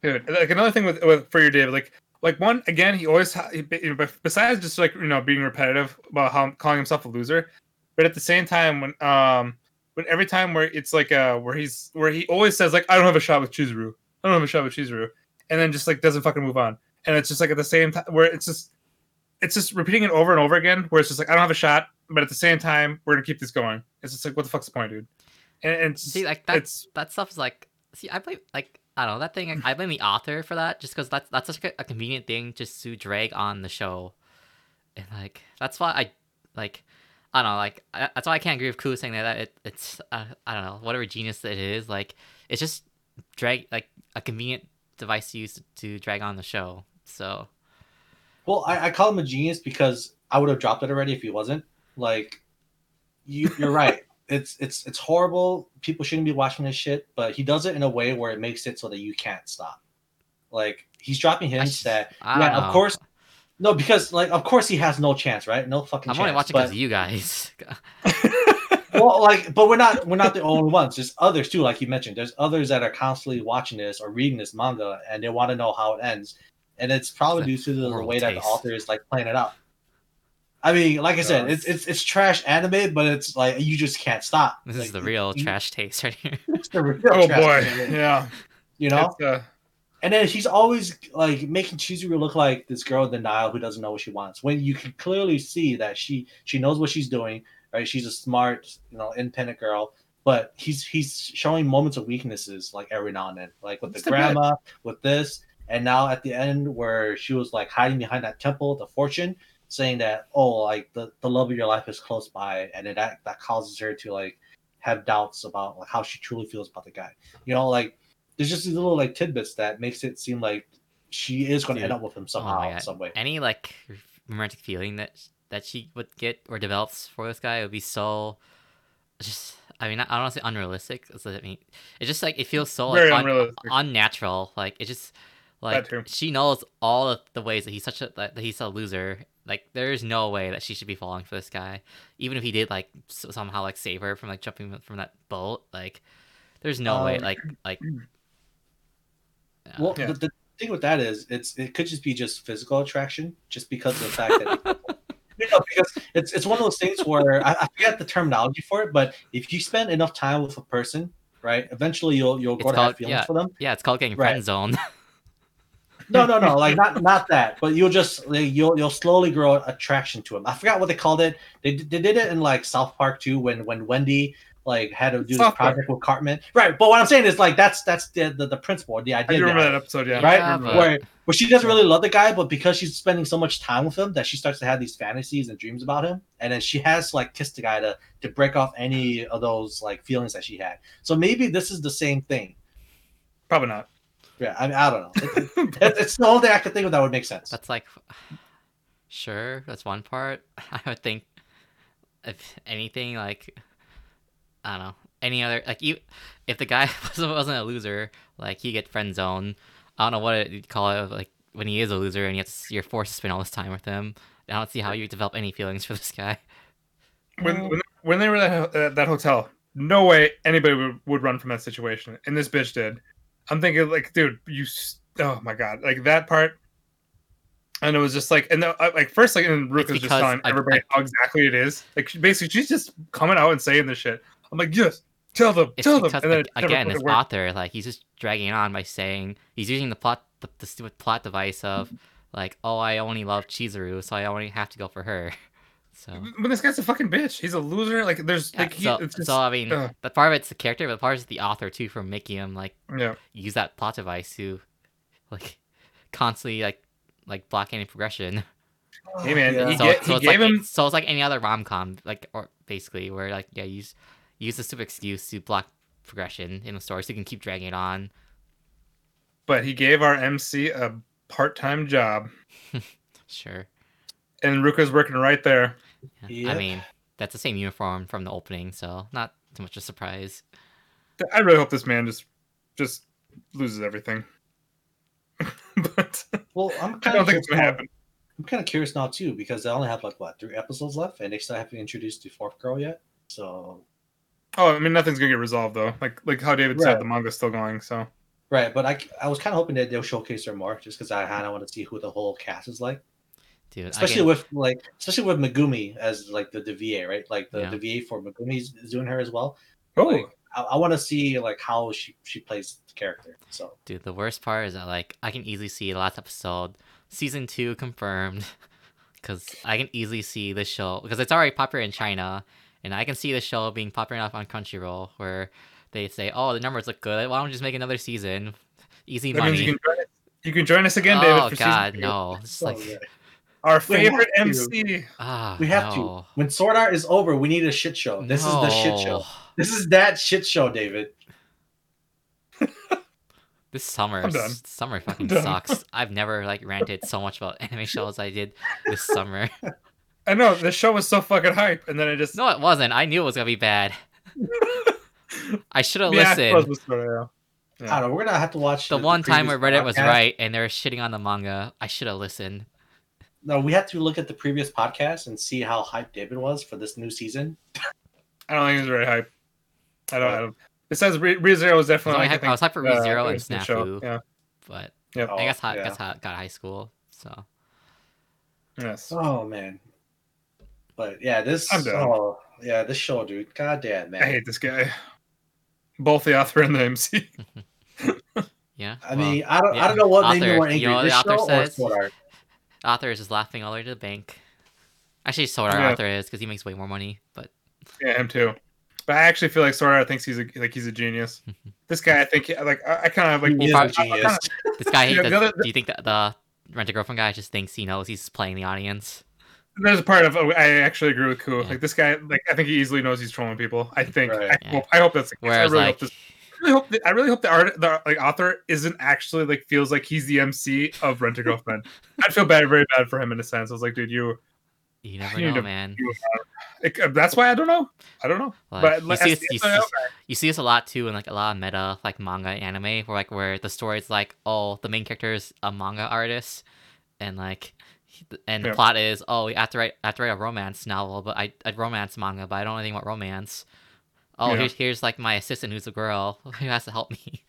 Dude, like another thing with, with for your David, like like one again, he always ha- he, you know, besides just like you know being repetitive about how calling himself a loser, but at the same time when um when every time where it's like uh where he's where he always says like I don't have a shot with Chizuru, I don't have a shot with Chizuru, and then just like doesn't fucking move on, and it's just like at the same time where it's just it's just repeating it over and over again, where it's just like I don't have a shot, but at the same time we're gonna keep this going. It's just like what the fuck's the point, dude? And, and See, like that that stuff's like see, I blame like I don't know that thing. I blame the author for that, just because that's that's such a, a convenient thing just to drag on the show, and like that's why I like. I don't know, like I, that's why I can't agree with Koo saying that it, it's uh, I don't know whatever genius it is, like it's just drag like a convenient device to use to, to drag on the show. So Well, I, I call him a genius because I would have dropped it already if he wasn't. Like, you, you're right. It's it's it's horrible. People shouldn't be watching this shit, but he does it in a way where it makes it so that you can't stop. Like he's dropping hints sh- that yeah, don't of know. course. No, because like of course he has no chance, right? No fucking chance. I'm chance. only watching because of you guys. well, like, but we're not we're not the only ones. There's others too, like you mentioned. There's others that are constantly watching this or reading this manga, and they want to know how it ends. And it's probably due to the Horrible way that the author is like playing it out. I mean, like I said, it's it's it's trash anime, but it's like you just can't stop. this Like, is the real you- trash taste right here. It's the real oh trash boy, anime, yeah. you know. It's, uh, And then she's always like making Chizuru look like this girl in denial who doesn't know what she wants. When you can clearly see that she she knows what she's doing, right? She's a smart, you know, independent girl. But he's he's showing moments of weaknesses like every now and then, like with the Just a bit. grandma, with this, and now at the end where she was like hiding behind that temple, the fortune, saying that oh like the, the love of your life is close by, and then that that causes her to like have doubts about like how she truly feels about the guy. You know, like there's just these little like tidbits that makes it seem like she is going to end up with him Oh somehow, my in some way. Any like romantic feeling that that she would get or develops for this guy would be so just. I mean, I don't want to say unrealistic. It's, I mean, it's just like it feels so like un- unnatural. Like it just like she knows all of the ways that he's such a that that he's a loser. Like there is no way that she should be falling for this guy, even if he did like s- somehow like save her from like jumping from that boat. Like there's no way. Um, Like like. uh, Well, Yeah. the, the thing with that is, it's it could just be just physical attraction, just because of the fact that you know, because it's it's one of those things where I, I forget the terminology for it, but if you spend enough time with a person, right, eventually you'll you'll It's go to have feelings yeah. for them. yeah, it's called getting Right. friend zoned. No, no, no, like not not that, but you'll just like, you'll you'll slowly grow attraction to him. I forgot what they called it. They, they did it in like South Park too, when when Wendy like had to do this South Park. project with Cartman, right? But what I'm saying is like that's that's the the, the principle, the idea. do remember behind that episode. Yeah, right? Yeah, I but- that. where where she doesn't really love the guy, but because she's spending so much time with him, that she starts to have these fantasies and dreams about him, and then she has to like kiss the guy to to break off any of those like feelings that she had. So maybe this is the same thing. Probably not. Yeah, I mean, I don't know. It- it- it's the only thing I could think of that would make sense. That's like, sure, that's one part. I would think, if anything, like, I don't know, any other like you, if the guy wasn't wasn't a loser, like he get friend zone. I don't know what it, you'd call it, like when he is a loser and you have to, you're forced to spend all this time with him. I don't see how you develop any feelings for this guy. when when, when they were at uh, that hotel, no way anybody would, would run from that situation, and this bitch did. I'm thinking like, dude, you. Oh my god, like that part. And it was just like, and the, uh, like first, like, and Rook was just telling I- everybody how exactly it is. Like, she, basically, she's just coming out and saying this shit. I'm like, yes, tell them, It's tell them. because And then it again, this author, like he's just dragging it on by saying he's using the plot, the, the stupid plot device of like, oh, I only love Chizuru, so I only have to go for her. So. But this guy's a fucking bitch. He's a loser. Like, there's Yeah, like, he, so, it's just, so I mean, ugh. that part of it's the character, but part of it's the author too for making him like yeah. use that plot device to like constantly like like block any progression. Hey, man, Yeah. he so, get- so he it's like gave him- so it's like any other rom com, like or basically where like yeah, use use the stupid excuse to block progression in the story so you can keep dragging it on. But he gave our MC a part-time job. Sure. and Ruka's working right there. Yeah, I mean, that's the same uniform from the opening, so not too much of a surprise. I really hope this man just just loses everything. but Well, I'm I kind don't of think it's gonna happen. I'm kind of curious now too because they only have like what three episodes left, and they still haven't introduced the fourth girl yet. So Oh, I mean, nothing's gonna get resolved though. Like like how David said, the manga's still going. So right, but I I was kind of hoping that they'll showcase her more, just because I kind of want to see who the whole cast is like, Dude, especially I get, with like especially with Megumi as like the, the VA, right? Like the, Yeah. the VA for Megumi is is doing her as well. oh, Like, I, I want to see like how she she plays the character. So dude, the worst part is that like I can easily see the last episode, season two confirmed, because I can easily see the show because it's already popular in China, and I can see the show being popular enough on Crunchyroll where they say, "Oh, the numbers look good. Why don't we just make another season? Easy that money." means you can join us. You can join us again, David. oh God, no! It's so, like oh, yeah. Our favorite. MC. ah, we have no. to. When Sword Art is over, we need a shit show. This is the shit show. This is that shit show, David. This summer, I'm done. summer fucking done. sucks. I've never like ranted so much about anime shows as I did this summer. I know the show was so fucking hype, and then I just No, it wasn't. I knew it was gonna be bad. I should have Yeah, listened. it was yeah. I don't know. We're gonna have to watch The one time where previous Reddit was right and they were shitting on the manga, I should have listened. No, we have to look at the previous podcast and see how hyped David was for this new season. I don't think it was very hype. I don't. I don't besides, Re- ReZero was I was, definitely. only like, hyped, I was hyped for uh, ReZero and the show. Snafu, Yeah. but Yep. Oh, I guess I yeah. guess I got high school, so Yes. Oh man. But yeah, this I'm done. oh yeah, this show, dude. God damn man. I hate this guy. Both the author and the MC. yeah. I well, mean, I don't, yeah. I don't know what made me Author- more you angry, know this the author show or says? Sword Art. author is just laughing all the way to the bank. Actually, Sword Art Yeah. author is because he makes way more money, but yeah, him too. But I actually feel like Sword Art thinks he's a like he's a genius. this guy, I think, like I, I kind of like. He is I- a I kinda- genius. this guy. Yeah, does, other- do you think that the rent a girlfriend guy just thinks he knows he's playing the audience? there's a part of oh, I actually agree with Ku. Yeah. Like this guy, like I think he easily knows he's trolling people. I think. Right. I, Yeah. hope, I hope that's the case. Whereas I really like, hope this. I really hope. The, I really hope the art, the like author, isn't actually like feels like he's the MC of Rent a Girlfriend. I'd feel bad, very bad for him in a sense. I was like, dude, you. you never You know, man. you it, uh, that's why I don't know. I don't know. Like, but you like, see, this, you, see, you see this a lot too in like a lot of meta like manga anime where like where the story's like oh the main character is a manga artist and like and the plot is oh we have to write I have to write a romance novel but I a romance manga but I don't know anything about romance. Oh Yeah. here's here's like my assistant who's a girl who has to help me.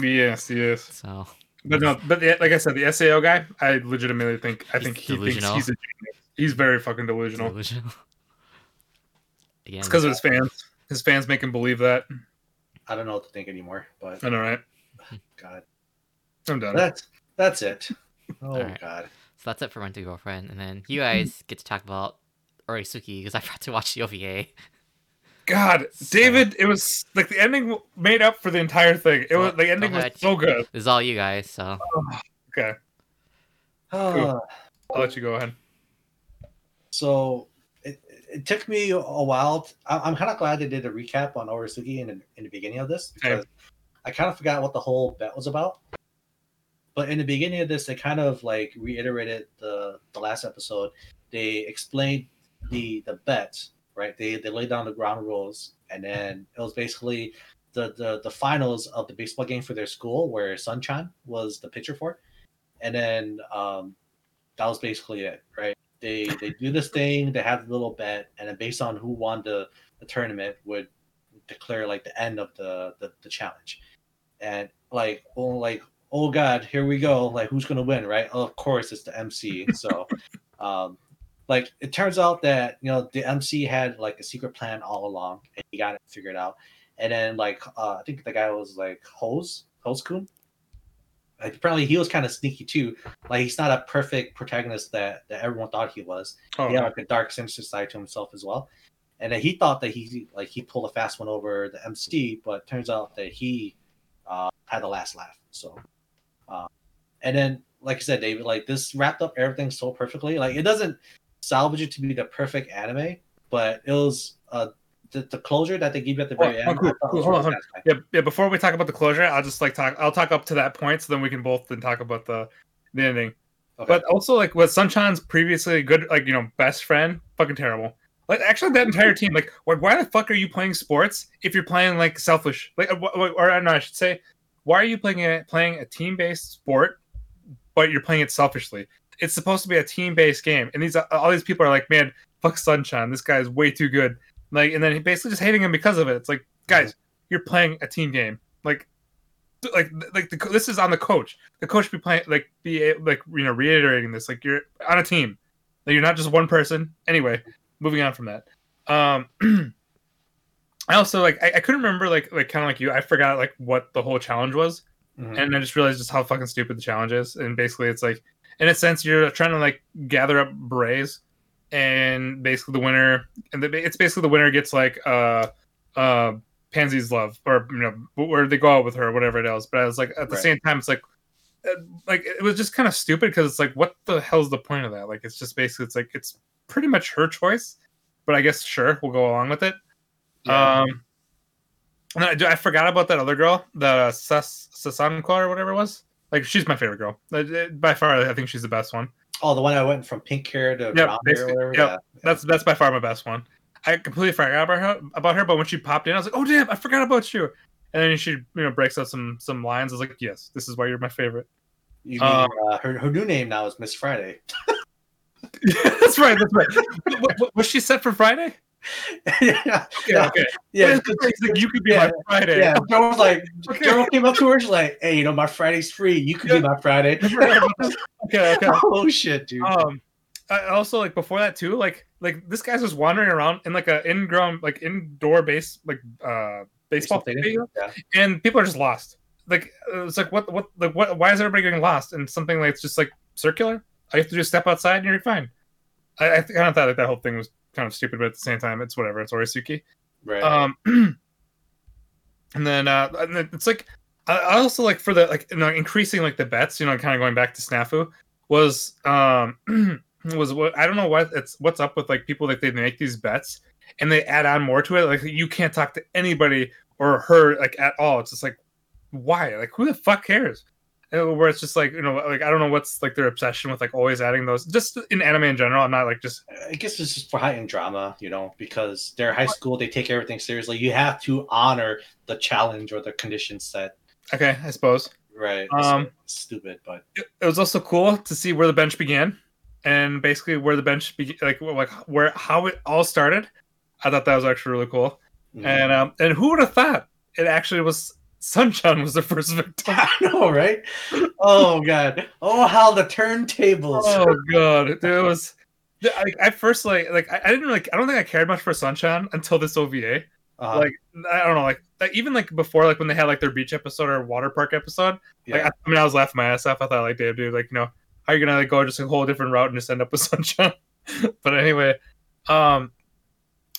Yes, yes. So But no, but the, like I said, the SAO guy, I legitimately think I think he delusional. thinks he's a genius. He's very fucking delusional. delusional. Again, It's because of his fans. His fans make him believe that. I don't know what to think anymore, but I know, right? God, I'm done. that's that's it. Oh Alright. God, so that's it for Rent a Girlfriend, and then you guys get to talk about Oresuki because I forgot to watch the OVA. God, So- David, it was like the ending made up for the entire thing. It was Go- the ending was so good. This is all you guys, so Okay, Oh, I'll let you go ahead. so it, it took me a while. I'm kind of glad they did a recap on Oresuki in, the- in the beginning of this Same. because I kind of forgot what the whole bet was about. But in the beginning of this, they kind of like reiterated the the last episode. They explained the the bet, right? They they laid down the ground rules, and then it was basically the the the finals of the baseball game for their school, where Sunshine was the pitcher for, and then um, that was basically it, right? They they do this thing, they have a little bet, and then based on who won the, the tournament would declare like the end of the, the the challenge. And like oh like oh god, here we go. Like who's gonna win, right? of course it's the MC. So um like it turns out that you know the MC had like a secret plan all along and he got it figured out. And then like uh I think the guy was like Hose, Hose Kun. Like apparently he was kind of sneaky too. Like he's not a perfect protagonist that, that everyone thought he was. Oh, He had like a dark sinister side to himself as well. And then he thought that he like he pulled a fast one over the MC, but turns out that he uh, had the last laugh. So, uh, and then like I said, David, like this wrapped up everything so perfectly. Like it doesn't salvage it to be the perfect anime, but it was uh the, the closure that they give you at the very Oh, end. cool, cool. Hold on, hold satisfying. yeah, yeah. Before we talk about the closure, I'll just like talk. I'll talk up to that point, so then we can both then talk about the the ending. Okay. But also like was Sunchan's previously good like you know best friend fucking terrible. Like actually that entire team like why, why the fuck are you playing sports if you're playing like selfish like uh, or no I should say why are you playing a playing a team based sport but you're playing it selfishly. It's supposed to be a team based game. And these all these people are like man fuck Sunshine. This guy is way too good. Like and then he basically just hating him because of it. It's like guys you're playing a team game. Like like like the, this is on the coach. The coach be playing like be like you know reiterating this. Like you're on a team. Like you're not just one person. Anyway moving on from that. Um i also like i, I couldn't remember like like kind of like you i forgot like what the whole challenge was. Mhm. and i just realized just how fucking stupid the challenge is. And basically it's like in a sense you're trying to like gather up berets and basically the winner and the, it's basically the winner gets like uh uh pansy's love or you know where they go out with her or whatever it is. But i was like at the Right. same time it's like uh, like it was just kind of stupid because it's like what the hell's the point of that? Like it's just basically it's like it's pretty much her choice. But i guess sure we'll go along with it. Yeah. um and I, I forgot about that other girl the Sas Sasanqua or whatever it was like she's my favorite girl Uh, uh, by far i think she's the best one oh, the one I went from pink hair to Yep, brown hair or whatever. yep. that's that's by far my best one. I completely forgot about her about her, but when she popped in, I was like, "Oh damn, I forgot about you." And then she, you know, breaks out some some lines. I was like, "Yes, this is why you're my favorite." You mean, Um, uh, her, her new name now is Miss Friday. that's right. That's right. Was she set for Friday? yeah, Okay, Yeah. okay. yeah. Like, you could be Yeah, my Friday. Yeah, Joe was like, Okay. Joe came up to her, she's like, "Hey, you know, my Friday's free. You could be my Friday." okay, okay. oh shit, dude. Um, I also like before that too. Like, like this guy's just wandering around in like a in-ground, like indoor base, like uh baseball field. Yeah. and people are just lost. Like it's like what what like what? Why is everybody getting lost? And something like it's just like circular. I have to just step outside and you're fine. I, I kind of thought like that whole thing was kind of stupid, but at the same time, it's whatever. It's Oresuki. Right. Um, and then uh, and then it's like I, also like for the like you know increasing like the bets. You know, kind of going back to Snafu was um was what I don't know what it's what's up with like people like they make these bets and they add on more to it. Like you can't talk to anybody or her like at all. It's just like why? Like who the fuck cares? And where it's just like you know like I don't know what's like their obsession with like always adding those just in anime in general. I'm not like just I guess it's just for high heightened drama, you know, because they're high school, they take everything seriously. You have to honor the challenge or the conditions set. okay. I suppose. Right. Um, stupid, but it it was also cool to see where the bench began and basically where the bench be- like like where how it all started i thought that was actually really cool mm. and um and who would have thought it actually was sunshine was the first victim I know, right? Oh god. Oh how the turntables. oh god it was I, I first like like I, I didn't like i don't think i cared much for sunshine until this ova Uh, like i don't know like even like before like when they had like their beach episode or water park episode yeah. Like, I, I mean, I was laughing my ass off. I thought, like, Dave, dude, like, you know, how are you gonna like go just a whole different route and just end up with Sunshine? but anyway, um,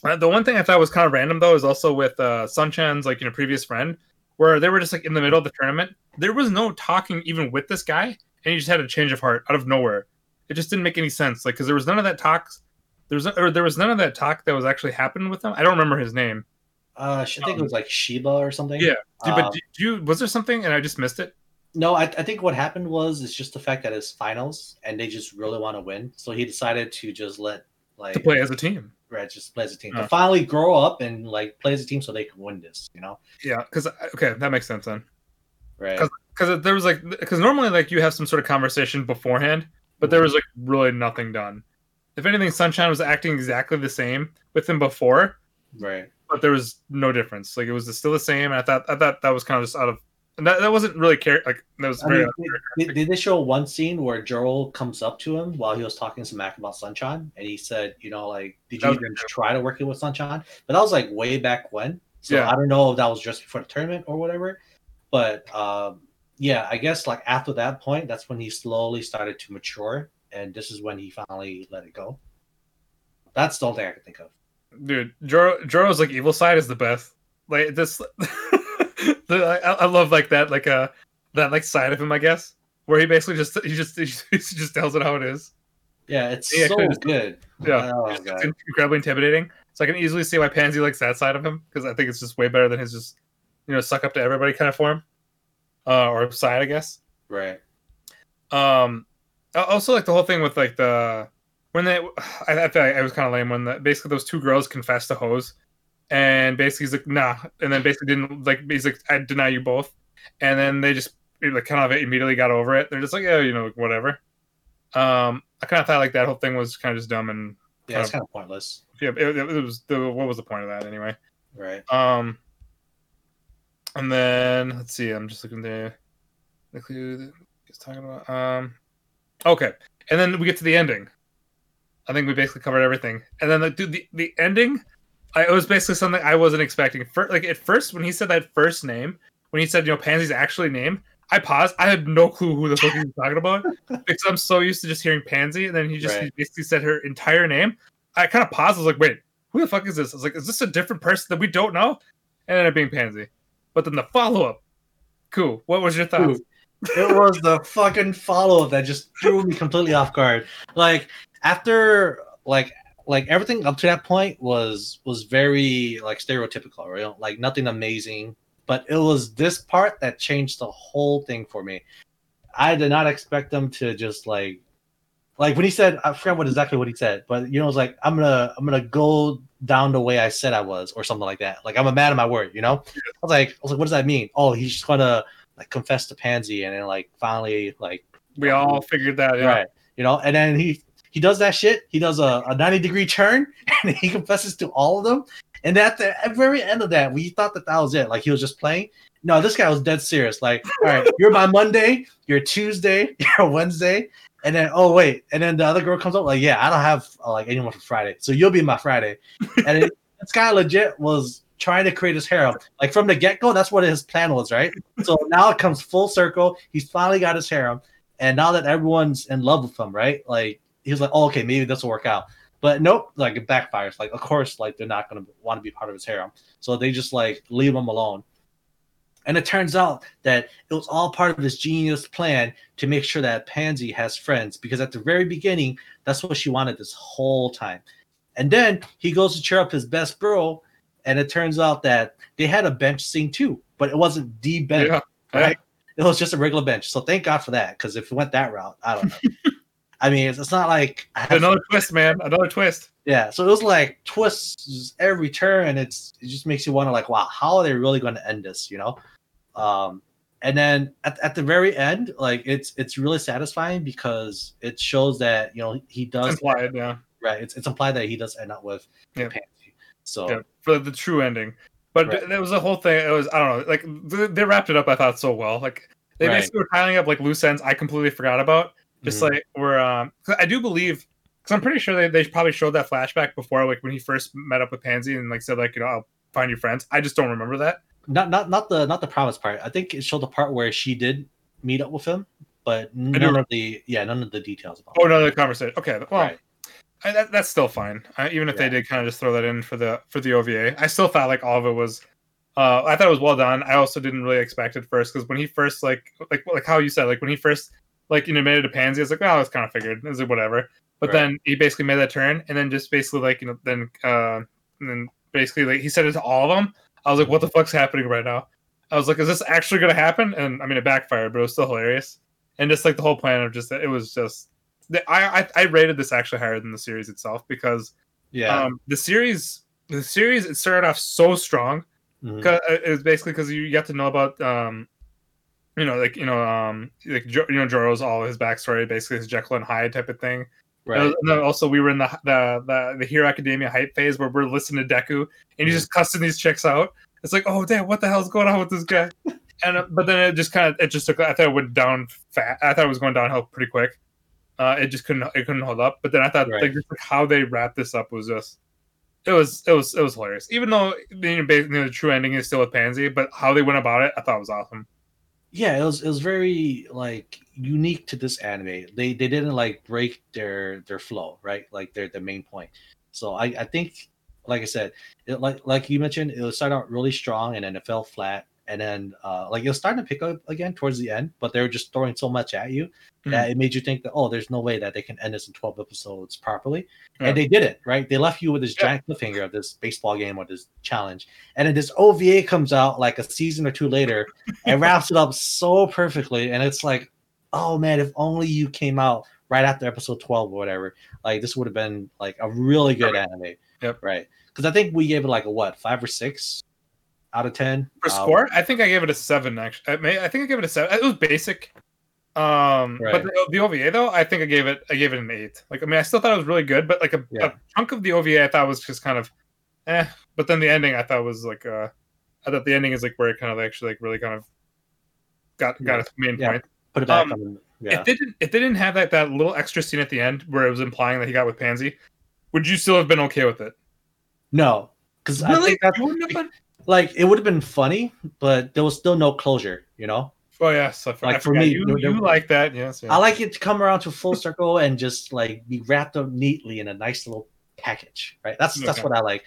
uh, the one thing I thought was kind of random though is also with uh Sunshine's like you know previous friend, where they were just like in the middle of the tournament. There was no talking even with this guy, and he just had a change of heart out of nowhere. It just didn't make any sense, like, because there was none of that talk. There was or there was none of that talk that was actually happening with him. I don't remember his name. uh, I think it was like Sheba or something. Yeah, Um, but did you was there something and I just missed it? No, I, I think what happened was it's just the fact that it's finals and they just really want to win. So he decided to just let To play as a team. Right, just play as a team to finally grow up and like play as a team so they can win this. You know, Yeah, because uh, okay, that makes sense then. right? because there was like because normally like you have some sort of conversation beforehand but there mm-hmm. was like really nothing done if anything sunshine was acting exactly the same with him before Right. but there was no difference like it was still the same and i thought i thought that was kind of just out of and that, that wasn't really care like that was I very mean, did, did they show one scene where Joel comes up to him while he was talking smack about Sunshine, and he said, "You know, like, did you even try to work it with Sunshine?" But that was like way back when, so Yeah. I don't know if that was just before the tournament or whatever. But um, yeah, I guess like after that point, that's when he slowly started to mature, and this is when he finally let it go. That's the only thing I can think of. dude Joro, Joro's like evil side is the best like this I, I love like that like uh that like side of him i guess where he basically just he just he just, he just tells it how it is Yeah, it's so good. yeah Oh, It's incredibly intimidating. So I can easily see why Pansy likes that side of him because I think it's just way better than his just you know suck up to everybody kind of form, uh, or side I guess. Right. Um, Also, like the whole thing with like the when they, I, I it was kind of lame when the, basically those two girls confessed to Hose, and basically he's like nah, and then basically didn't like he's like I deny you both, and then they just like kind of immediately got over it. They're just like yeah, you know, whatever. Um, I kind of thought like that whole thing was kind of just dumb and Yeah, it's kind of pointless, yeah, it, it was the what was the point of that anyway? right? Um, and then let's see. I'm just looking there. The clue that he's talking about. Um, okay, and then we get to the ending. I think we basically covered everything. And then, like, dude, the the ending, I, it was basically something I wasn't expecting. For, like at first, when he said that first name, when he said you know Pansy's actually name, I paused. I had no clue who the fuck he was talking about because I'm so used to just hearing Pansy, and then he just he basically said her entire name. I kind of paused. I was like, wait, who the fuck is this? I was like, is this a different person that we don't know? And ended up being Pansy. But then the follow up, cool. What was your thoughts? it was the fucking follow up that just threw me completely off guard. Like after like like everything up to that point was was very like stereotypical, right? Like nothing amazing. But it was this part that changed the whole thing for me. I did not expect them to just like like when he said I forgot what exactly what he said, but you know, it's like I'm gonna I'm gonna go down the way I said I was, or something like that. Like I'm a man of my word, you know. I was like, I was like, what does that mean? Oh, he's just gonna like confess to Pansy, and then like finally like We all figured that. Yeah. right, you know. And then he he does that shit. He does a, a 90 degree turn, and he confesses to all of them. And at the at very end of that, we thought that that was it. Like he was just playing. No, this guy was dead serious. Like, all right, you're my Monday, you're Tuesday, you're Wednesday, and then oh wait, and then the other girl comes up like, yeah, I don't have uh, like anyone for Friday, so you'll be my Friday. And it, this guy legit was trying to create his harem. Like from the get go, that's what his plan was, right? So now it comes full circle. He's finally got his harem, and now that everyone's in love with him, right? Like he was like, oh, okay, maybe this will work out. But nope, like it backfires. Like of course, like they're not gonna want to be part of his harem, so they just like leave him alone. And it turns out that it was all part of his genius plan to make sure that Pansy has friends because at the very beginning, that's what she wanted this whole time. And then he goes to cheer up his best bro, and it turns out that they had a bench scene too, but it wasn't the bench, Yeah. right? It was just a regular bench. So thank God for that, because if it went that route, I don't know. I mean, it's, it's not like I have- Another twist, man. Another twist. yeah. So it was like twists every turn, and it's it just makes you wonder, like, wow, how are they really going to end this? You know. Um, and then at, at the very end, like it's it's really satisfying because it shows that you know he does It's implied, yeah. right. It's it's implied that he does end up with Yeah. Pansy. So yeah, for the true ending. But Right. there was a whole thing. It was I don't know, like th- they wrapped it up. I thought so well. Like they Right. basically were tying up like loose ends. I completely forgot about. Just Mhm. like we're um, I do believe because I'm pretty sure they, they probably showed that flashback before, like when he first met up with Pansy and like said like you know I'll find your friends. I just don't remember that. not not not the not the promise part. I think it showed the part where she did meet up with him, but none of the yeah none of the details about. Oh, it. another conversation. Okay, well. Right. I, that, that's still fine. I, even if they did kind of just throw that in for the for the OVA, I still thought like all of it was. Uh, I thought it was well done. I also didn't really expect it first because when he first like like like how you said like when he first like you know made it to Pansy, I was like oh it's kind of figured. Is it whatever? But Right. then he basically made that turn and then just basically like you know then uh and then basically like he said it to all of them. I was like what the fuck's happening right now? I was like is this actually gonna happen? And I mean it backfired, but it was still hilarious. And just like the whole plan of just it was just I, I I rated this actually higher than the series itself because Yeah. um, the series the series it started off so strong. Mhm. 'cause uh, It was basically because you get to know about um, you know like you know um like jo- you know Joro's all his backstory basically his Jekyll and Hyde type of thing. Right. And then also we were in the the the, the Hero Academia hype phase where we're listening to Deku and he's just cussing these chicks out. It's like oh damn what the hell's going on with this guy? and uh, but then it just kind of it just took I thought it went down fat. I thought it was going downhill pretty quick. Uh, it just couldn't it couldn't hold up. But then I thought Right. like, just, like how they wrapped this up was just it was it was it was hilarious. Even though you know, the true ending is still with Pansy, but how they went about it, I thought was awesome. Yeah, it was it was very like unique to this anime. They they didn't like break their their flow, right? Like their the main point. So I I think like I said, it, like like you mentioned, it started out really strong and then it fell flat. And then uh like it was starting to pick up again towards the end, but they were just throwing so much at you that it made you think that oh, there's no way that they can end this in 12 episodes properly. Yeah. And they didn't, right? They left you with this Yeah. giant cliffhanger of this baseball game or this challenge. And then this OVA comes out like a season or two later and wraps it up so perfectly. And it's like, oh man, if only you came out right after episode 12 or whatever, like this would have been like a really good anime. Yep. Right. Because I think we gave it like a what five or six out of ten For Um, score, I think I gave it a seven. Actually, I, may, I think I gave it a seven. It was basic. Um, Right. but the, the OVA though, I think I gave it. I gave it an eight. Like, I mean, I still thought it was really good, but like a, Yeah. a chunk of the OVA, I thought was just kind of, eh. But then the ending, I thought was like, uh, I thought the ending is like where it kind of actually like really kind of got got Yeah. its main Yeah. point. Put it back Um, on. Yeah. If they didn't, if they didn't have that that little extra scene at the end where it was implying that he got with Pansy, would you still have been okay with it? no, because I think that's You wouldn't have been? like it would have been funny, but there was still no closure. You know. Oh yes, I, for, Like, I for me, you, there- you like that? Yes. yes. I like it to come around to full circle and just like be wrapped up neatly in a nice little package, right? That's that's what I like,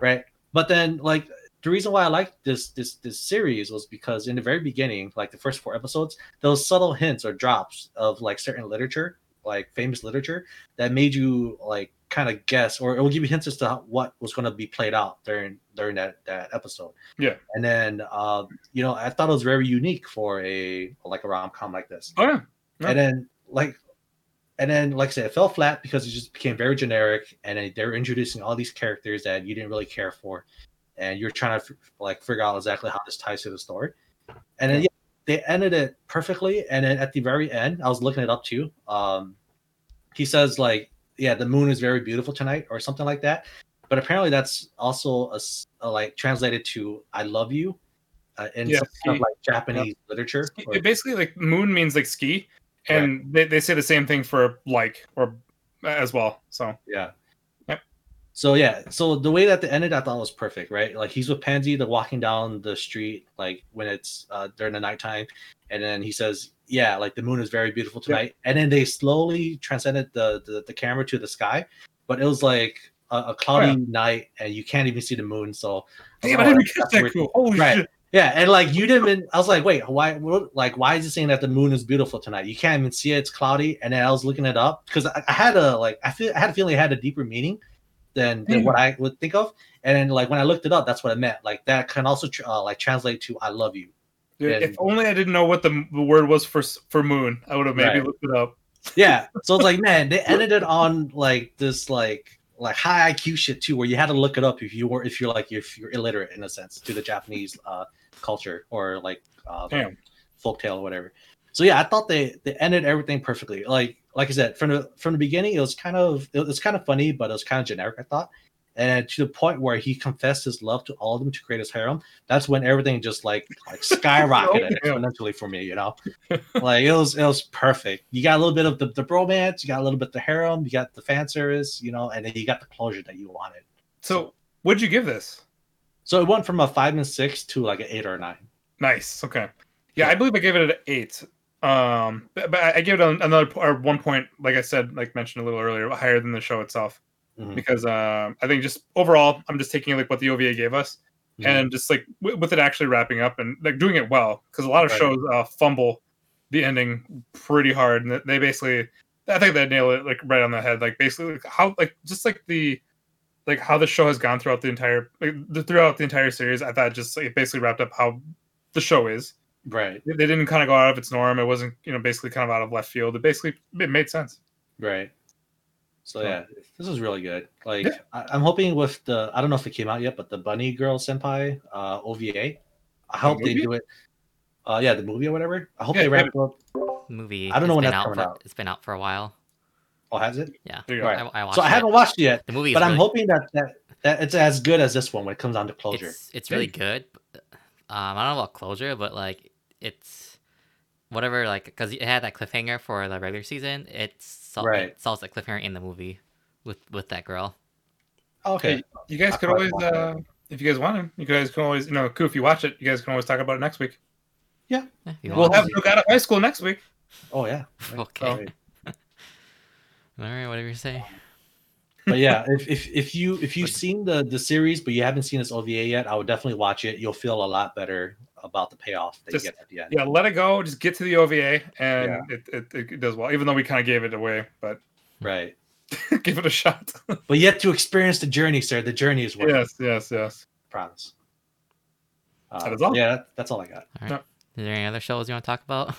right? But then like the reason why I like this this this series was because in the very beginning, like the first four episodes, those subtle hints or drops of like certain literature, like famous literature, that made you like kind of guess, or it will give you hints as to how, what was going to be played out during during that that episode. Yeah. and then uh, you know I thought it was very unique for a like a rom com like this Oh yeah. Yeah. and then like and then like i said it fell flat because it just became very generic and they're introducing all these characters that you didn't really care for and you're trying to f- like figure out exactly how this ties to the story and then yeah, they ended it perfectly and then at the very end i was looking it up too um he says like yeah the moon is very beautiful tonight or something like that but apparently that's also a, a, like translated to i love you uh, in Yeah, some kind of like japanese literature or- It basically like moon means like ski, and they, they say the same thing for like or as well. So Yeah. So yeah, so the way that they ended, I thought was perfect, right? Like he's with Pansy, they're walking down the street, like when it's uh, during the nighttime, and then he says, "Yeah, like the moon is very beautiful tonight." And then they slowly transcended the, the the camera to the sky, but it was like a, a cloudy night, and you can't even see the moon. So damn, Oh, I didn't that's- catch that. Cool. Holy Right. shit! Yeah, and like you didn't. Even, I was like, wait, why? What, like, why is it saying that the moon is beautiful tonight? You can't even see it; it's cloudy. And then I was looking it up because I, I had a like, I feel I had a feeling it had a deeper meaning than than what I would think of. And then like when I looked it up, that's what it meant. Like that can also tr- uh, like translate to "I love you." Dude, Yeah. if only I didn't know what the, the word was for for moon, I would have maybe Right. looked it up. Yeah. So it's like, man, they ended it on like this like like high IQ shit too, where you had to look it up if you were if you're like if you're illiterate in a sense to the Japanese uh culture or like uh Damn. folktale or whatever. So yeah, I thought they they ended everything perfectly. Like like I said, from the from the beginning, it was kind of it was kind of funny, but it was kind of generic. I thought, and to the point where he confessed his love to all of them to create his harem. That's when everything just like like skyrocketed Yeah. exponentially for me. You know, like it was it was perfect. You got a little bit of the the bromance, you got a little bit of the harem, you got the fan service, you know, and then you got the closure that you wanted. So, what'd you give this? So it went from a five and six to like an eight or a nine. Nice. Okay. Yeah, I believe I gave it an eight. Um, but, but I give it another or one point, like I said, like mentioned a little earlier, higher than the show itself. Mhm. Because um, I think just overall, I'm just taking like what the OVA gave us, Mhm. and just like w- with it actually wrapping up and like doing it well. Because a lot of Right. shows uh, fumble the ending pretty hard, and they basically, I think they nail it like right on the head. Like basically, like, how like just like the like how the show has gone throughout the entire like, the, throughout the entire series. I thought just like, it basically wrapped up how the show is right, they didn't kind of go out of its norm. It wasn't, you know, basically kind of out of left field. It basically it made sense. right. So So- yeah, this is really good. Like Yeah. I, I'm hoping with the I don't know if it came out yet, but the Bunny Girl Senpai uh, OVA. I hope they do it. Uh, yeah, the movie or whatever. I hope Yeah, they wrap it up. movie. I don't know it's when that's out coming for, out. It's been out for a while. Oh, has it? Yeah, There you go. Right. I, I watched So I haven't watched it yet, the movie. Is but I'm hoping that, that that it's as good as this one when it comes down to closure. It's, it's really good. Um, I don't know about closure, but like it's whatever. Like because it had that cliffhanger for the regular season. It's so, Right. It solves that cliffhanger in the movie with with that girl. okay. Hey, you guys I could always, uh, if you guys want to, you guys can always, you know, cool. If you watch it, you guys can always talk about it next week. Yeah, you We'll have to. No God of High School next week. Oh yeah. Okay. All right, whatever you say. but yeah, if, if if you if you've seen the the series but you haven't seen this OVA yet, I would definitely watch it. You'll feel a lot better about the payoff that Just- you get at the end. Yeah, let it go. Just get to the OVA, and Yeah. it, it, it does well. Even though we kind of gave it away, but Right. give it a shot. But yet to experience the journey, sir. The journey is worth it. yes, yes, yes. Promise. Uh, That is all? Yeah, that- that's all I got. Is there any other shows you want to talk about?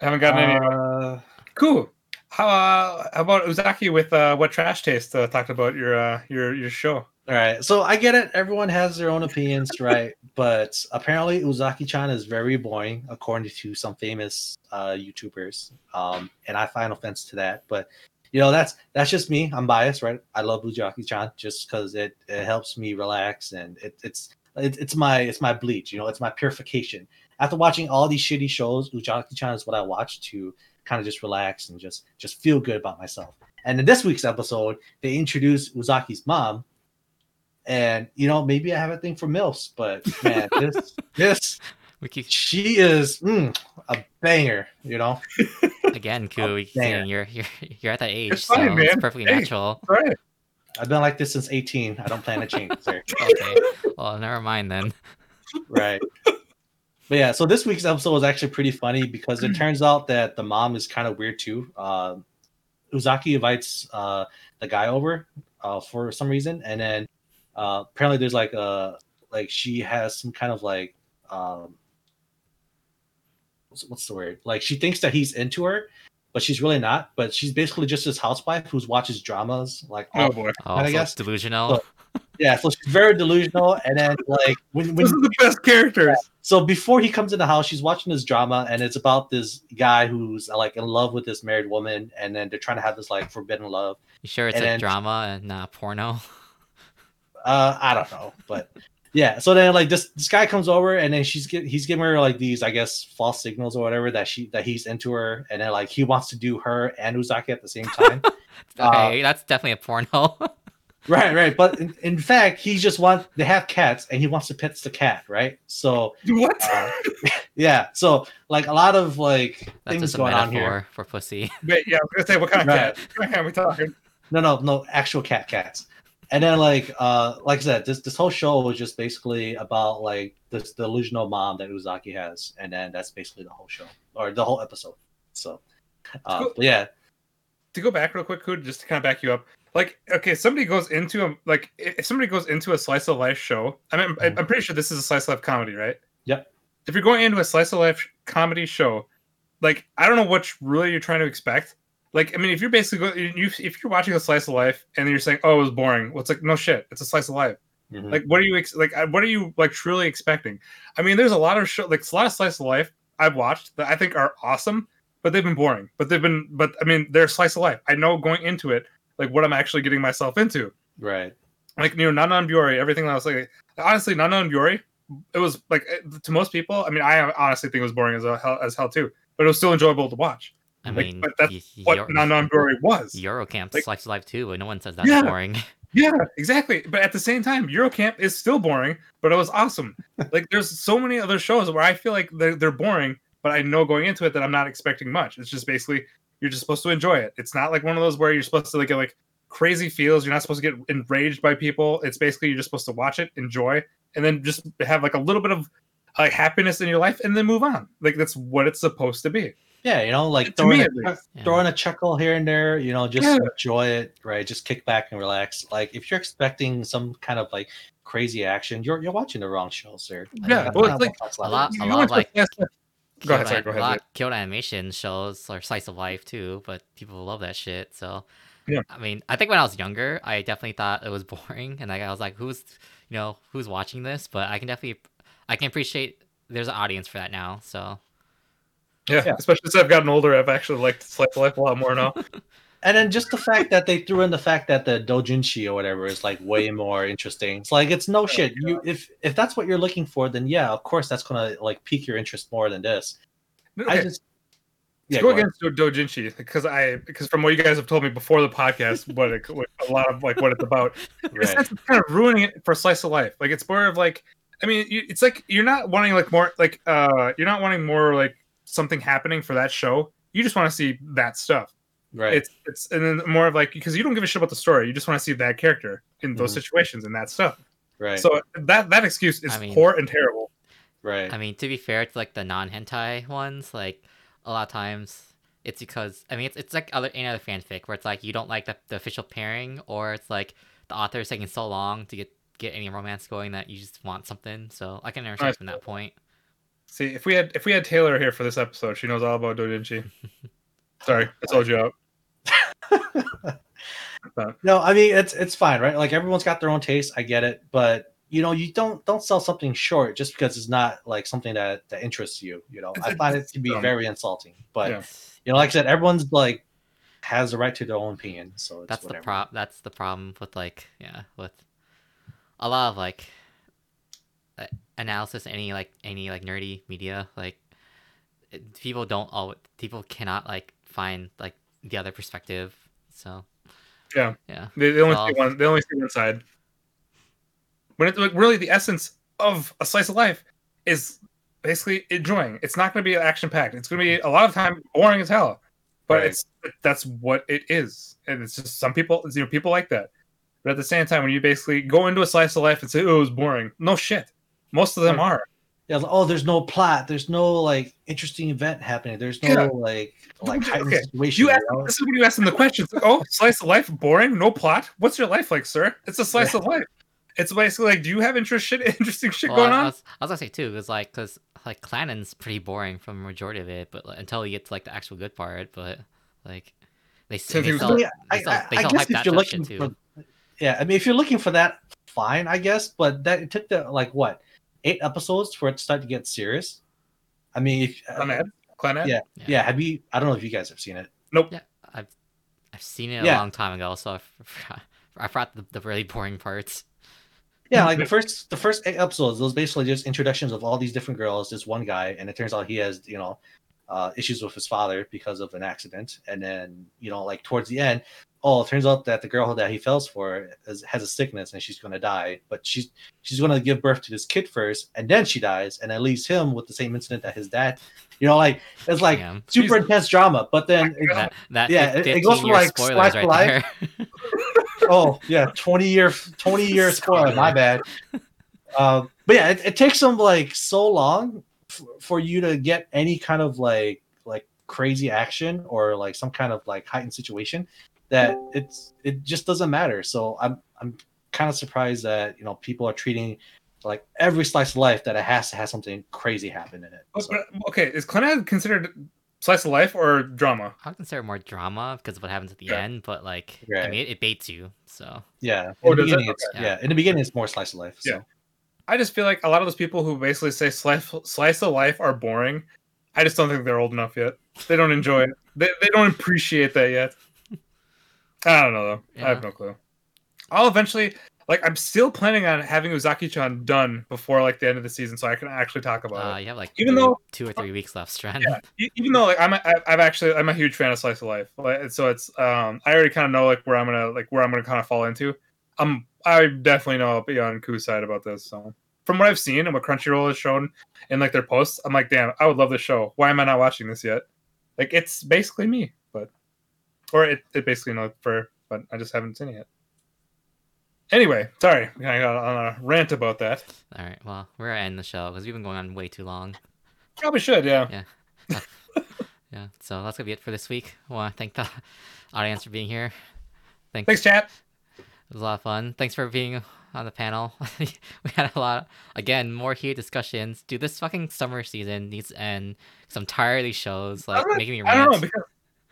I haven't gotten any. Uh, Cool. How, uh, how about Uzaki with uh, what trash taste uh, talked about your uh, your your show? All right, so I get it. Everyone has their own opinions, right? But apparently, Uzaki-chan is very boring, according to some famous uh, YouTubers, um, and I find offense to that. But you know, that's that's just me. I'm biased, right? I love Uzaki-chan just because it, it helps me relax, and it, it's it, it's my it's my bleach. You know, it's my purification. After watching all these shitty shows, Uzaki-chan is what I watch to kind of just relax and just just feel good about myself. And in this week's episode, they introduced Uzaki's mom, and you know maybe I have a thing for milfs, but man, this this keep she is mm, a banger. You know, again, Koo. we keep damn. saying you're you're you're at that age, It's so fine, it's perfectly Hey. natural. Right. I've been like this since 18. I don't plan to change. Okay, well, never mind then. right. But yeah, so this week's episode was actually pretty funny because it turns out that the mom is kind of weird too. Uh, Uzaki invites uh, the guy over uh, for some reason, and then uh, apparently there's like a like she has some kind of like um, what's, what's the word? Like she thinks that he's into her, but she's really not. But she's basically just this housewife who watches dramas like Oh boy, Oh, I guess- delusional. so- yeah. So she's very delusional, and then like when, when this is the best characters. so before he comes in the house, she's watching this drama, and it's about this guy who's like in love with this married woman, and then they're trying to have this like forbidden love. you sure it's and a then- drama and not porno? Uh, I don't know, but yeah. So then like this this guy comes over, and then she's get, he's giving her like these I guess false signals or whatever that she that he's into her, and then like he wants to do her and Uzaki at the same time. Uh, Okay, that's definitely a porno. right, right. But in, in fact, he just wants they have cats, and he wants to pet the cat, right? So What? uh, yeah, so like a lot of like that's things just a going on here. for pussy. Wait, yeah, I was gonna say what kind of Right. cat? What kind of cat are we talking? No, no, no, actual cat cats. And then like uh like I said, this this whole show was just basically about like this delusional mom that Uzaki has, and then that's basically the whole show or the whole episode. So uh Cool. but yeah, to go back real quick, Kud, just to kind of back you up. Like, okay, somebody goes into a like if somebody goes into a slice of life show. I mean, I'm- I'm pretty sure this is a slice of life comedy, right? Yep. If you're going into a slice of life comedy show, like I don't know what really you're trying to expect. Like, I mean, if you're basically go, you if you're watching a slice of life and you're saying, "Oh, it was boring," well, it's like no shit, it's a slice of life. mhm. Like, what are you ex- like? What are you like truly expecting? I mean, there's a lot of show, like a lot of slice of life I've watched that I think are awesome, but they've been boring. But they've been, but I mean, they're slice of life. I know going into it, like what I'm actually getting myself into. right. Like you know, Non Non Biyori, everything that was like, honestly, Non Non Biyori, it was like eh, to most people. I mean, I honestly think it was boring as hell as hell too, but it was still enjoyable to watch. I Like, mean, but that's y- What Euro- Nana Biori was. Yuru Camp like- slice of life too, but no one says that's Yeah. boring. Yeah, exactly. But at the same time, Yuru Camp is still boring, but it was awesome. like there's so many other shows where I feel like they're, they're boring, but I know going into it that I'm not expecting much. It's just basically you're just supposed to enjoy it. It's not like one of those where you're supposed to like get like crazy feels. You're not supposed to get enraged by people. It's basically you're just supposed to watch it, enjoy, and then just have like a little bit of like happiness in your life, and then move on. Like that's what it's supposed to be. Yeah, you know, like throwing me, a. Yeah. throwing a chuckle here and there, you know, just Yeah. enjoy it, right? Just kick back and relax. Like if you're expecting some kind of like crazy action, you're you're watching the wrong show, sir. Yeah, well, it's like a lot- a lot of, like, the best- Go ahead, sorry, go a ahead. lot Zach. of Kyoto animation shows or slice of life too, but people love that shit. So, Yeah. I mean, I think when I was younger, I definitely thought it was boring, and like I was like, who's, you know, who's watching this? But I can definitely, I can appreciate there's an audience for that now. So, Yeah, Yeah. especially since I've gotten older, I've actually liked Slice of Life a lot more now. And then just the fact that they threw in the fact that the dojinshi or whatever is like way more interesting. It's like it's no shit. You if if that's what you're looking for, then yeah, of course that's gonna like pique your interest more than this. I Okay, just to yeah, go go against Do- Dojinshi because I because from what you guys have told me before the podcast, what, it, what a lot of like what it's about. Right. sense, it's kind of ruining it for slice of life. Like it's more of like, I mean, you, it's like you're not wanting like more like uh you're not wanting more like something happening for that show. You just want to see that stuff. Right. It's it's and then more of like because you don't give a shit about the story. You just want to see that character in those Mhm. situations and that stuff. right. So that that excuse is I mean- poor and terrible. right. I mean, to be fair to like the non hentai ones, like a lot of times it's because I mean it's it's like other any other fanfic where it's like you don't like the, the official pairing, or it's like the author is taking so long to get get any romance going that you just want something. So I can understand Right. from that point. See, if we had if we had Taylor here for this episode, she knows all about Dojinshi. Sorry, I sold you out. No, I mean it's it's fine, right? Like everyone's got their own taste. I get it, but you know, you don't don't sell something short just because it's not like something that that interests you. You know, I find it to be dumb. very insulting. But Yeah. you know, like I said, everyone's like has the right to their own opinion. So it's that's the whatever. prop. That's the problem with like yeah with a lot of like uh, analysis. Any like any like nerdy media like people don't all people cannot like find like the other perspective. So Yeah. yeah. They, they only Well- see one. They only see one side. When it's like really the essence of a slice of life is basically enjoying. It's not going to be action packed. It's going to be a lot of time boring as hell. But Right. it's that's what it is, and it's just some people. You know, people like that. But at the same time, when you basically go into a slice of life and say, "Oh, it was boring," no shit. Most of them are. Yeah, like, oh, there's no plot. There's no like interesting event happening. There's no Yeah. like like Okay, situation. You ask, you know? this is when you ask them the questions. Like, oh, slice of life, boring, no plot. What's your life like, sir? It's a slice Yeah. of life. It's basically like, do you have interest shit, interesting shit Well, going I, I on? was, I was gonna say too, is like because like Clannad's pretty boring from the majority of it, but like, until you get to like the actual good part, but like they, s- Same they thing with sell, Yeah, they I, sell, I, they I guess hype if that you're shit looking too. for, yeah, I mean, if you're looking for that, fine, I guess. But that it took the like what eight episodes for it to start to get serious. I mean, if, uh, Clannad? Clannad? yeah. yeah. Have you? I don't know if you guys have seen it. Nope. Yeah, I've I've seen it a Yeah. long time ago, so I forgot, I forgot the, the really boring parts. Yeah, like the first the first eight episodes, it was basically just introductions of all these different girls, this one guy, and it turns out he has, you know, uh, issues with his father because of an accident. And then, you know, like towards the end, oh, it turns out that the girl that he falls for is, has a sickness and she's gonna die. But she's she's gonna give birth to this kid first, and then she dies, and it leaves him with the same incident that his dad. You know, like it's like Damn. super Jesus. intense drama. But then it- That, that Yeah, it- it goes 15 from, like, spoilers slice right life oh yeah 20 year 20 year spoiler my bad uh, but yeah it, it takes them like so long f- for you to get any kind of like like crazy action or like some kind of like heightened situation that it's it just doesn't matter so i'm i'm kind of surprised that you know people are treating like every slice of life that it has to have something crazy happen in it So, okay, is Clannad considered slice of life or drama? I would consider it more drama because of what happens at the Okay. end, but like I mean, it, it baits you. So yeah in the does it? beginning it's, Okay. yeah in the beginning it's more slice of life so. Yeah. I just feel like a lot of those people who basically say slice, slice of life are boring. I just don't think they're old enough yet. They don't enjoy it. They, they don't appreciate that yet. I don't know though. I have no clue. I'll eventually like I'm still planning on having Uzaki-chan done before like the end of the season, so I can actually talk about uh, it. you have like Even three- though- two or three weeks left, Strand. Yeah, even though like I'm, a, I- I'm actually I'm a huge fan of slice of life, like, so it's um I already kind of know like where I'm gonna like where I'm gonna kind of fall into. I'm I definitely know I'll be on Ku's side about this. So from what I've seen and what Crunchyroll has shown in like their posts, I'm like, damn, I would love this show. Why am I not watching this yet? Like it's basically me, or it, it basically no for, but I just haven't seen it yet. Anyway, sorry, I got on a rant about that. All right. Well, we're gonna end the show because we've been going on way too long. Probably should, yeah. Yeah. Yeah. So that's gonna be it for this week. I want to thank the audience for being here. Thanks. Thanks, chat. It was a lot of fun. Thanks for being on the panel. we had a lot, again, more heated discussions. Dude, this fucking summer season needs to end. Cause I'm tired of these shows, like making me I rant. don't know because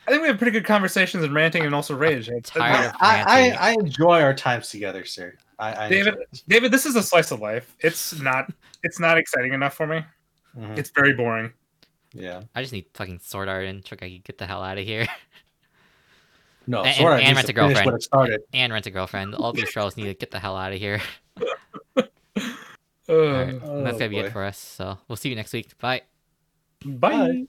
I think we have pretty good conversations and ranting and also rage. It's- tired of I, I, ranting. I enjoy our times together sir i, I David. David, this is a slice of life. It's not. It's not exciting enough for me. Mhm. It's very boring. yeah I just need fucking Sword Art and Shokugeki get the hell out of here. no And- Sora and needs Rent a Girlfriend. what and Rent a Girlfriend. All these trolls need to get the hell out of here. Uh, Alright, Oh, that's gonna be boy. it for us. So we'll see you next week. Bye. Bye.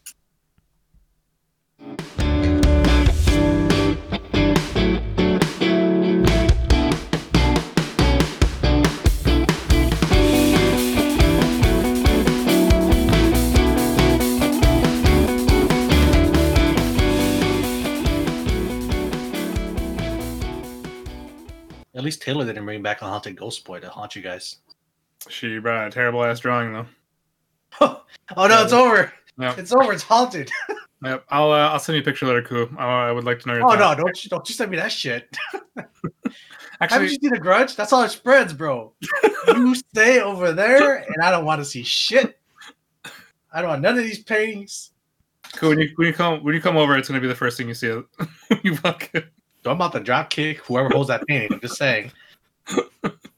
At least Taylor didn't bring back a haunted ghost boy to haunt you guys. She brought a terrible ass drawing though. oh no, it's over. Yep. It's over. It's haunted. Yep. I'll uh, I'll send you a picture later, Ku. I, I would like to know your. Oh no, don't you don't you send me that shit. Actually, Haven't you seen the grudge? That's all it spreads, bro. you stay over there and I don't want to see shit. I don't want none of these paintings. Cool, when you when you come when you come over, it's gonna be the first thing you see. you. So I'm about to drop kick whoever holds that painting. I'm just saying.